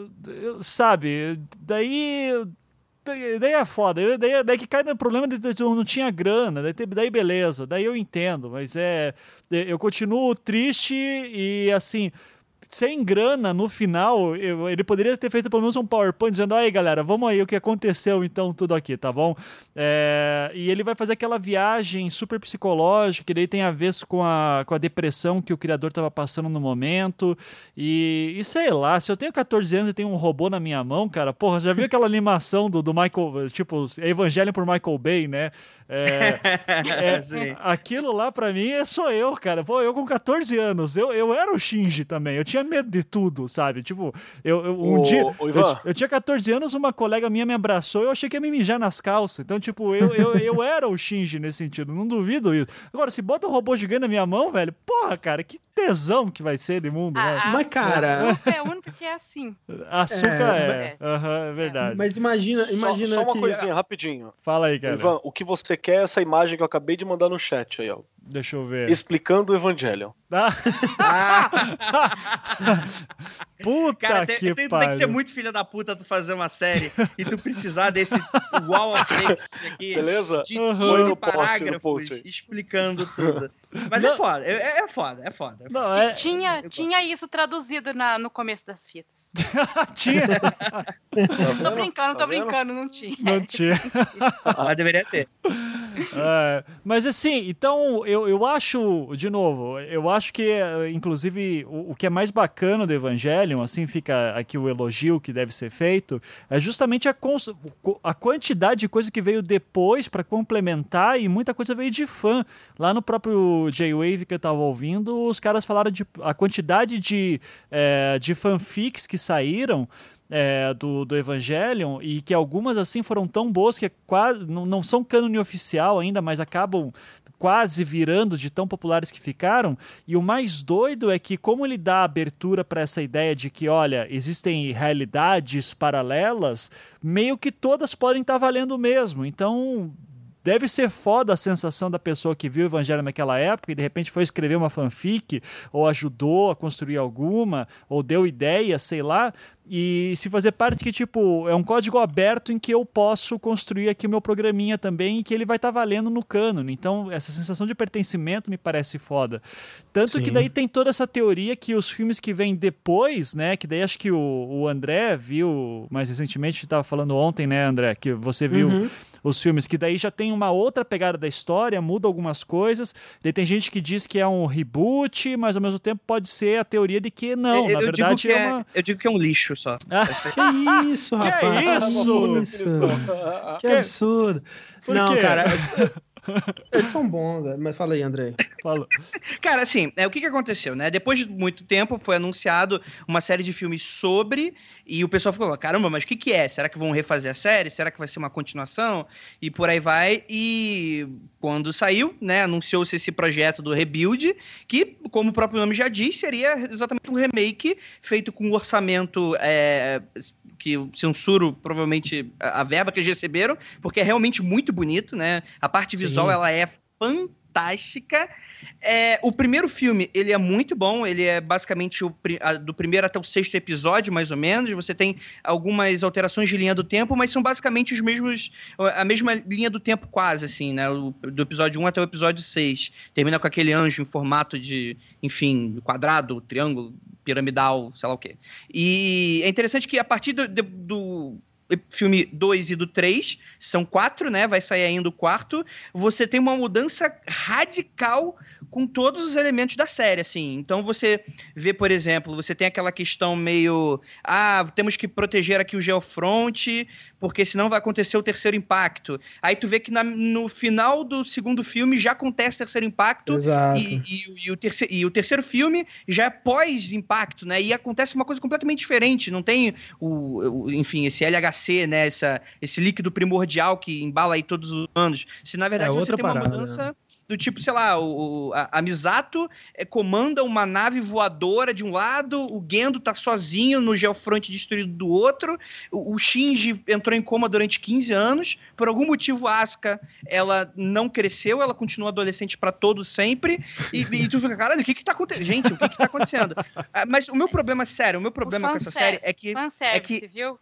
sabe, daí daí é foda. Daí, daí que cai no problema de, de não tinha grana, daí, daí beleza, daí eu entendo, mas é. Eu continuo triste e assim sem grana no final, eu, ele poderia ter feito pelo menos um PowerPoint dizendo: aí galera, vamos aí o que aconteceu então, tudo aqui, tá bom? É, e ele vai fazer aquela viagem super psicológica, que daí tem a ver com a, com a depressão que o criador estava passando no momento. E, e, sei lá, se eu tenho 14 anos e tenho um robô na minha mão, cara, porra, já viu aquela animação do, do Michael, tipo, Evangelho por Michael Bay, né? É, é, aquilo lá para mim é só eu, cara. Pô, eu com 14 anos, eu, eu era o Shinji também. Eu tinha medo de tudo, sabe? Tipo, eu, eu um dia. eu, eu, tinha 14 anos, uma colega minha me abraçou e eu achei que ia me mijar nas calças. Então, tipo, eu, eu, eu era o Shinji nesse sentido. Não duvido isso. Agora, se bota um robô gigante na minha mão, velho, porra, cara, que tesão que vai ser de mundo. Ah, né? Mas, cara. É o único que é assim. Açúcar é. É. Uhum, é verdade. Mas imagina, imagina. Só, só uma que... coisinha, rapidinho. Fala aí, cara. Ivan, o que você quer é essa imagem que eu acabei de mandar no chat aí, ó. Deixa eu ver. Explicando o Evangelion. Ah. puta Cara, que tem, pariu. tem que ser muito filha da puta tu fazer uma série e tu precisar desse wall of text aqui. Beleza? De Uhum. 15 no post, no parágrafos post explicando tudo. Mas é Não. foda, é, é foda, é foda. é foda. Não, é, Tinha, tinha isso traduzido na, no começo das fitas. tinha. Tá Tô brincando, Tá tô vendo? brincando, não tinha. Não tinha. Mas deveria ter. É, mas assim, então eu, eu acho, de novo, eu acho que, inclusive, o, o que é mais bacana do Evangelion, assim fica aqui o elogio que deve ser feito, é justamente a, a quantidade de coisa que veio depois para complementar e muita coisa veio de fã. Lá no próprio J-Wave que eu tava ouvindo, os caras falaram de a quantidade de, eh, de fanfics que saíram é, do, do Evangelion e que algumas assim foram tão boas que é quase, não, não são cânone oficial ainda, mas acabam quase virando de tão populares que ficaram. E o mais doido é que como ele dá abertura para essa ideia de que, olha, existem realidades paralelas, meio que todas podem estar valendo mesmo. Então, Deve ser foda a sensação da pessoa que viu o Evangelho naquela época e de repente foi escrever uma fanfic, ou ajudou a construir alguma, ou deu ideia, sei lá, e se fazer parte que, tipo, é um código aberto em que eu posso construir aqui o meu programinha também e que ele vai estar valendo no cânone. Então, essa sensação de pertencimento me parece foda. Tanto Sim. que daí tem toda essa teoria que os filmes que vêm depois, né, que daí acho que o, o André viu mais recentemente, estava falando ontem, né, André, que você viu Uhum. Os filmes, que daí já tem uma outra pegada da história, muda algumas coisas. Daí tem gente que diz que é um reboot, mas ao mesmo tempo pode ser a teoria de que não, eu, na eu digo verdade que é é, uma. eu digo que é um lixo só. Que isso, Que rapaz? isso? isso? Que Que- absurdo. Por Não, quê? cara. Eles são bons, né? mas fala aí, Andrei. Fala. Cara, assim, é, o que, que aconteceu, né? Depois de muito tempo foi anunciado uma série de filmes sobre, e o pessoal ficou, caramba, mas o que, que é? Será que vão refazer a série? Será que vai ser uma continuação? E por aí vai. E quando saiu, né, anunciou-se esse projeto do Rebuild, que, como o próprio nome já diz, seria exatamente um remake feito com um orçamento é, que eu censuro provavelmente a, a verba que eles receberam, porque é realmente muito bonito, né? A parte visual, Sim. ela é fantástica. É, o primeiro filme, ele é muito bom, ele é basicamente o, a- do primeiro até o sexto episódio, mais ou menos. Você tem algumas alterações de linha do tempo, mas são basicamente os mesmos, a mesma linha do tempo quase, assim, né? O- do episódio 1 até o episódio 6. Termina com aquele anjo em formato de, enfim, quadrado, triângulo, piramidal, sei lá o quê. E é interessante que a partir do, do filme 2 e do 3, são quatro, né? Vai sair ainda o quarto. Você tem uma mudança radical com todos os elementos da série, assim. Então você vê, por exemplo, você tem aquela questão meio. Ah, temos que proteger aqui o Geofront, porque senão vai acontecer o terceiro impacto. Aí tu vê que na, no final do segundo filme já acontece o terceiro impacto. Exato. E, e, e, o terceiro, e o terceiro filme já é pós-impacto, né? E acontece uma coisa completamente diferente. Não tem o, o enfim, esse LHC, né? Essa, esse líquido primordial que embala aí todos os anos. Se na verdade é você tem parada, uma mudança. Né? do tipo, sei lá, o, a, a Misato é, comanda uma nave voadora de um lado, o Gendo tá sozinho no Geofront destruído do outro, o, o, Shinji entrou em coma durante 15 anos, por algum motivo a Asuka, ela não cresceu, ela continua adolescente para todo sempre, e, e, tu fica, caralho, o que que tá acontecendo? Gente, o que que tá acontecendo? Ah, mas o meu problema, sério, o meu problema o com essa série é que... é que viu?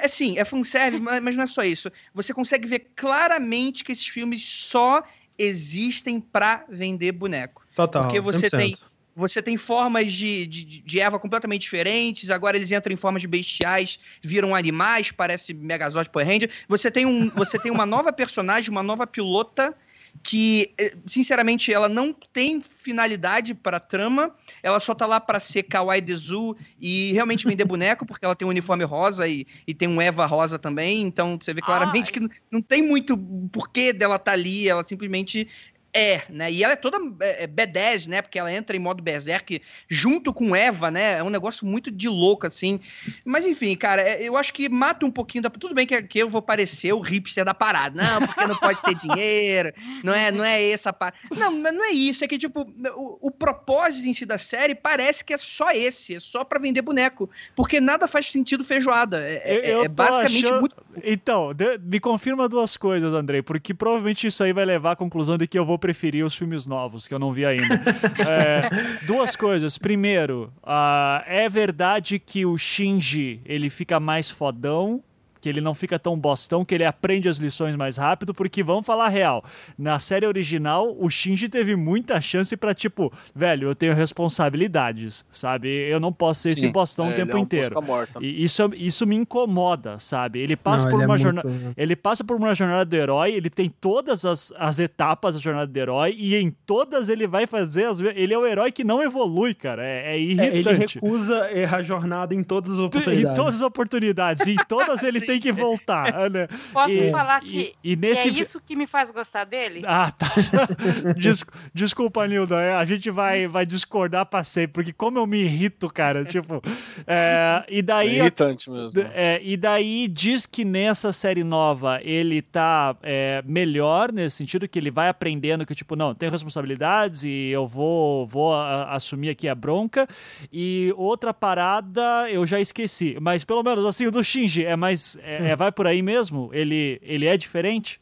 É sim, é fanservice, mas, mas não é só isso. Você consegue ver claramente que esses filmes só existem para vender boneco. Total. Porque você 100%. tem você tem formas de, de, de, Eva completamente diferentes, agora eles entram em formas de bestiais, viram animais, parece Megazord Power Ranger. Você tem, um, você tem uma nova personagem, uma nova pilota que, eh, sinceramente, ela não tem finalidade para trama, ela só tá lá para ser kawaii desu e realmente vender boneco, porque ela tem um uniforme rosa e, e tem um Eva rosa também, então você vê claramente Ai. que não, não tem muito porquê dela tá ali, ela simplesmente é, né? E ela é toda é, é, B10, né? Porque ela entra em modo berserk junto com Eva, né? É um negócio muito de louco, assim. Mas enfim, cara, é, eu acho que mata um pouquinho da. Tudo bem que, que eu vou parecer o hipster da parada. Não, porque não pode ter dinheiro. Não é, não é essa parada. Não, não é isso. É que, tipo, o, o, propósito em si da série parece que é só esse. É só para vender boneco. Porque nada faz sentido feijoada. É, é, é basicamente achando... muito. Então, me confirma duas coisas, Andrei. Porque provavelmente isso aí vai levar à conclusão de que eu vou preferir os filmes novos, que eu não vi ainda. é, duas coisas. Primeiro, uh, é verdade que o Shinji ele fica mais fodão que ele não fica tão bostão, que ele aprende as lições mais rápido, porque vamos falar real, na série original o Shinji teve muita chance para tipo, velho, eu tenho responsabilidades, sabe? Eu não posso ser Sim, esse bostão é, o tempo é um inteiro. E isso isso me incomoda, sabe? Ele passa não, por uma é jornada, muito... ele passa por uma jornada do herói, ele tem todas as, as etapas da jornada do herói e em todas ele vai fazer as, ele é o herói que não evolui, cara. É, é irritante. ele recusa errar a jornada em todas as oportunidades. Em todas as oportunidades, em todas ele tem tem que voltar. Né? Posso e, falar que, e, e nesse... que é isso que me faz gostar dele? Ah, tá. Des, desculpa, Nilda. É, a gente vai, vai discordar pra sempre, porque como eu me irrito, cara, tipo. É, e daí. É irritante mesmo. É, e daí diz que nessa série nova ele tá é, melhor nesse sentido que ele vai aprendendo que, tipo, não, tenho responsabilidades e eu vou, vou a, assumir aqui a bronca. E outra parada eu já esqueci. Mas pelo menos assim, o do Shinji é mais é, é, vai por aí mesmo? Ele, ele é diferente?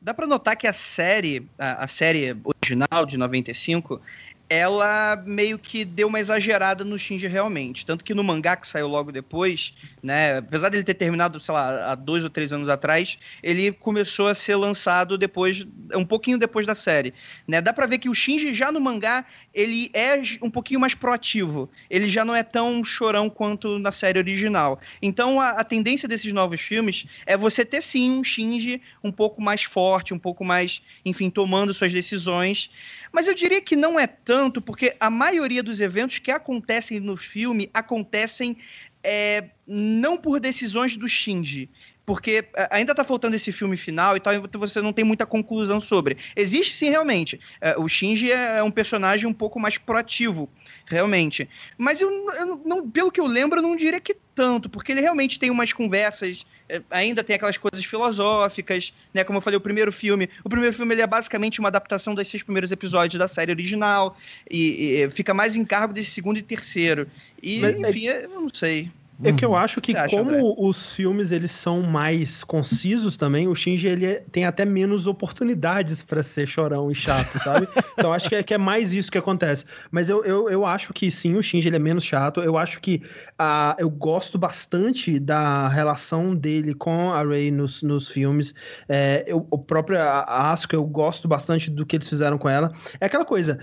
Dá para notar que a série, a, a, série original de 95, ela meio que deu uma exagerada no Shinji realmente. Tanto que no mangá que saiu logo depois, né, apesar dele ter terminado, sei lá, há dois ou três anos atrás, ele começou a ser lançado depois, um pouquinho depois da série. Né? Dá pra ver que o Shinji já no mangá, ele é um pouquinho mais proativo. Ele já não é tão chorão quanto na série original. Então a, a tendência desses novos filmes é você ter sim um Shinji um pouco mais forte, um pouco mais, enfim, tomando suas decisões. Mas eu diria que não é tanto, porque a maioria dos eventos que acontecem no filme acontecem é, não por decisões do Shinji. Porque é, ainda está faltando esse filme final e tal, e você não tem muita conclusão sobre. Existe sim, realmente. É, o Shinji é um personagem um pouco mais proativo realmente. Mas eu, eu, não, pelo que eu lembro, eu não diria que tanto, porque ele realmente tem umas conversas, é, ainda tem aquelas coisas filosóficas, né? Como eu falei, o primeiro filme. O primeiro filme ele é basicamente uma adaptação dos seis primeiros episódios da série original, e, e fica mais em cargo desse segundo e terceiro. E, Mas, é enfim, eu não sei. É que eu uhum. acho que acha, como André? os filmes eles são mais concisos também, o Shinji ele é, tem até menos oportunidades para ser chorão e chato, sabe? então acho que é, que é, mais isso que acontece. Mas eu, eu, eu acho que sim, o Shinji ele é menos chato. Eu acho que uh, eu gosto bastante da relação dele com a Rey nos, nos filmes. É, eu, o próprio Asuka, eu gosto bastante do que eles fizeram com ela. É aquela coisa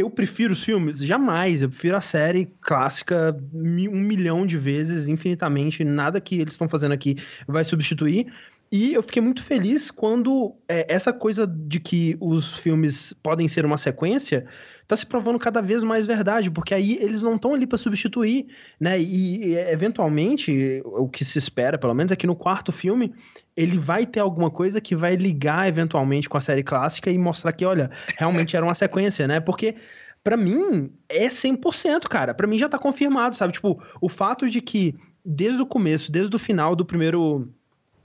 eu prefiro os filmes? Jamais. Eu prefiro a série clássica um milhão de vezes, infinitamente. Nada que eles estão fazendo aqui vai substituir. E eu fiquei muito feliz quando é, essa coisa de que os filmes podem ser uma sequência tá se provando cada vez mais verdade, porque aí eles não estão ali para substituir, né? E, e, eventualmente, o que se espera, pelo menos, é que no quarto filme ele vai ter alguma coisa que vai ligar eventualmente com a série clássica e mostrar que, olha, realmente era uma sequência, né? Porque para mim é 100%, cara. Para mim já tá confirmado, sabe? Tipo, o fato de que desde o começo, desde o final do primeiro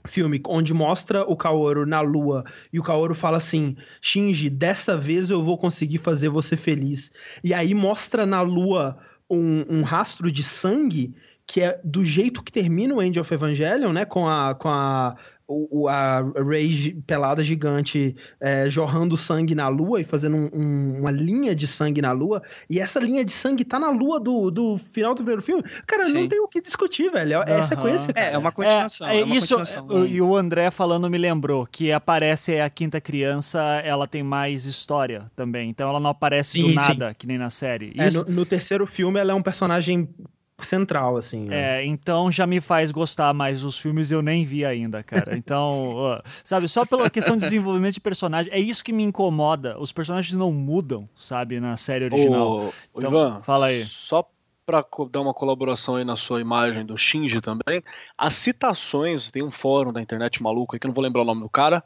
filme onde mostra o Kaoru na lua e o Kaoru fala assim: Shinji, dessa vez eu vou conseguir fazer você feliz. E aí mostra na lua um, um rastro de sangue que é do jeito que termina o End of Evangelion, né? Com a, com a o, a Rey pelada gigante é, jorrando sangue na lua e fazendo um, um, uma linha de sangue na lua. E essa linha de sangue tá na lua do, do final do primeiro filme. Cara, Sim. não tem o que discutir, velho. É, uhum. sequência. Cara. É, é uma continuação. É, é, é uma isso, continuação, e o André falando me lembrou que aparece a quinta criança, ela tem mais história também. Então ela não aparece sim, do nada, sim. que nem na série. É, isso... no, no terceiro filme ela é um personagem central, assim. Né? É, então já me faz gostar mais dos filmes eu nem vi ainda, cara. Então, sabe, só pela questão de desenvolvimento de personagem, é isso que me incomoda. Os personagens não mudam, sabe, na série original. Ô, então, Ivan, fala aí. Só para dar uma colaboração aí na sua imagem do Shinji também, as citações, tem um fórum da internet maluco aí que eu não vou lembrar o nome do cara,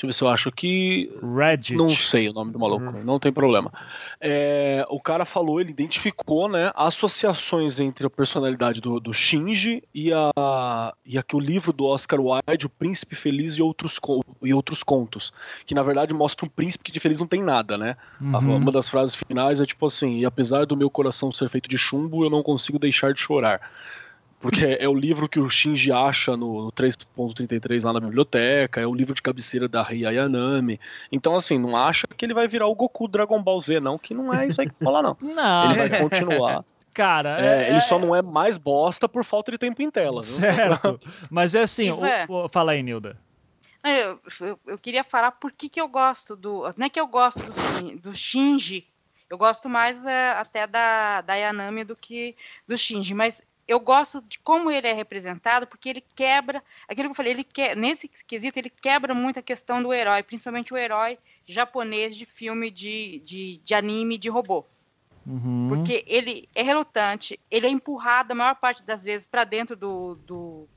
Deixa eu ver se eu acho aqui. Reddit. Não sei o nome do maluco, uhum. não tem problema. É, o cara falou, ele identificou né, associações entre a personalidade do, do Shinji e, a, e aqui o livro do Oscar Wilde, O Príncipe Feliz e Outros, e outros Contos. Que na verdade mostra um príncipe que de feliz não tem nada, né? Uhum. Uma das frases finais é tipo assim: e apesar do meu coração ser feito de chumbo, eu não consigo deixar de chorar. Porque é o livro que o Shinji acha no 3.33 lá na biblioteca, é o livro de cabeceira da Ria Yanami. Então, assim, não acha que ele vai virar o Goku Dragon Ball Z, não, que não é isso aí que fala, não. Não. Ele vai continuar. Cara, é, é, ele só não é mais bosta por falta de tempo em tela. Viu? Certo. Mas é assim, o, o, fala aí, Nilda. Eu, eu, eu, queria falar por que, que eu gosto do. Não é que eu gosto do, do Shinji, eu gosto mais é, até da, da Yanami do que do Shinji, mas eu gosto de como ele é representado, porque ele quebra, aquilo que eu falei, ele quer, nesse quesito, ele quebra muito a questão do herói, principalmente o herói japonês de filme de, de, de anime de robô. Uhum. Porque ele é relutante, ele é empurrado a maior parte das vezes para dentro do, do,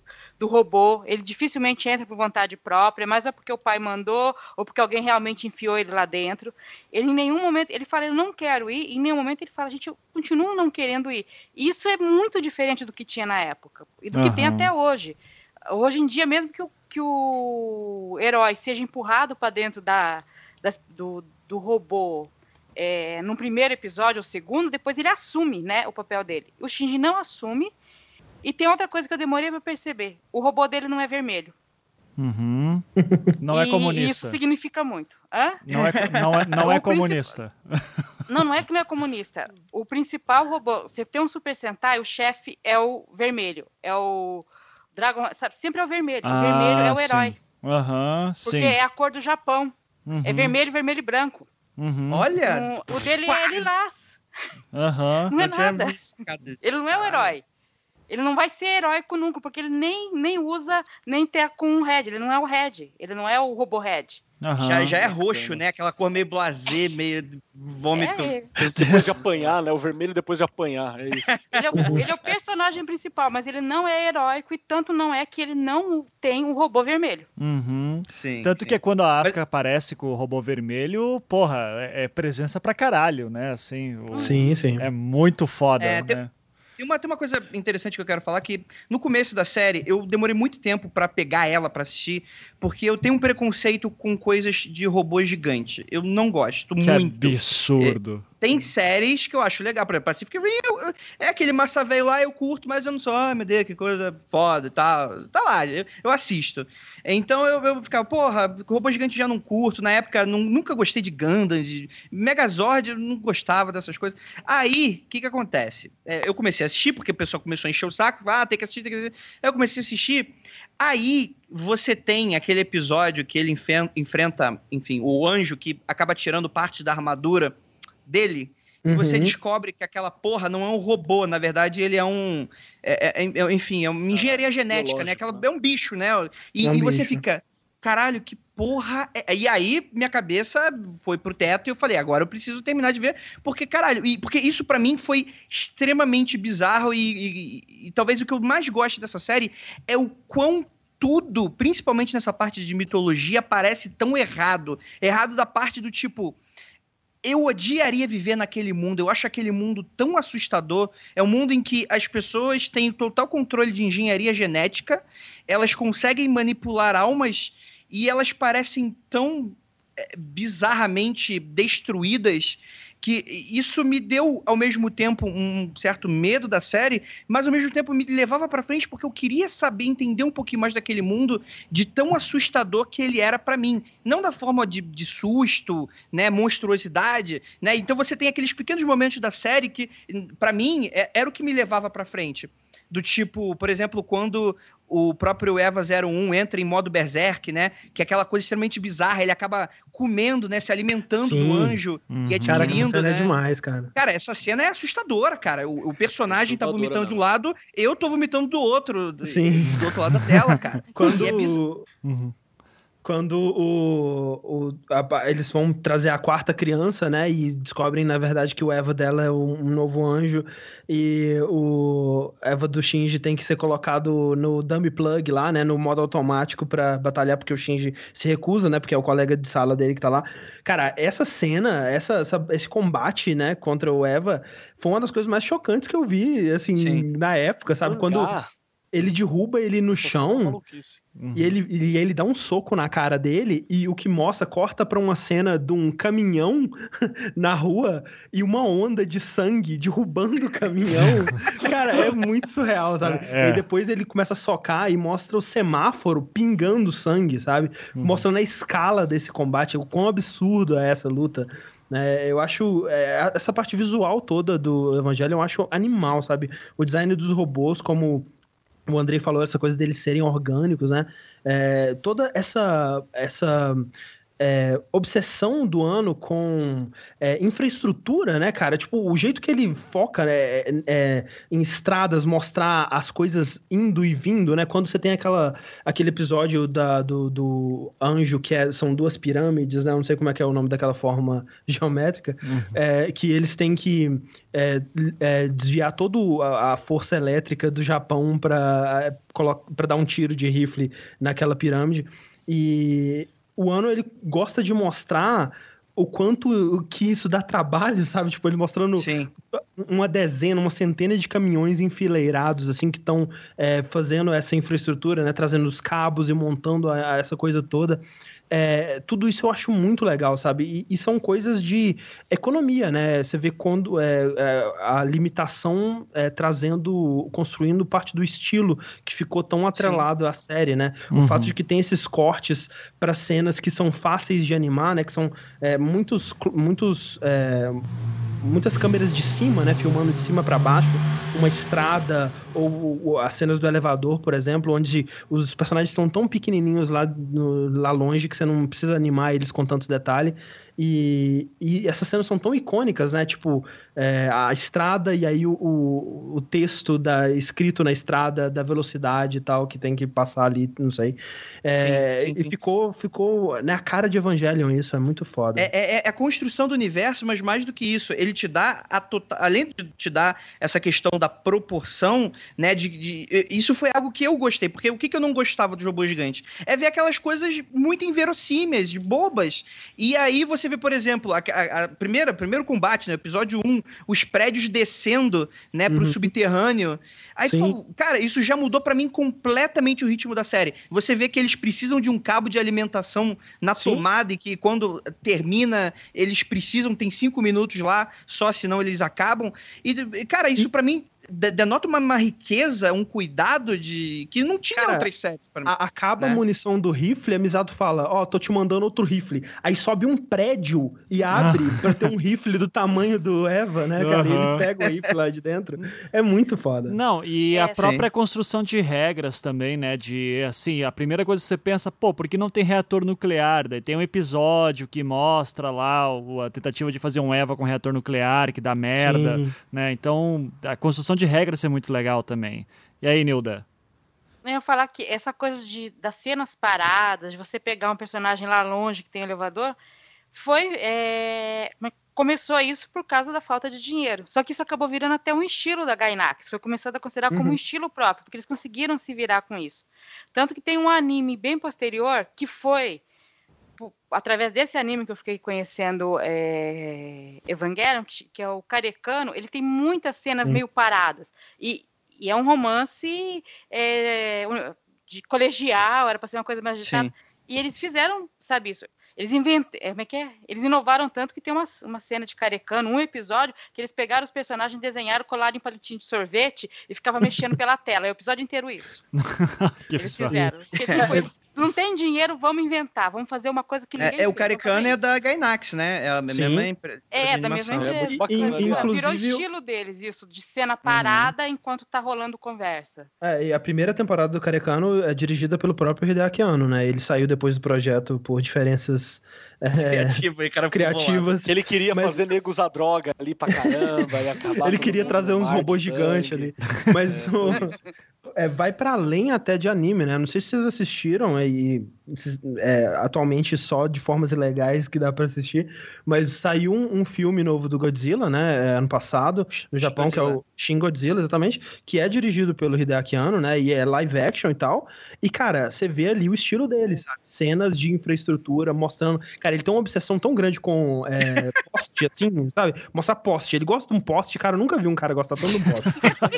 do, robô, ele dificilmente entra por vontade própria, mas é porque o pai mandou ou porque alguém realmente enfiou ele lá dentro. Ele em nenhum momento, ele fala, eu não quero ir, e em nenhum momento ele fala, gente, eu continuo não querendo ir. Isso é muito diferente do que tinha na época e do uhum. que tem até hoje. Hoje em dia, mesmo que o, que o herói seja empurrado para dentro da, das, do, do robô é, no primeiro episódio ou segundo, depois ele assume né, o papel dele. O Shinji não assume. E tem outra coisa que eu demorei para perceber: o robô dele não é vermelho. Uhum. Não é comunista. Isso significa muito. Hã? Não é, não é, não é comunista. Não, não é que não é comunista. O principal robô, você tem um Super Sentai, o chefe é o vermelho. É o Dragon. Sabe, sempre é o vermelho. Ah, o vermelho é o herói. Aham, uhum, Porque é a cor do Japão. É uhum. É vermelho, vermelho e branco. Uhum. Olha! O, o dele é lilás. Uhum. Não é nada. Ele não é o herói. Ele não vai ser heróico nunca, porque ele nem, nem usa, nem ter com o Red. Ele não é o Red. Ele não é o robô Red. Uhum. Já, já é roxo, né? Aquela cor meio blasé, meio vômito. É, depois de apanhar, né? O vermelho depois de apanhar. É isso. Ele é, o, ele é, o, personagem principal, mas ele não é heróico e tanto não é que ele não tem um robô vermelho. Uhum. Sim, tanto sim. que quando a Asuka mas... aparece com o robô vermelho, porra, é, é, presença pra caralho, né? Assim, o... Sim, sim. É muito foda, é, né? Tem tem uma, tem uma coisa interessante que eu quero falar que no começo da série eu demorei muito tempo para pegar ela para assistir, porque eu tenho um preconceito com coisas de robô gigante. Eu não gosto que muito. absurdo. Tem séries que eu acho legal, por exemplo, Pacific Rim, é aquele massa velho lá, eu curto, mas eu não sou, ah, meu Deus, que coisa foda e tal. Tá lá, eu, eu assisto. Então eu, eu ficava, porra, robô gigante já não curto. Na época, não, nunca gostei de Gundam, de Megazord, eu não gostava dessas coisas. Aí, o que que acontece? É, eu comecei a assistir, porque o pessoal começou a encher o saco, ah, tem que assistir, tem que assistir. Eu comecei a assistir. Aí você tem aquele episódio que ele enfrenta, enfim, o anjo que acaba tirando parte da armadura dele. uhum. você descobre que aquela porra não é um robô, na verdade ele é um. É, é, é, enfim, é uma engenharia genética, né? Aquela, né? é um bicho, né? E, um e você fica. Caralho, que porra. É? E aí, minha cabeça foi pro teto e eu falei, agora eu preciso terminar de ver, porque, caralho, e, porque isso para mim foi extremamente bizarro e, e, e, talvez o que eu mais gosto dessa série é o quão tudo, principalmente nessa parte de mitologia, parece tão errado. Errado da parte do tipo. Eu odiaria viver naquele mundo. Eu acho aquele mundo tão assustador. É um mundo em que as pessoas têm total controle de engenharia genética, elas conseguem manipular almas e elas parecem tão é, bizarramente destruídas que isso me deu ao mesmo tempo um certo medo da série, mas ao mesmo tempo me levava para frente porque eu queria saber entender um pouquinho mais daquele mundo de tão assustador que ele era para mim, não da forma de, de susto, né, monstruosidade, né? Então você tem aqueles pequenos momentos da série que para mim é, era o que me levava para frente do tipo, por exemplo, quando o próprio Eva 01 entra em modo berserk, né? Que é aquela coisa extremamente bizarra, ele acaba comendo, né? Se alimentando Sim. do anjo uhum. e adquirindo, cara, essa cena é né? é demais, cara. Cara, essa cena é assustadora, cara. O, o personagem tá vomitando não. de um lado, eu tô vomitando do outro. Sim. Do outro lado da tela, cara. Quando... E é bizarro. Uhum quando o, o a, eles vão trazer a quarta criança, né? E descobrem, na verdade, que o Eva dela é um, um, novo anjo e o Eva do Shinji tem que ser colocado no dummy plug lá, né? No modo automático para batalhar, porque o Shinji se recusa, né? Porque é o colega de sala dele que tá lá. Cara, essa cena, essa, essa esse combate, né? Contra o Eva foi uma das coisas mais chocantes que eu vi, assim, Sim. na época, sabe? Quando ele derruba ele no chão uhum. e, ele, e ele dá um soco na cara dele e o que mostra, corta pra uma cena de um caminhão na rua e uma onda de sangue derrubando o caminhão. cara, é muito surreal, sabe? É, é. E depois ele começa a socar e mostra o semáforo pingando sangue, sabe? Uhum. Mostrando a escala desse combate, o quão absurdo é essa luta. É, eu acho é, essa parte visual toda do Evangelho eu acho animal, sabe? O design dos robôs, como o Andrei falou essa coisa deles serem orgânicos, né? É, toda essa essa é, obsessão do ano com é, infraestrutura, né, cara? Tipo, o jeito que ele foca né, é, é, em estradas, mostrar as coisas indo e vindo, né? Quando você tem aquela, aquele episódio da, do, do anjo, que é, são duas pirâmides, né? Não sei como é que é o nome daquela forma geométrica, uhum. É, que eles têm que desviar toda a, a, força elétrica do Japão para dar um tiro de rifle naquela pirâmide. E o ano ele gosta de mostrar o quanto que isso dá trabalho, sabe? Tipo, ele mostrando Sim. uma dezena, uma centena de caminhões enfileirados, assim, que estão é, fazendo essa infraestrutura, né? Trazendo os cabos e montando a, a essa coisa toda. É, tudo isso eu acho muito legal, sabe? E, e, são coisas de economia, né? Você vê quando é, é, a limitação é, trazendo, construindo parte do estilo que ficou tão atrelado Sim. à série, né? Uhum. O fato de que tem esses cortes para cenas que são fáceis de animar, né? Que são é, muitos, muitos é, muitas câmeras de cima, né, filmando de cima para baixo, uma estrada ou, ou, as cenas do elevador, por exemplo, onde os personagens estão tão pequenininhos lá, no, lá longe que você não precisa animar eles com tantos detalhes. E, e essas cenas são tão icônicas, né? Tipo, é, a estrada e aí o, o, o, texto da, escrito na estrada, da velocidade e tal, que tem que passar ali, não sei. É, sim, sim, sim. E ficou, ficou né, a cara de Evangelion isso, é muito foda. É, é, é, a construção do universo, mas mais do que isso, ele te dá, a total, além de te dar essa questão da proporção, né? De, de, isso foi algo que eu gostei, porque o que, que eu não gostava do robô gigante? É ver aquelas coisas muito inverossímeis, bobas, e aí você você vê, por exemplo, a, a, a primeira, primeiro combate, né, episódio 1, os prédios descendo, né, pro uhum. subterrâneo. Aí tu fala, cara, isso já mudou para mim completamente o ritmo da série. Você vê que eles precisam de um cabo de alimentação na Sim. tomada e que quando termina, eles precisam, tem cinco minutos lá, só senão eles acabam. E, cara, isso para mim denota uma, uma, riqueza, um cuidado de que não tinha Cara, outras séries. Pra mim, a, acaba né? a munição do rifle, a Misato fala: Ó, oh, tô te mandando outro rifle. Aí sobe um prédio e abre pra ter um rifle do tamanho do Eva, né, cara? Uhum. E ele pega o rifle lá de dentro. É muito foda. Não, e é, a própria sim. construção de regras também, né? De assim, a primeira coisa que você pensa, pô, por que não tem reator nuclear? Daí tem um episódio que mostra lá a tentativa de fazer um Eva com reator nuclear, que dá merda, sim. né? Então, a construção de regras é muito legal também. E aí, Nilda? Eu ia falar que essa coisa de, das cenas paradas, de você pegar um personagem lá longe que tem um elevador, foi. É, começou isso por causa da falta de dinheiro. Só que isso acabou virando até um estilo da Gainax. Foi começado a considerar uhum. como um estilo próprio, porque eles conseguiram se virar com isso. Tanto que tem um anime bem posterior que foi através desse anime que eu fiquei conhecendo é, Evangelion, que, que, é o Carecano, ele tem muitas cenas meio paradas. E, e, é um romance é, de colegial, era para ser uma coisa mais agitada. E eles fizeram, sabe isso? Eles inventaram, é, como é que é? Eles inovaram tanto que tem uma, uma cena de carecano, um episódio, que eles pegaram os personagens, desenharam, colaram em palitinho de sorvete e ficava mexendo pela tela. É o episódio inteiro isso. que eles fizeram. Porque, tipo, eles não tem dinheiro, vamos inventar, vamos fazer uma coisa que ninguém É, é o Caricano é da Gainax, né? É a mesma empresa. É, da mesma empresa. É bacana, Inclusive, Virou estilo deles, isso, de cena parada uhum. enquanto tá rolando conversa. É, e a primeira temporada do Caricano é dirigida pelo próprio Hideaki Anno, né? Ele saiu depois do projeto por diferenças é, Criativo, cara criativas. Ele queria mas... fazer nego usar droga ali pra caramba e acabar. Ele queria trazer uns robôs gigantes ali. Mas, é, no... mas é, vai para além até de anime, né? Não sei se vocês assistiram aí é, atualmente só de formas ilegais que dá para assistir, mas saiu um, um, filme novo do Godzilla, né? É, ano passado no Japão que é o Shin Godzilla, exatamente, que é dirigido pelo Hideaki Anno, né? E é live action e tal. E cara, você vê ali o estilo dele, sabe? Cenas de infraestrutura mostrando, cara, ele tem uma obsessão tão grande com é, poste, assim, sabe? Mostrar poste. Ele gosta de um poste, cara. Eu nunca vi um cara gostar tanto de um poste.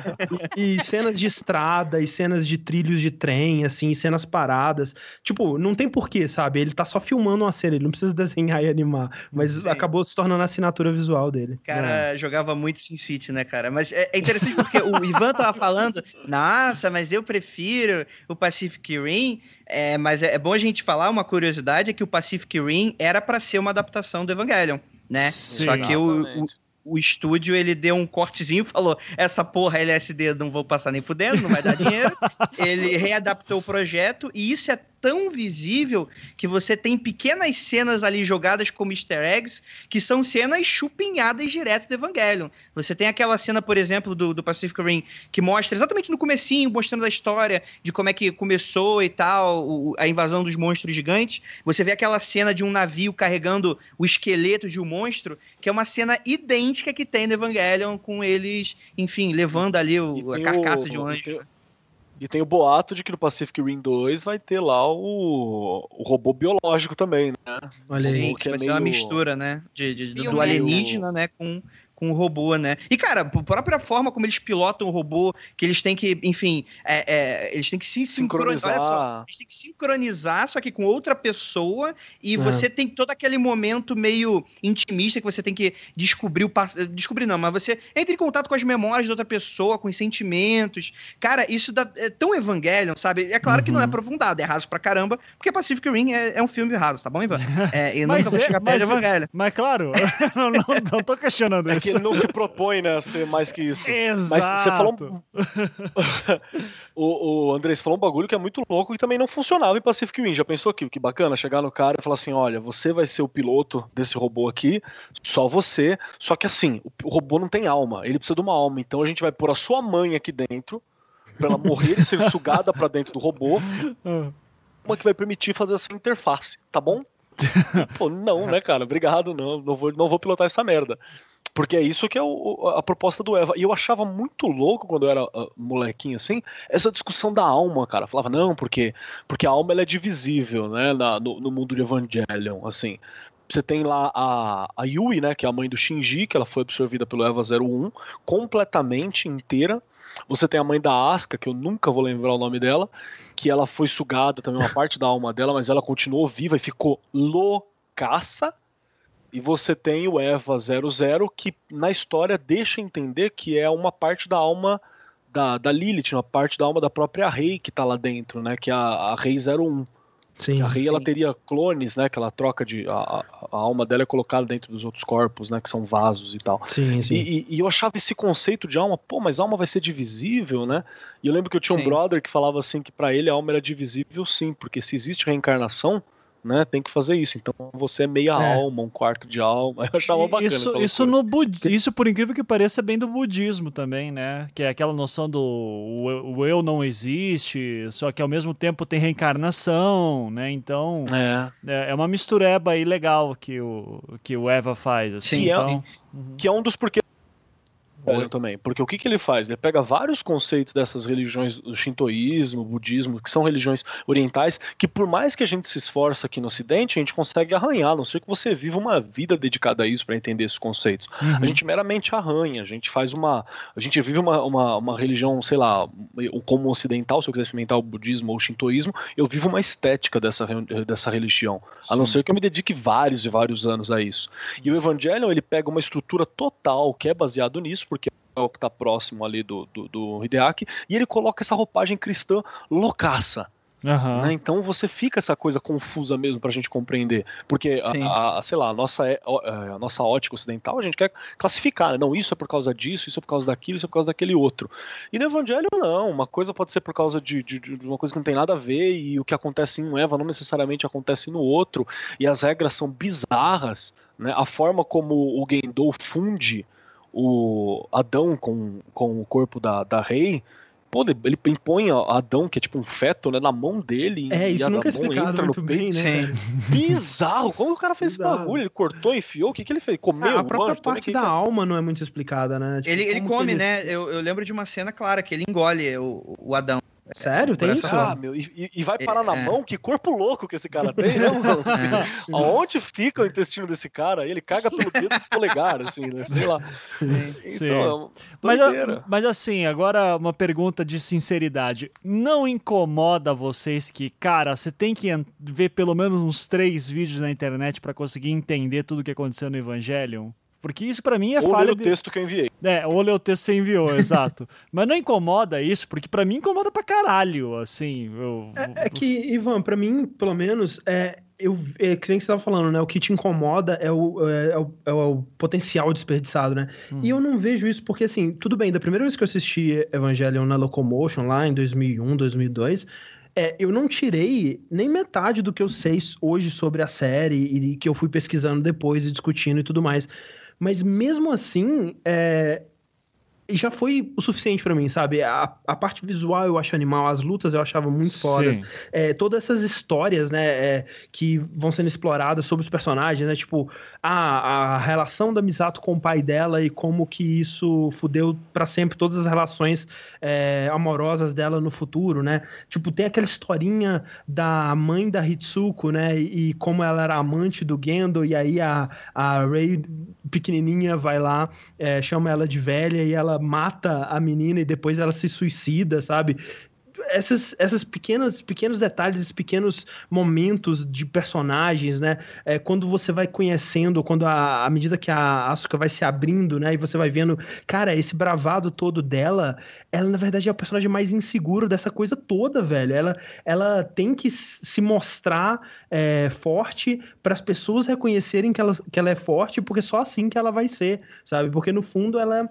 e, e cenas de estrada estrada e cenas de trilhos de trem, assim, cenas paradas. Tipo, não tem porquê, sabe? Ele tá só filmando uma cena, ele não precisa desenhar e animar. Mas Sim. acabou se tornando a assinatura visual dele. Cara, é. jogava muito Sin City, né, cara? Mas é, é interessante porque o Ivan tava falando, nossa, mas eu prefiro o Pacific Rim. É, mas é, é bom a gente falar uma curiosidade: é que o Pacific Rim era para ser uma adaptação do Evangelion né? Sim, Só que o, o, o estúdio ele deu um cortezinho e falou: essa porra LSD não vou passar nem fudendo, não vai dar dinheiro. ele readaptou o projeto e isso é tão visível que você tem pequenas cenas ali jogadas como easter eggs, que são cenas chupinhadas direto do Evangelion. Você tem aquela cena, por exemplo, do, do Pacific Rim, que mostra exatamente no comecinho, mostrando a história de como é que começou e tal, o, a invasão dos monstros gigantes. Você vê aquela cena de um navio carregando o esqueleto de um monstro, que é uma cena idêntica que tem no Evangelion, com eles, enfim, levando ali o, a carcaça o, de um anjo. E tem o boato de que no Pacific Rim 2 vai ter lá o, o robô biológico também, né? Olha aí. Que, que vai é ser uma mistura, né? De, de do alienígena, né? Com, com o robô, né? E, cara, a própria forma como eles pilotam o robô, que eles têm que, enfim, é, é, eles têm que se sincronizar. sincronizar. Só, eles têm que sincronizar, só que com outra pessoa, e é. você tem todo aquele momento meio intimista que você tem que descobrir o passado. Descobrir não, mas você entra em contato com as memórias de outra pessoa, com os sentimentos. Cara, isso dá, é tão Evangelion, sabe? É claro uhum. que não é uhum. aprofundado, é raso pra caramba, porque Pacific Rim é, é um filme raso, tá bom, Ivan? É, e mas nunca vou é, chegar perto de Evangelion. Mas claro, não, não, não tô questionando é isso que ele não se propõe né, a ser mais que isso. Exato. Mas você falou. o, o André, você falou um bagulho que é muito louco e também não funcionava em Pacific Rim. Já pensou aqui? Que bacana chegar no cara e falar assim: olha, você vai ser o piloto desse robô aqui, só você. Só que assim, o, o robô não tem alma, ele precisa de uma alma. Então a gente vai pôr a sua mãe aqui dentro, pra ela morrer e ser sugada pra dentro do robô. Ah. Uma que vai permitir fazer essa interface, tá bom? Pô, não, né, cara? Obrigado, não. Não vou, não vou pilotar essa merda. Porque é isso que é o, a proposta do Eva. E eu achava muito louco quando eu era uh, molequinho assim, essa discussão da alma, cara. Eu falava, não, porque, porque a alma ela é divisível, né, na, no, no mundo de Evangelion, assim. Você tem lá a, a Yui, né, que é a mãe do Shinji, que ela foi absorvida pelo Eva 01, completamente inteira. Você tem a mãe da Asuka, que eu nunca vou lembrar o nome dela, que ela foi sugada também uma parte da alma dela, mas ela continuou viva e ficou loucaça E você tem o Eva 00, que na história deixa entender que é uma parte da alma da, da Lilith, uma parte da alma da própria Rei que tá lá dentro, né? Que é a, a Rei 01. Sim, a Rei sim. ela teria clones, né? Que ela troca de. A, a, alma dela é colocada dentro dos outros corpos, né? Que são vasos e tal. Sim, sim. E, e, e eu achava esse conceito de alma, pô, mas alma vai ser divisível, né? E eu lembro que eu tinha sim. um brother que falava assim que para ele a alma era divisível, sim, porque se existe reencarnação, né? Tem que fazer isso. Então você é meia é. alma, um quarto de alma. Eu achava bacana. Isso, isso, no bud... isso, por incrível que pareça, é bem do budismo também, né? Que é aquela noção do o eu não existe, só que ao mesmo tempo tem reencarnação, né? Então é, é, é uma mistureba aí legal que o, que o Eva faz. Assim. Sim, que, então... é, que é um dos porquês Oi. também. Porque o que, que ele faz? Ele pega vários conceitos dessas religiões, do shintoísmo, budismo, que são religiões orientais, que por mais que a gente se esforça aqui no ocidente, a gente consegue arranhar, a não ser que você viva uma vida dedicada a isso para entender esses conceitos. Uhum. A gente meramente arranha, a gente faz uma... A gente vive uma, uma, uma religião, sei lá, como ocidental, se eu quiser experimentar o budismo ou o shintoísmo, eu vivo uma estética dessa, dessa religião. Sim. A não ser que eu me dedique vários e vários anos a isso. E o Evangelho, ele pega uma estrutura total que é baseado nisso, é o que está próximo ali do, do, do Hideaki, e ele coloca essa roupagem cristã loucaça. Uhum. Né? Então você fica essa coisa confusa mesmo para a gente compreender. Porque, a, a, sei lá, a nossa, é, é, a nossa ótica ocidental, a gente quer classificar. Né? Não, isso é por causa disso, isso é por causa daquilo, isso é por causa daquele outro. E no Evangelho, não. Uma coisa pode ser por causa de, de, de uma coisa que não tem nada a ver, e o que acontece em um Eva não necessariamente acontece no outro. E as regras são bizarras. Né? A forma como o Gendo funde o Adão com, com o corpo da, da Rei, pô, ele impõe Adão, que é tipo um feto, né, na mão dele. É, isso nunca é explicado muito bem, né? Bizarro, como o cara fez Bizarro. esse bagulho? Ele cortou, enfiou, o que, que ele fez? Comeu? Ah, a própria mano, parte da que... alma não é muito explicada, né? Tipo, ele, ele come, ele... né? Eu, eu lembro de uma cena clara que ele engole o, o Adão. Sério? Tem isso? Ah, meu, e, e vai parar é, na mão? Que corpo louco que esse cara tem, né, mano? É. Aonde fica o intestino desse cara? Ele caga pelo dedo do polegar, assim, né? Sei lá. Sim. Então, Sim. É mas, mas assim, agora uma pergunta de sinceridade. Não incomoda vocês que, cara, você tem que ver pelo menos uns três vídeos na internet para conseguir entender tudo o que aconteceu no Evangelion? Porque isso para mim é ou falha. Ou o texto que eu enviei. É, ou ler o texto que você enviou, exato. Mas não incomoda isso, porque para mim incomoda pra caralho, assim. Eu... É, é, que, Ivan, para mim, pelo menos, é, eu, é que nem você estava falando, né? O que te incomoda é o, é, é o, é o potencial desperdiçado, né? Hum. E eu não vejo isso porque, assim, tudo bem, da primeira vez que eu assisti Evangelion na Locomotion, lá em 2001, 2002, é, eu não tirei nem metade do que eu sei hoje sobre a série e que eu fui pesquisando depois e discutindo e tudo mais. Mas mesmo assim, é, já foi o suficiente para mim, sabe? A, a parte visual eu acho animal, as lutas eu achava muito fodas. É, todas essas histórias, né, é, que vão sendo exploradas sobre os personagens, né? Tipo, a, relação da Misato com o pai dela e como que isso fudeu para sempre todas as relações é, amorosas dela no futuro, né? Tipo, tem aquela historinha da mãe da Hitsuko, né? E, e como ela era amante do Gendo, e aí a, a Rei pequenininha vai lá, é, chama ela de velha e ela mata a menina e depois ela se suicida, sabe? Essas, essas pequenas pequenos detalhes, esses pequenos momentos de personagens, né? É, quando você vai conhecendo, quando a, à medida que a Asuka vai se abrindo, né? E você vai vendo, cara, esse bravado todo dela, ela na verdade é o personagem mais inseguro dessa coisa toda, velho. Ela, ela tem que se mostrar é, forte para as pessoas reconhecerem que ela, que ela é forte, porque só assim que ela vai ser, sabe? Porque no fundo ela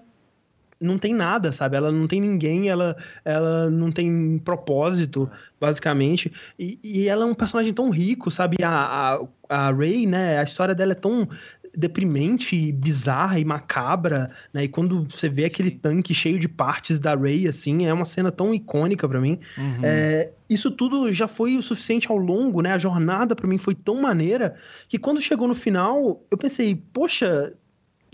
não tem nada, sabe? Ela não tem ninguém, ela, ela não tem propósito, basicamente. E, e ela é um personagem tão rico, sabe? A, a, a Ray, né? A história dela é tão deprimente, bizarra e macabra, né? E quando você vê aquele tanque cheio de partes da Ray, assim, é uma cena tão icônica para mim. Uhum. É, isso tudo já foi o suficiente ao longo, né? A jornada para mim foi tão maneira que quando chegou no final, eu pensei, poxa,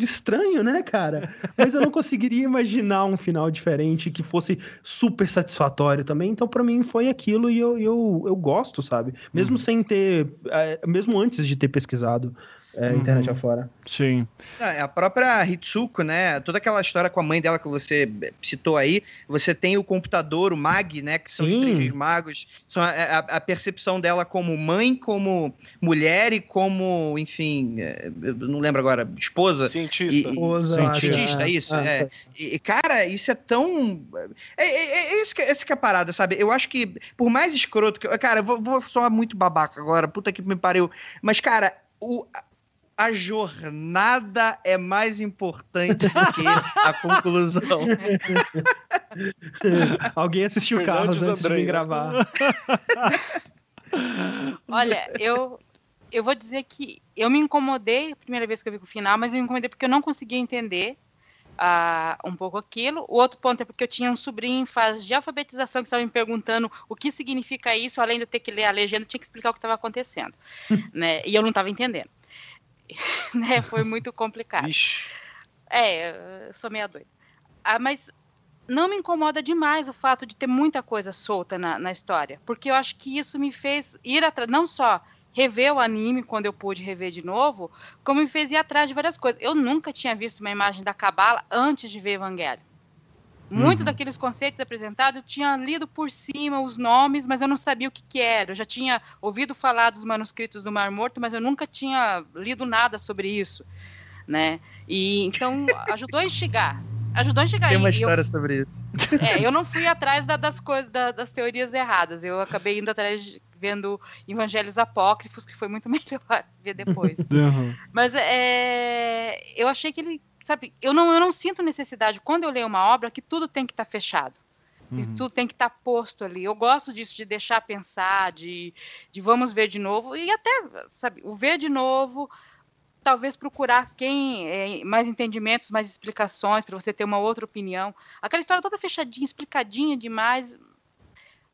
estranho, né, cara? Mas eu não conseguiria imaginar um final diferente que fosse super satisfatório também. Então, para mim, foi aquilo e eu, eu, eu gosto, sabe? Mesmo uhum. sem ter. É, mesmo antes de ter pesquisado. É, internet uhum. afora. Sim. É, a própria Hitsuko, né? Toda aquela história com a mãe dela que você citou aí, você tem o computador, o Mag, né? Que são Sim. os três magos. São a, a, a, percepção dela como mãe, como mulher e como, enfim, é, eu não lembro agora, esposa. Cientista. E, esposa, cientista, é, isso. Ah, é. E, cara, isso é tão. É, é, é, isso, que, essa que é a parada, sabe? Eu acho que, por mais escroto que. Cara, eu vou, vou soar muito babaca agora, puta que me pariu. Mas, cara, o, a jornada é mais importante do que a conclusão. Alguém assistiu Carlos antes André. de me gravar. Olha, eu, eu vou dizer que eu me incomodei a primeira vez que eu vi o final, mas eu me incomodei porque eu não conseguia entender uh, um pouco aquilo. O outro ponto é porque eu tinha um sobrinho em fase de alfabetização que estava me perguntando o que significa isso, além de eu ter que ler a legenda, eu tinha que explicar o que estava acontecendo. né? E eu não estava entendendo. né? Foi muito complicado. Ixi. É, eu sou meia doida. Ah, mas não me incomoda demais o fato de ter muita coisa solta na, na história, porque eu acho que isso me fez ir atrás, não só rever o anime quando eu pude rever de novo, como me fez ir atrás de várias coisas. Eu nunca tinha visto uma imagem da Cabala antes de ver Evangelho. Muitos uhum. daqueles conceitos apresentados eu tinha lido por cima os nomes, mas eu não sabia o que, que era. Eu já tinha ouvido falar dos manuscritos do Mar Morto, mas eu nunca tinha lido nada sobre isso, né? E então ajudou a instigar. Ajudou a instigar. Tem uma história eu, sobre isso. É, eu não fui atrás da, das coisas, da, das teorias erradas. Eu acabei indo atrás de, vendo evangelhos apócrifos, que foi muito melhor ver depois. Uhum. Mas é, eu achei que ele sabe, eu não, eu não sinto necessidade, quando eu leio uma obra, que tudo tem que estar tá fechado. Uhum. tudo tem que estar tá posto ali. Eu gosto disso, de deixar pensar, de, de vamos ver de novo. E até, sabe, o ver de novo, talvez procurar quem é, mais entendimentos, mais explicações, para você ter uma outra opinião. Aquela história toda fechadinha, explicadinha demais,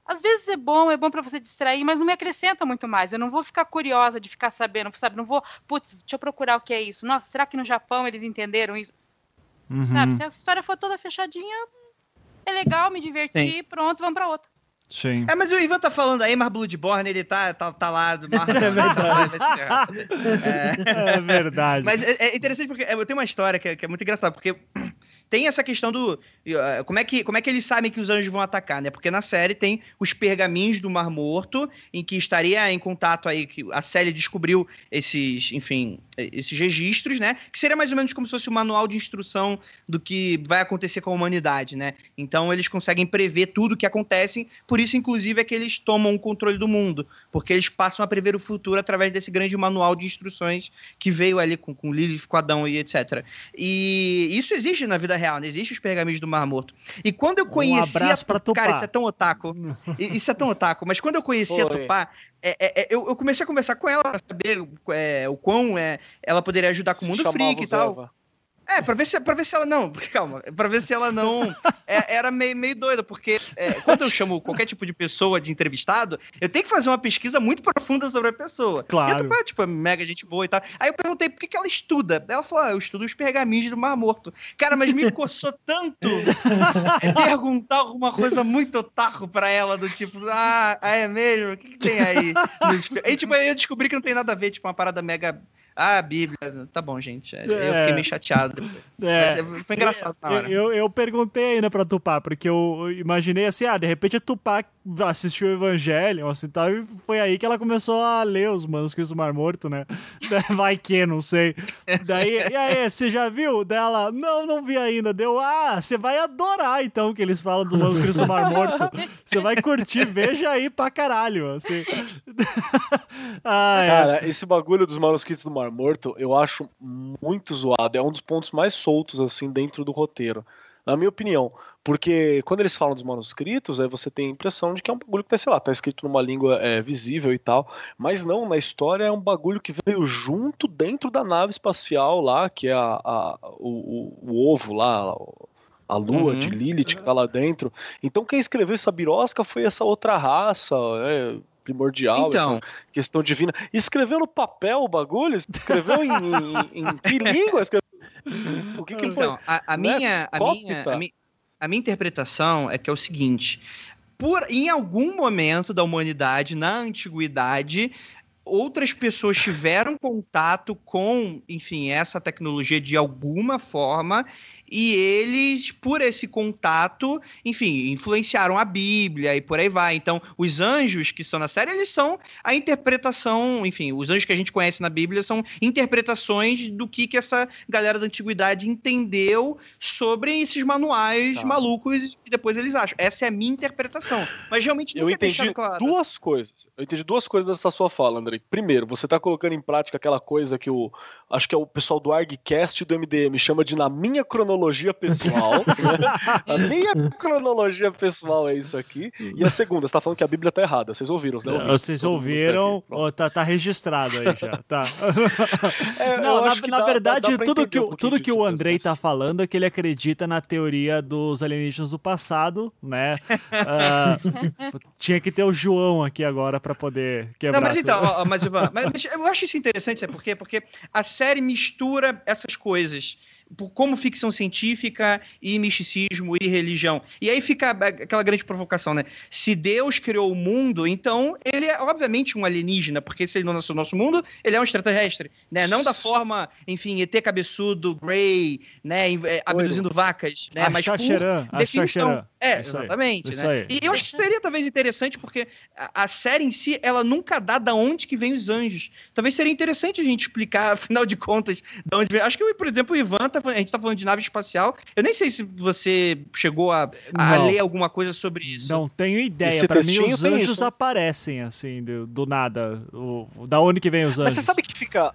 às vezes é bom, é bom para você distrair, mas não me acrescenta muito mais. Eu não vou ficar curiosa de ficar sabendo, sabe? Não vou, putz, deixa eu procurar o que é isso. Nossa, será que no Japão eles entenderam isso? Uhum. Sabe? Se a história for toda fechadinha, é legal, me divertir, Sim. pronto, vamos para outra. Sim. É, mas o Ivan tá falando aí, mas Bloodborne, ele tá, tá, tá lá do Mar... É verdade. é... é verdade. Mas é, é, interessante porque eu tenho uma história que é, que é muito engraçada, porque tem essa questão do. Como é, que, como é que eles sabem que os anjos vão atacar, né? Porque na série tem os pergaminhos do Mar Morto, em que estaria em contato aí, que a série descobriu esses, enfim, esses registros, né? Que seria mais ou menos como se fosse um manual de instrução do que vai acontecer com a humanidade, né? Então eles conseguem prever tudo o que acontece, por isso, inclusive, é que eles tomam o controle do mundo, porque eles passam a prever o futuro através desse grande manual de instruções que veio ali com, com Lilith, com Adão e etc. E isso existe na vida real, né? Existe os pergaminhos do Mar Morto. E quando eu conheci. Um abraço pra Tupá. Cara, isso é tão otaku. isso é tão otaku. Mas quando eu conheci Foi. a Tupá, é, é, é, eu, eu, comecei a conversar com ela pra saber é, o quão é, ela poderia ajudar com o mundo freak e tal. Eva. É, pra ver se, pra ver se ela não. Calma, pra ver se ela não. É, era meio, meio doida, porque é, quando eu chamo qualquer tipo de pessoa de entrevistado, eu tenho que fazer uma pesquisa muito profunda sobre a pessoa. Claro. E tipo, é mega gente boa e tal. Aí eu perguntei por que, que ela estuda. Ela falou: ah, eu estudo os pergaminhos do Mar Morto. Cara, mas me coçou tanto perguntar alguma coisa muito otaku pra ela, do tipo, ah, é mesmo? O que, que tem aí? Aí, tipo, eu descobri que não tem nada a ver, tipo, uma parada mega ah, a Bíblia. Tá bom, gente. É, eu fiquei meio chateado. É, Mas foi engraçado na hora. Eu, eu perguntei ainda pra Tupá, porque eu imaginei assim, ah, de repente a Tupá assistiu o Evangelho, assim, tal, e foi aí que ela começou a ler os manuscritos do Mar Morto, né? Vai que, não sei. Daí, e aí, você já viu? Dela, não, não vi ainda. Deu, ah, você vai adorar, então, que eles falam dos manuscritos do Mar Morto. Você vai curtir, veja aí pra caralho, assim. ah, Cara, é. esse bagulho dos manuscritos do Mar Mar Morto, eu acho muito zoado. É um dos pontos mais soltos, assim, dentro do roteiro. Na minha opinião. Porque quando eles falam dos manuscritos, aí você tem a impressão de que é um bagulho que tá, sei lá, tá escrito numa língua é, visível e tal. Mas não, na história é um bagulho que veio junto dentro da nave espacial lá, que é a, a o, o, o, ovo lá, a lua uhum. de Lilith que tá lá dentro. Então quem escreveu essa birosca foi essa outra raça, é, primordial, então, questão divina. Escreveu no papel o bagulho? Escreveu em, em, em que língua? Escreveu... O que, que então, foi? A, a né? minha, a, minha, a, minha, a minha interpretação é que é o seguinte: por, em algum momento da humanidade, na antiguidade, outras pessoas tiveram contato com, enfim, essa tecnologia de alguma forma e eles, por esse contato, enfim, influenciaram a Bíblia e por aí vai. Então, os anjos que estão na série, eles são a interpretação, enfim, os anjos que a gente conhece na Bíblia são interpretações do que, que essa galera da antiguidade entendeu sobre esses manuais tá. malucos que depois eles acham. Essa é a minha interpretação. Mas realmente não Eu entendi claro. duas coisas. Eu entendi duas coisas dessa sua fala, André. Primeiro, você está colocando em prática aquela coisa que o acho que é o pessoal do ArgCast do MDM chama de na minha cronologia cronologia pessoal. né? A minha cronologia pessoal é isso aqui. E a segunda, você tá falando que a Bíblia tá errada. Vocês ouviram, né? Vocês ouviram, aqui, tá, tá registrado aí já. Tá. É, Não, na, na dá, verdade, dá, tudo que, um tudo que o Andrei tá falando é que ele acredita na teoria dos alienígenas do passado, né? Uh, tinha que ter o João aqui agora para poder quebrar. Não, mas então, ó, mas, Ivan, mas, mas eu acho isso interessante, sabe por quê? Porque a série mistura essas coisas como ficção científica e misticismo e religião. E aí fica aquela grande provocação, né? Se Deus criou o mundo, então ele é obviamente um alienígena, porque se ele não nasceu no nosso mundo, ele é um extraterrestre, né? Não da forma, enfim, ET cabeçudo, Grey, né, é, abduzindo vacas, né? Mas por definição. É, isso exatamente, aí, né? E eu acho que seria talvez interessante porque a, a, série em si, ela nunca dá da onde que vem os anjos. Talvez seria interessante a gente explicar, afinal de contas, de onde vem. Acho que, por exemplo, o Ivan tá, a gente tá falando de nave espacial. Eu nem sei se você chegou a, a ler alguma coisa sobre isso. Não tenho ideia. Para mim, os anjos isso. aparecem assim do, do nada. O, da onde que vem os anjos? Mas você sabe que fica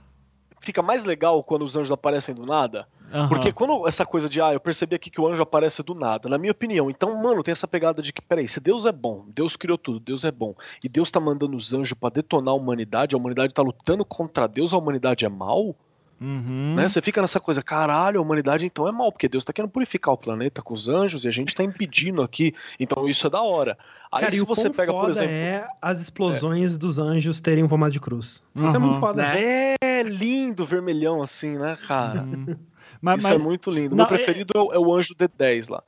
fica mais legal quando os anjos aparecem do nada? Uhum. Porque quando essa coisa de, ah, eu percebi aqui que o anjo aparece do nada, na minha opinião, então, mano, tem essa pegada de que, peraí, se Deus é bom, Deus criou tudo, Deus é bom, e Deus tá mandando os anjos para detonar a humanidade, a humanidade tá lutando contra Deus, a humanidade é mal? Uhum. Né? Você fica nessa coisa, caralho, a humanidade então é mal, porque Deus tá querendo purificar o planeta com os anjos e a gente tá impedindo aqui. Então isso é da hora. Aí Cara, se você pega, por exemplo. É as explosões é. dos anjos terem um formato de cruz. Uhum. Isso é muito foda. Né? É lindo, vermelhão assim, né, cara? Uhum. Mas, Isso é mas... é muito lindo. Não, Meu preferido é... é o anjo D10 lá.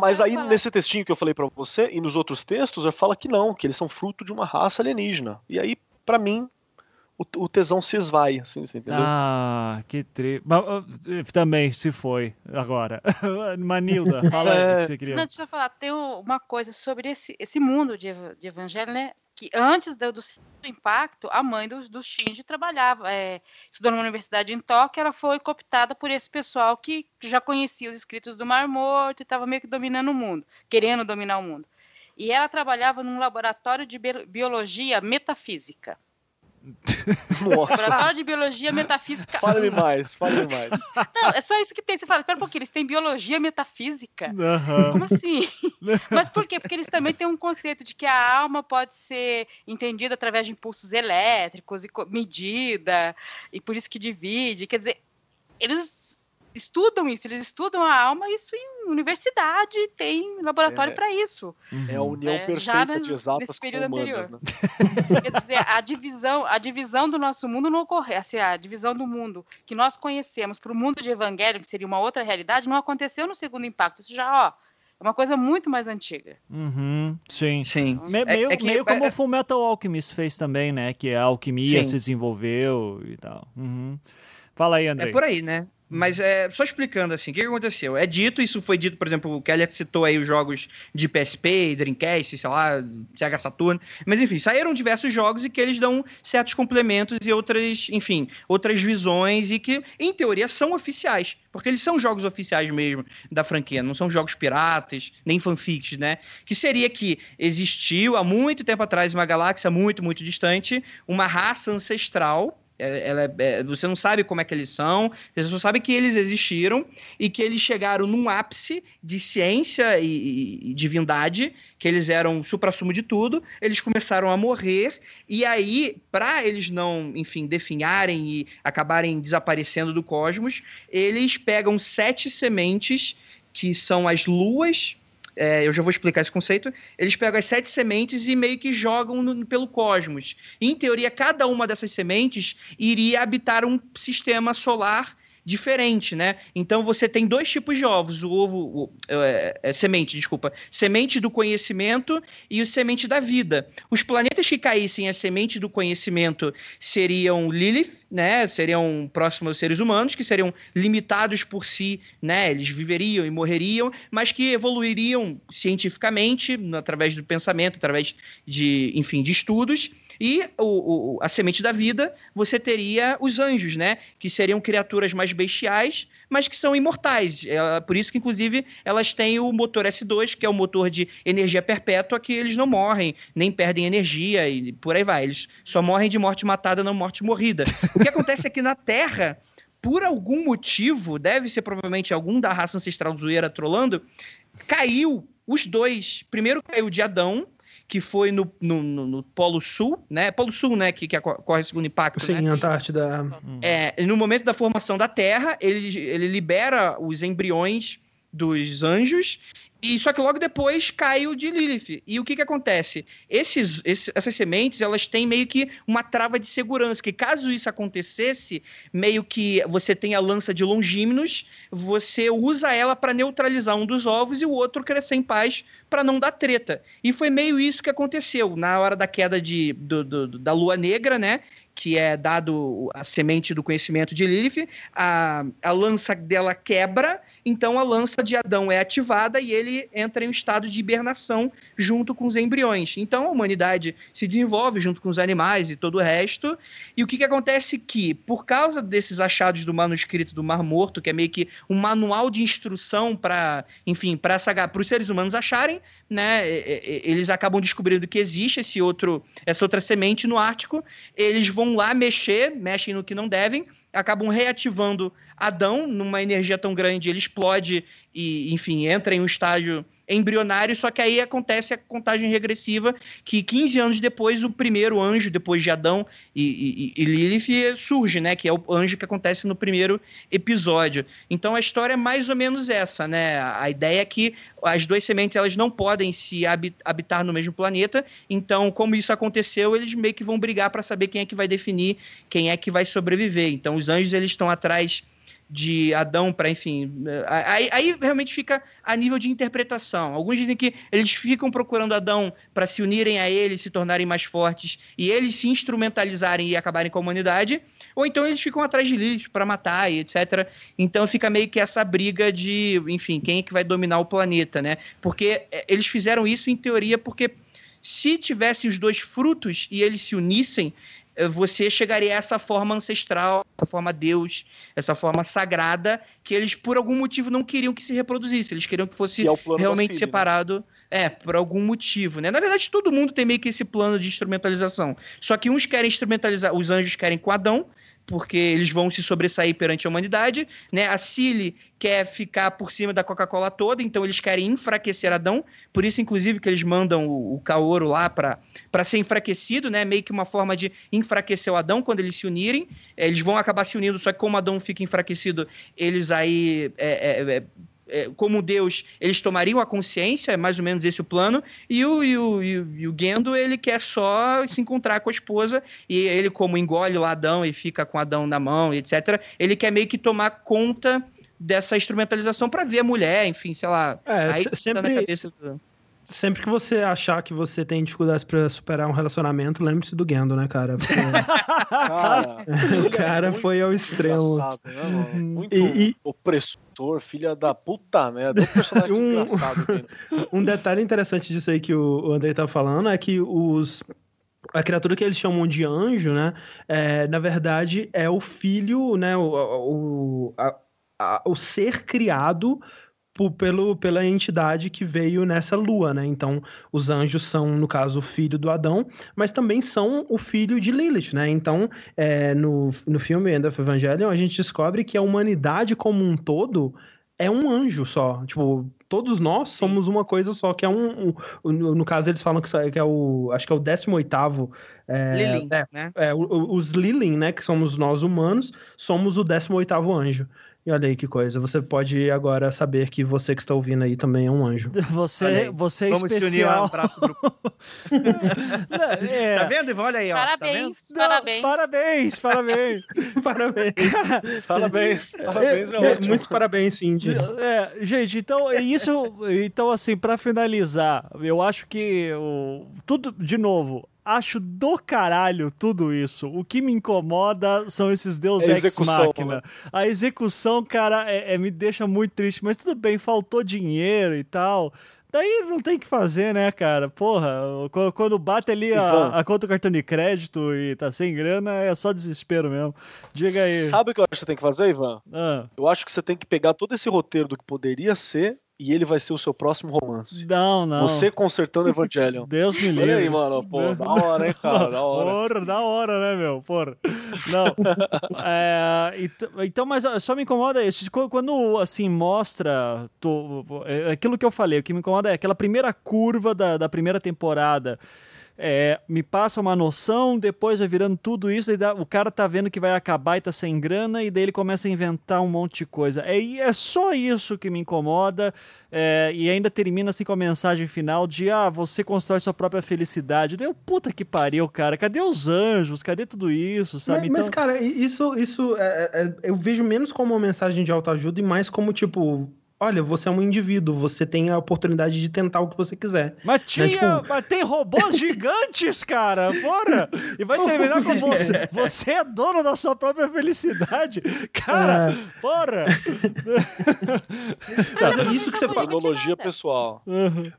Mas aí, falar. nesse textinho que eu falei para você e nos outros textos, eu falo que não, que eles são fruto de uma raça alienígena. E aí, para mim, o, tesão se esvai, assim, você entendeu? Ah, que tri... Também se foi agora. Manilda, fala aí o que você queria. Não, deixa eu falar, tem uma coisa sobre esse, esse mundo de, de evangelho, né? que antes do, do impacto, a mãe do, do Shinji trabalhava, é, estudou numa universidade em Tóquio, ela foi cooptada por esse pessoal que já conhecia os escritos do Mar Morto e estava meio que dominando o mundo, querendo dominar o mundo. E ela trabalhava num laboratório de biologia metafísica. Nossa. Laboratório de Biologia Metafísica. Fale mais, fale mais. Não, é só isso que tem. Você fala, espera um pouquinho, eles têm biologia metafísica? Uhum. Como assim? Mas por quê? Porque eles também têm um conceito de que a alma pode ser entendida através de impulsos elétricos e medida, e por isso que divide. Quer dizer, eles estudam isso, eles estudam a alma, isso em universidade, tem laboratório é, para isso. É a união é, perfeita de exatas com humanas, né? Quer dizer, a divisão, a divisão do nosso mundo não ocorre, assim, a divisão do mundo que nós conhecemos para o mundo de evangelho, que seria uma outra realidade, não aconteceu no segundo impacto. Isso já, ó, é uma coisa muito mais antiga. Uhum, sim. sim. Me, é, meio, é que, meio como é, o Full Metal Alchemist fez também, né? Que a alquimia sim. se desenvolveu e tal. Uhum. Fala aí, André. É por aí, né? Mas é, só explicando assim, o que, aconteceu? É dito, isso foi dito, por exemplo, o Kelly citou aí os jogos de PSP, Dreamcast, sei lá, Sega Saturn. Mas enfim, saíram diversos jogos e que eles dão certos complementos e outras, enfim, outras visões e que, em teoria, são oficiais. Porque eles são jogos oficiais mesmo da franquia, não são jogos piratas, nem fanfics, né? Que seria que existiu há muito tempo atrás, uma galáxia muito, muito distante, uma raça ancestral ela é, é, você não sabe como é que eles são, você só sabe que eles existiram e que eles chegaram num ápice de ciência e, e, e divindade, que eles eram o supra-sumo de tudo, eles começaram a morrer, e aí, para eles não, enfim, definharem e acabarem desaparecendo do cosmos, eles pegam sete sementes, que são as luas é, eu já vou explicar esse conceito, eles pegam as sete sementes e meio que jogam no, pelo cosmos. em teoria, cada uma dessas sementes iria habitar um sistema solar diferente, né? Então você tem dois tipos de ovos: o ovo, o, é, é, semente, desculpa, semente do conhecimento e o semente da vida. Os planetas que caíssem a semente do conhecimento seriam Lilith, né? Seriam próximos seres humanos, que seriam limitados por si, né? Eles viveriam e morreriam, mas que evoluiriam cientificamente através do pensamento, através de, enfim, de estudos. E o, o, a semente da vida, você teria os anjos, né? Que seriam criaturas mais bestiais, mas que são imortais. É, por isso que, inclusive, elas têm o motor S2, que é o motor de energia perpétua, que eles não morrem, nem perdem energia e por aí vai. Eles só morrem de morte matada, não morte morrida. O que acontece é que na Terra por algum motivo, deve ser provavelmente algum da raça ancestral do Zoeira trolando, caiu os dois. Primeiro caiu de Adão, que foi no, no, no, no, Polo Sul, né? Polo Sul, né? Que, que ocorre o segundo impacto. Sim, né? Antártida. É, no momento da formação da Terra, ele, ele libera os embriões dos anjos e só que logo depois cai o de Lilith. E o que que acontece? Esses, esses, essas sementes, elas têm meio que uma trava de segurança, que caso isso acontecesse, meio que você tem a lança de Longímenos, você usa ela para neutralizar um dos ovos e o outro crescer em paz para não dar treta. E foi meio isso que aconteceu na hora da queda de, do, do, da lua negra, né? Que é dado a semente do conhecimento de Lilith, a, a lança dela quebra, então a lança de Adão é ativada e ele entra em um estado de hibernação junto com os embriões. Então a humanidade se desenvolve junto com os animais e todo o resto. E o que, que acontece que, por causa desses achados do manuscrito do Mar Morto, que é meio que um manual de instrução para, enfim, para os seres humanos acharem, né, eles acabam descobrindo que existe esse outro, essa outra semente no Ártico, eles vão lá mexer, mexem no que não devem, acabam reativando Adão numa energia tão grande, ele explode e, enfim, entra em um estágio embrionário, só que aí acontece a contagem regressiva, que 15 anos depois o primeiro anjo, depois de Adão e, e, e, Lilith, surge, né? Que é o anjo que acontece no primeiro episódio. Então a história é mais ou menos essa, né? A ideia é que as duas sementes elas não podem se habitar no mesmo planeta, então como isso aconteceu, eles meio que vão brigar para saber quem é que vai definir quem é que vai sobreviver. Então os anjos eles estão atrás de Adão para, enfim. Aí, aí, realmente fica a nível de interpretação. Alguns dizem que eles ficam procurando Adão para se unirem a ele, se tornarem mais fortes e eles se instrumentalizarem e acabarem com a humanidade, ou então eles ficam atrás de Lilith para matar e etc. Então fica meio que essa briga de, enfim, quem é que vai dominar o planeta, né? Porque é, eles fizeram isso em teoria porque se tivessem os dois frutos e eles se unissem, eh, você chegaria a essa forma ancestral, essa forma Deus, essa forma sagrada, que eles por algum motivo não queriam que se reproduzisse, eles queriam que fosse que é realmente né? separado. Né? É, por algum motivo, né? Na verdade, todo mundo tem meio que esse plano de instrumentalização. Só que uns querem instrumentalizar, os anjos querem com Adão, porque eles vão se sobressair perante a humanidade, né? A Cile quer ficar por cima da Coca-Cola toda, então eles querem enfraquecer Adão, por isso inclusive que eles mandam o, o Kaoro lá para ser enfraquecido, né? Meio que uma forma de enfraquecer o Adão quando eles se unirem, eles vão acabar se unindo, só que como Adão fica enfraquecido, eles aí é, é, é é, como Deus, eles tomariam a consciência, é mais ou menos esse o plano, e o, e o, e o Gendo, ele quer só se encontrar com a esposa, e ele, como engole o Adão e fica com Adão na mão, etc., ele quer meio que tomar conta dessa instrumentalização para ver a mulher, enfim, sei lá. É, aí sempre, na cabeça do sempre que você achar que você tem dificuldades para superar um relacionamento, lembre-se do Gendo, né, cara? Porque... cara o cara é foi ao extremo. Né, uhum. Muito e, e... opressor, filha da puta merda. Um, um, um detalhe interessante disso aí que o Andrei tá falando é que os a criatura que eles chamam de anjo, né? É, na verdade, é o filho, né? O, o, a, a, o ser criado pelo, pela entidade que veio nessa lua, né? Então, os anjos são, no caso, o filho do Adão, mas também são o filho de Lilith, né? Então, é, no, no filme End of Evangelion, a gente descobre que a humanidade como um todo é um anjo só. Tipo, todos nós somos uma coisa só, que é um. um no caso, eles falam que é o. Acho que é o 18 é, Lilin, é, né? É, os Lilin, né? Que somos nós humanos, somos o 18 anjo. E olha aí que coisa. Você pode agora saber que você que está ouvindo aí também é um anjo. Você, você é Vamos especial. se unir um abraço pro... É. Tá vendo, Ivan? Olha aí, ó. Tá vendo? Parabéns, Não, parabéns. Parabéns, parabéns. parabéns. Parabéns, parabéns, é, É, ótimo. muitos parabéns, Cindy. É, gente, então isso, então assim, pra finalizar, eu acho que o, tudo de novo, acho do caralho tudo isso. O que me incomoda são esses Deus É a Ex execução, Machina. né? A execução, cara, é- é- me deixa muito triste, mas tudo bem, faltou dinheiro e tal. Daí não tem o que fazer, né, cara? Porra, quando- bate ali a, a conta do cartão de crédito e tá sem grana, é só desespero mesmo. Diga aí. Sabe o que eu acho que você tem que fazer, Ivan? Ah, Eu acho que você tem que pegar todo esse roteiro do que poderia ser e ele vai ser o seu próximo romance. não, não. Você consertando o Evangelion. Deus me livre. Olha aí, mano. Pô, da hora, hein, cara? Da hora. Porra, da hora, né, meu? Porra. Não. É, ent- então, mas só me incomoda isso. Qu- Quando, assim, mostra tô- é aquilo que eu falei, o que me incomoda é aquela primeira curva da, da primeira temporada. É, me passa uma noção, depois vai virando tudo isso, e dá- o cara tá vendo que vai acabar e tá sem grana, e daí ele começa a inventar um monte de coisa. É, e é só isso que me incomoda, é, e ainda termina assim com a mensagem final de ah, você constrói sua própria felicidade. Deu puta que pariu, cara. Cadê os anjos? Cadê tudo isso, sabe? Mas, mas, então, cara, isso, isso é- é- eu vejo menos como uma mensagem de autoajuda e mais como, tipo, olha, você é um indivíduo, você tem a oportunidade de tentar o que você quiser. mas tinha, tipo- mas tem robôs gigantes, cara, porra! E vai terminar com você. Você é dono da sua própria felicidade. Cara, É. porra! Mas isso que você fala. Tecnologia pessoal.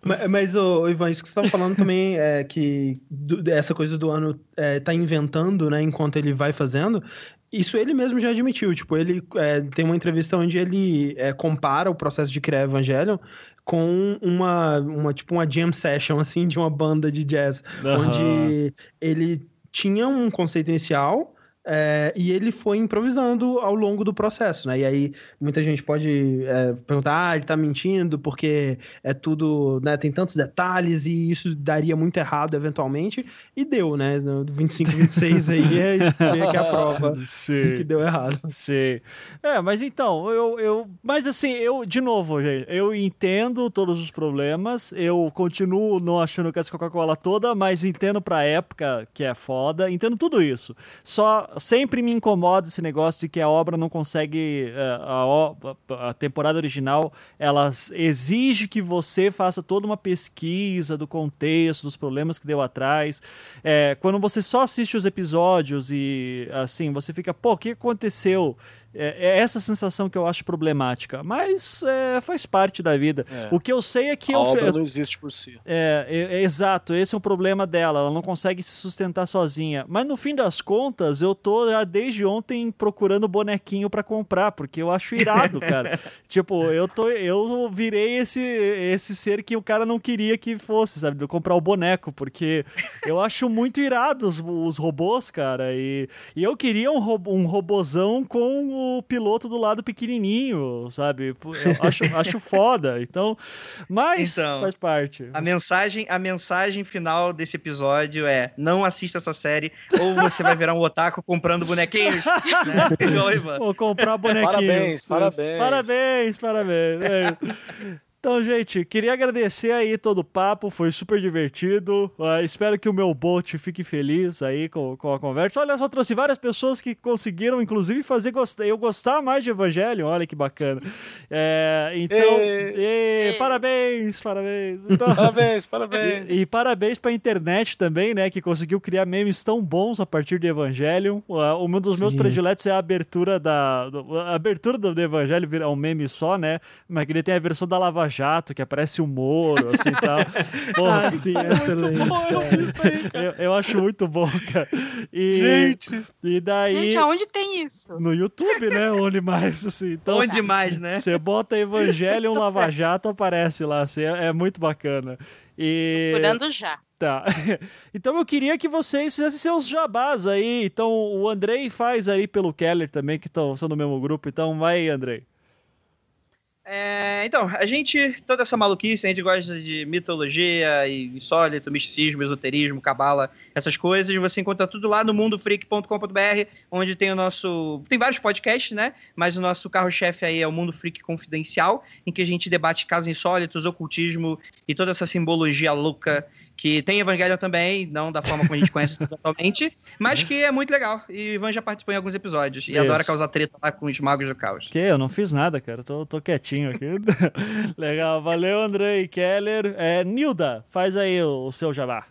Mas, mas ô, Ivan, isso que você estava falando também é que do- essa coisa do ano é, tá inventando, né, enquanto ele vai fazendo. Isso ele mesmo já admitiu. Tipo, ele é, tem uma entrevista onde ele é, compara o processo de criar Evangelion com uma, uma tipo uma jam session assim de uma banda de jazz, Aham. onde ele tinha um conceito inicial é, e ele foi improvisando ao longo do processo, né? E aí muita gente pode é, perguntar, ah, ele tá mentindo porque é tudo, né? Tem tantos detalhes e isso daria muito errado eventualmente. E deu, né? No 25, 26 aí é que a prova de que deu errado. Sim. É, mas então, eu, eu. Mas assim, eu, de novo, gente, eu entendo todos os problemas. Eu continuo não achando que essa Coca-Cola toda, mas entendo pra época que é foda. Entendo tudo isso. Só sempre me incomoda esse negócio de que a obra não consegue. eh, A, o- a temporada original, ela exige que você faça toda uma pesquisa do contexto, dos problemas que deu atrás. É, quando você só assiste os episódios e assim, você fica, pô, o que aconteceu? É, é essa sensação que eu acho problemática, mas é, faz parte da vida. É. O que eu sei é que a eu, obra eu- não existe por si. é, é, é exato, esse é o problema dela. Ela não consegue se sustentar sozinha. Mas no fim das contas, eu tô já desde ontem procurando bonequinho pra comprar, porque eu acho irado, cara. tipo, eu tô eu virei esse esse ser que o cara não queria que fosse, sabe? De eu comprar o boneco, porque eu acho muito irado os, os robôs, cara. E, e eu queria um, robo, um robozão com o piloto do lado pequenininho, sabe? Eu acho, acho foda. Então, mas Então, faz parte. A mensagem, a mensagem final desse episódio é: não assista essa série, ou você vai virar um otaku comprando bonequinhos. né? Igual o Ivan. Vou comprar bonequinho. Parabéns, parabéns. Parabéns, parabéns. Então, gente, queria agradecer aí todo o papo, foi super divertido. Ah, espero que o meu bot fique feliz aí com, com a conversa. Olha só, trouxe várias pessoas que conseguiram, inclusive, fazer gostar, eu gostar mais de Evangelho. Olha que bacana. É, então, Ê. ê, parabéns, parabéns. Então, Parabéns, parabéns. e, e parabéns pra internet também, né? Que conseguiu criar memes tão bons a partir de Evangelion. Uh, um dos meus Sim. prediletos é a abertura da. do- a abertura do, do Evangelho virar um meme só, né? Mas que ele tem a versão da Lava Jato, que aparece o Moro, assim e tal. Porra, Ah, sim, excelente. Pô, eu isso aí, cara. eu, eu acho muito bom, cara. E, Gente, e daí. Gente, aonde tem isso? No YouTube, né? Onde mais, assim. Então, Onde mais, né? você bota Evangelho Lava Jato, aparece lá. assim, é, é muito bacana. E... Procurando já. Tá. Então eu queria que vocês fizessem seus jabás aí. Então o Andrei faz aí pelo Keller também, que estão são do mesmo grupo. Então vai, Andrei. É, então, a gente, toda essa maluquice, a gente gosta de mitologia e insólito, misticismo, esoterismo, cabala, essas coisas. Você encontra tudo lá no mundofreak.com.br, onde tem o nosso. Tem vários podcasts, né? Mas o nosso carro-chefe aí é o Mundo Freak Confidencial, em que a gente debate casos insólitos, ocultismo e toda essa simbologia louca que tem Evangelho também, não da forma como a gente conhece totalmente, mas que é muito legal. E Ivan já participou em alguns episódios e Isso. adora causar treta lá com os magos do caos. Que? Eu não fiz nada, cara. Tô, tô quietinho aqui. Legal. Valeu, Andrei Keller. É, Nilda, faz aí o, o seu jabá.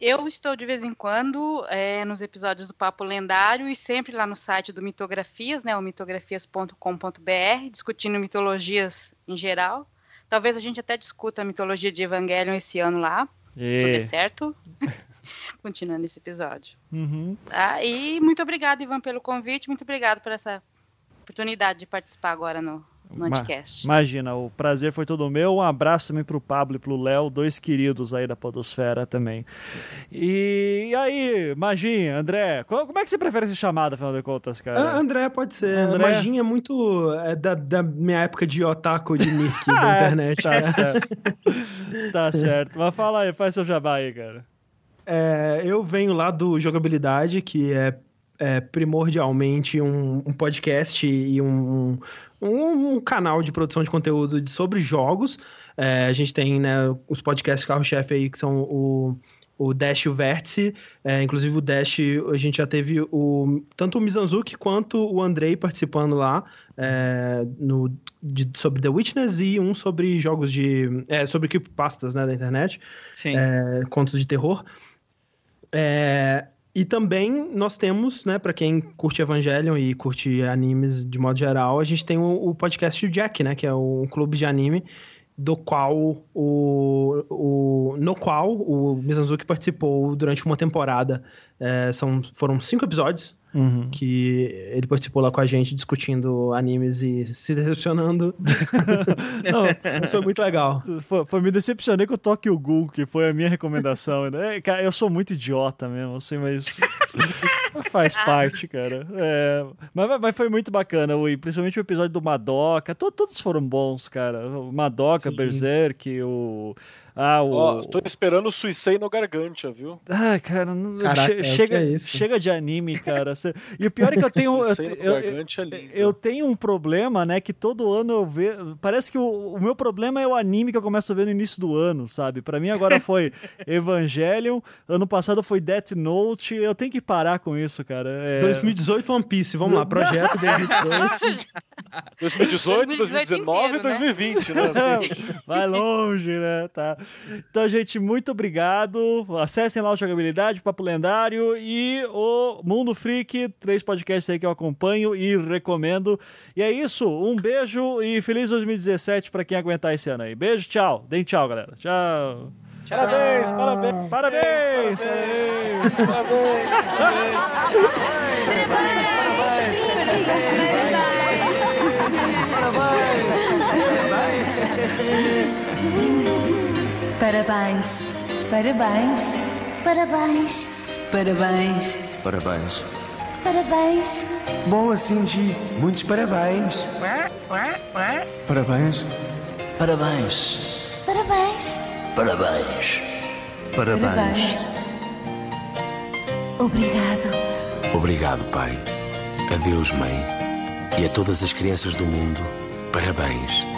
Eu estou de vez em quando é, nos episódios do Papo Lendário e sempre lá no site do Mitografias, né, o mitografias.com.br, discutindo mitologias em geral. Talvez a gente até discuta a mitologia de Evangelion esse ano lá, se tudo der E... certo. Continuando esse episódio. Uhum. Tá? E muito obrigado, Ivan, pelo convite, muito obrigado por essa oportunidade de participar agora no, no Ma- Anticast. Imagina, o prazer foi todo meu. Um abraço também pro Pablo e pro Léo, dois queridos aí da Podosfera também. E, aí, Magin, André, qual- como é que você prefere ser chamado, afinal de contas, Ah, cara? André pode ser. André. Maginha é muito é da, da minha época de otaku de Nick da Ah, internet. Tá certo. tá certo. Mas fala aí, faz seu jabá aí, cara. É, eu venho lá do Jogabilidade, que é, é primordialmente um, um podcast e um, um, um canal de produção de conteúdo de- sobre jogos. É, a gente tem né, os podcasts carro-chefe aí, que são o, o Dash e o Vértice. É, inclusive o Dash, a gente já teve o, tanto o Mizanzuki quanto o Andrei participando lá. é, no, de- sobre The Witness e um sobre jogos de. É, sobre creepypastas né, da internet Sim. é, contos de terror. É, e também nós temos, né, para quem curte Evangelion e curte animes de modo geral, a gente tem o, o podcast Jack, né, que é um clube de anime do qual o, o no qual o Mizanzuki participou durante uma temporada. É, são, foram cinco episódios Uhum. que ele participou lá com a gente discutindo animes e se decepcionando. Não, Mas foi muito legal. Foi, foi- me decepcionei com o Tokyo Ghoul, que foi a minha recomendação. Né? Cara, eu sou muito idiota mesmo, assim, mas faz parte, cara. É, mas, mas foi muito bacana, o- principalmente o episódio do Madoka. to- todos foram bons, cara. O Madoka, Sim. Berserk, o. Ah, o. Ó, tô esperando o Suicei no Gargantia, viu? Ah, cara, não- Caraca, che- é, chega, é isso? chega de anime, cara. E o pior é que eu tenho. eu, Suicei te- no eu- eu- Gargantia é lindo. eu tenho um problema, né? Que todo ano eu vejo. Parece que o, o meu problema é o anime que eu começo a ver no início do ano, sabe? Pra mim agora foi Evangelion, ano passado foi Death Note. Eu tenho que parar com isso, cara. É... 2018 One Piece, vamos lá, projeto 2018. 2018, 2018 2019 e inteiro, né? 2020, né? Assim. Vai longe, né? Tá. Então, gente, muito obrigado. Acessem lá o Jogabilidade, Papo Lendário e o Mundo Freak, três podcasts aí que eu acompanho e recomendo. E é isso, um beijo e feliz 2017 pra quem aguentar esse ano aí. Beijo, tchau. Deem tchau, galera. Tchau. Parabéns, parabéns. Parabéns! Parabéns. Parabéns. Parabéns. Parabéns. Parabéns. Parabéns. Bom assim, Gi. Muitos parabéns. Parabéns. Parabéns. Parabéns. Parabéns. Parabéns. Parabéns. Obrigado. Obrigado, Pai. Adeus, Mãe. E a todas as crianças do mundo, parabéns.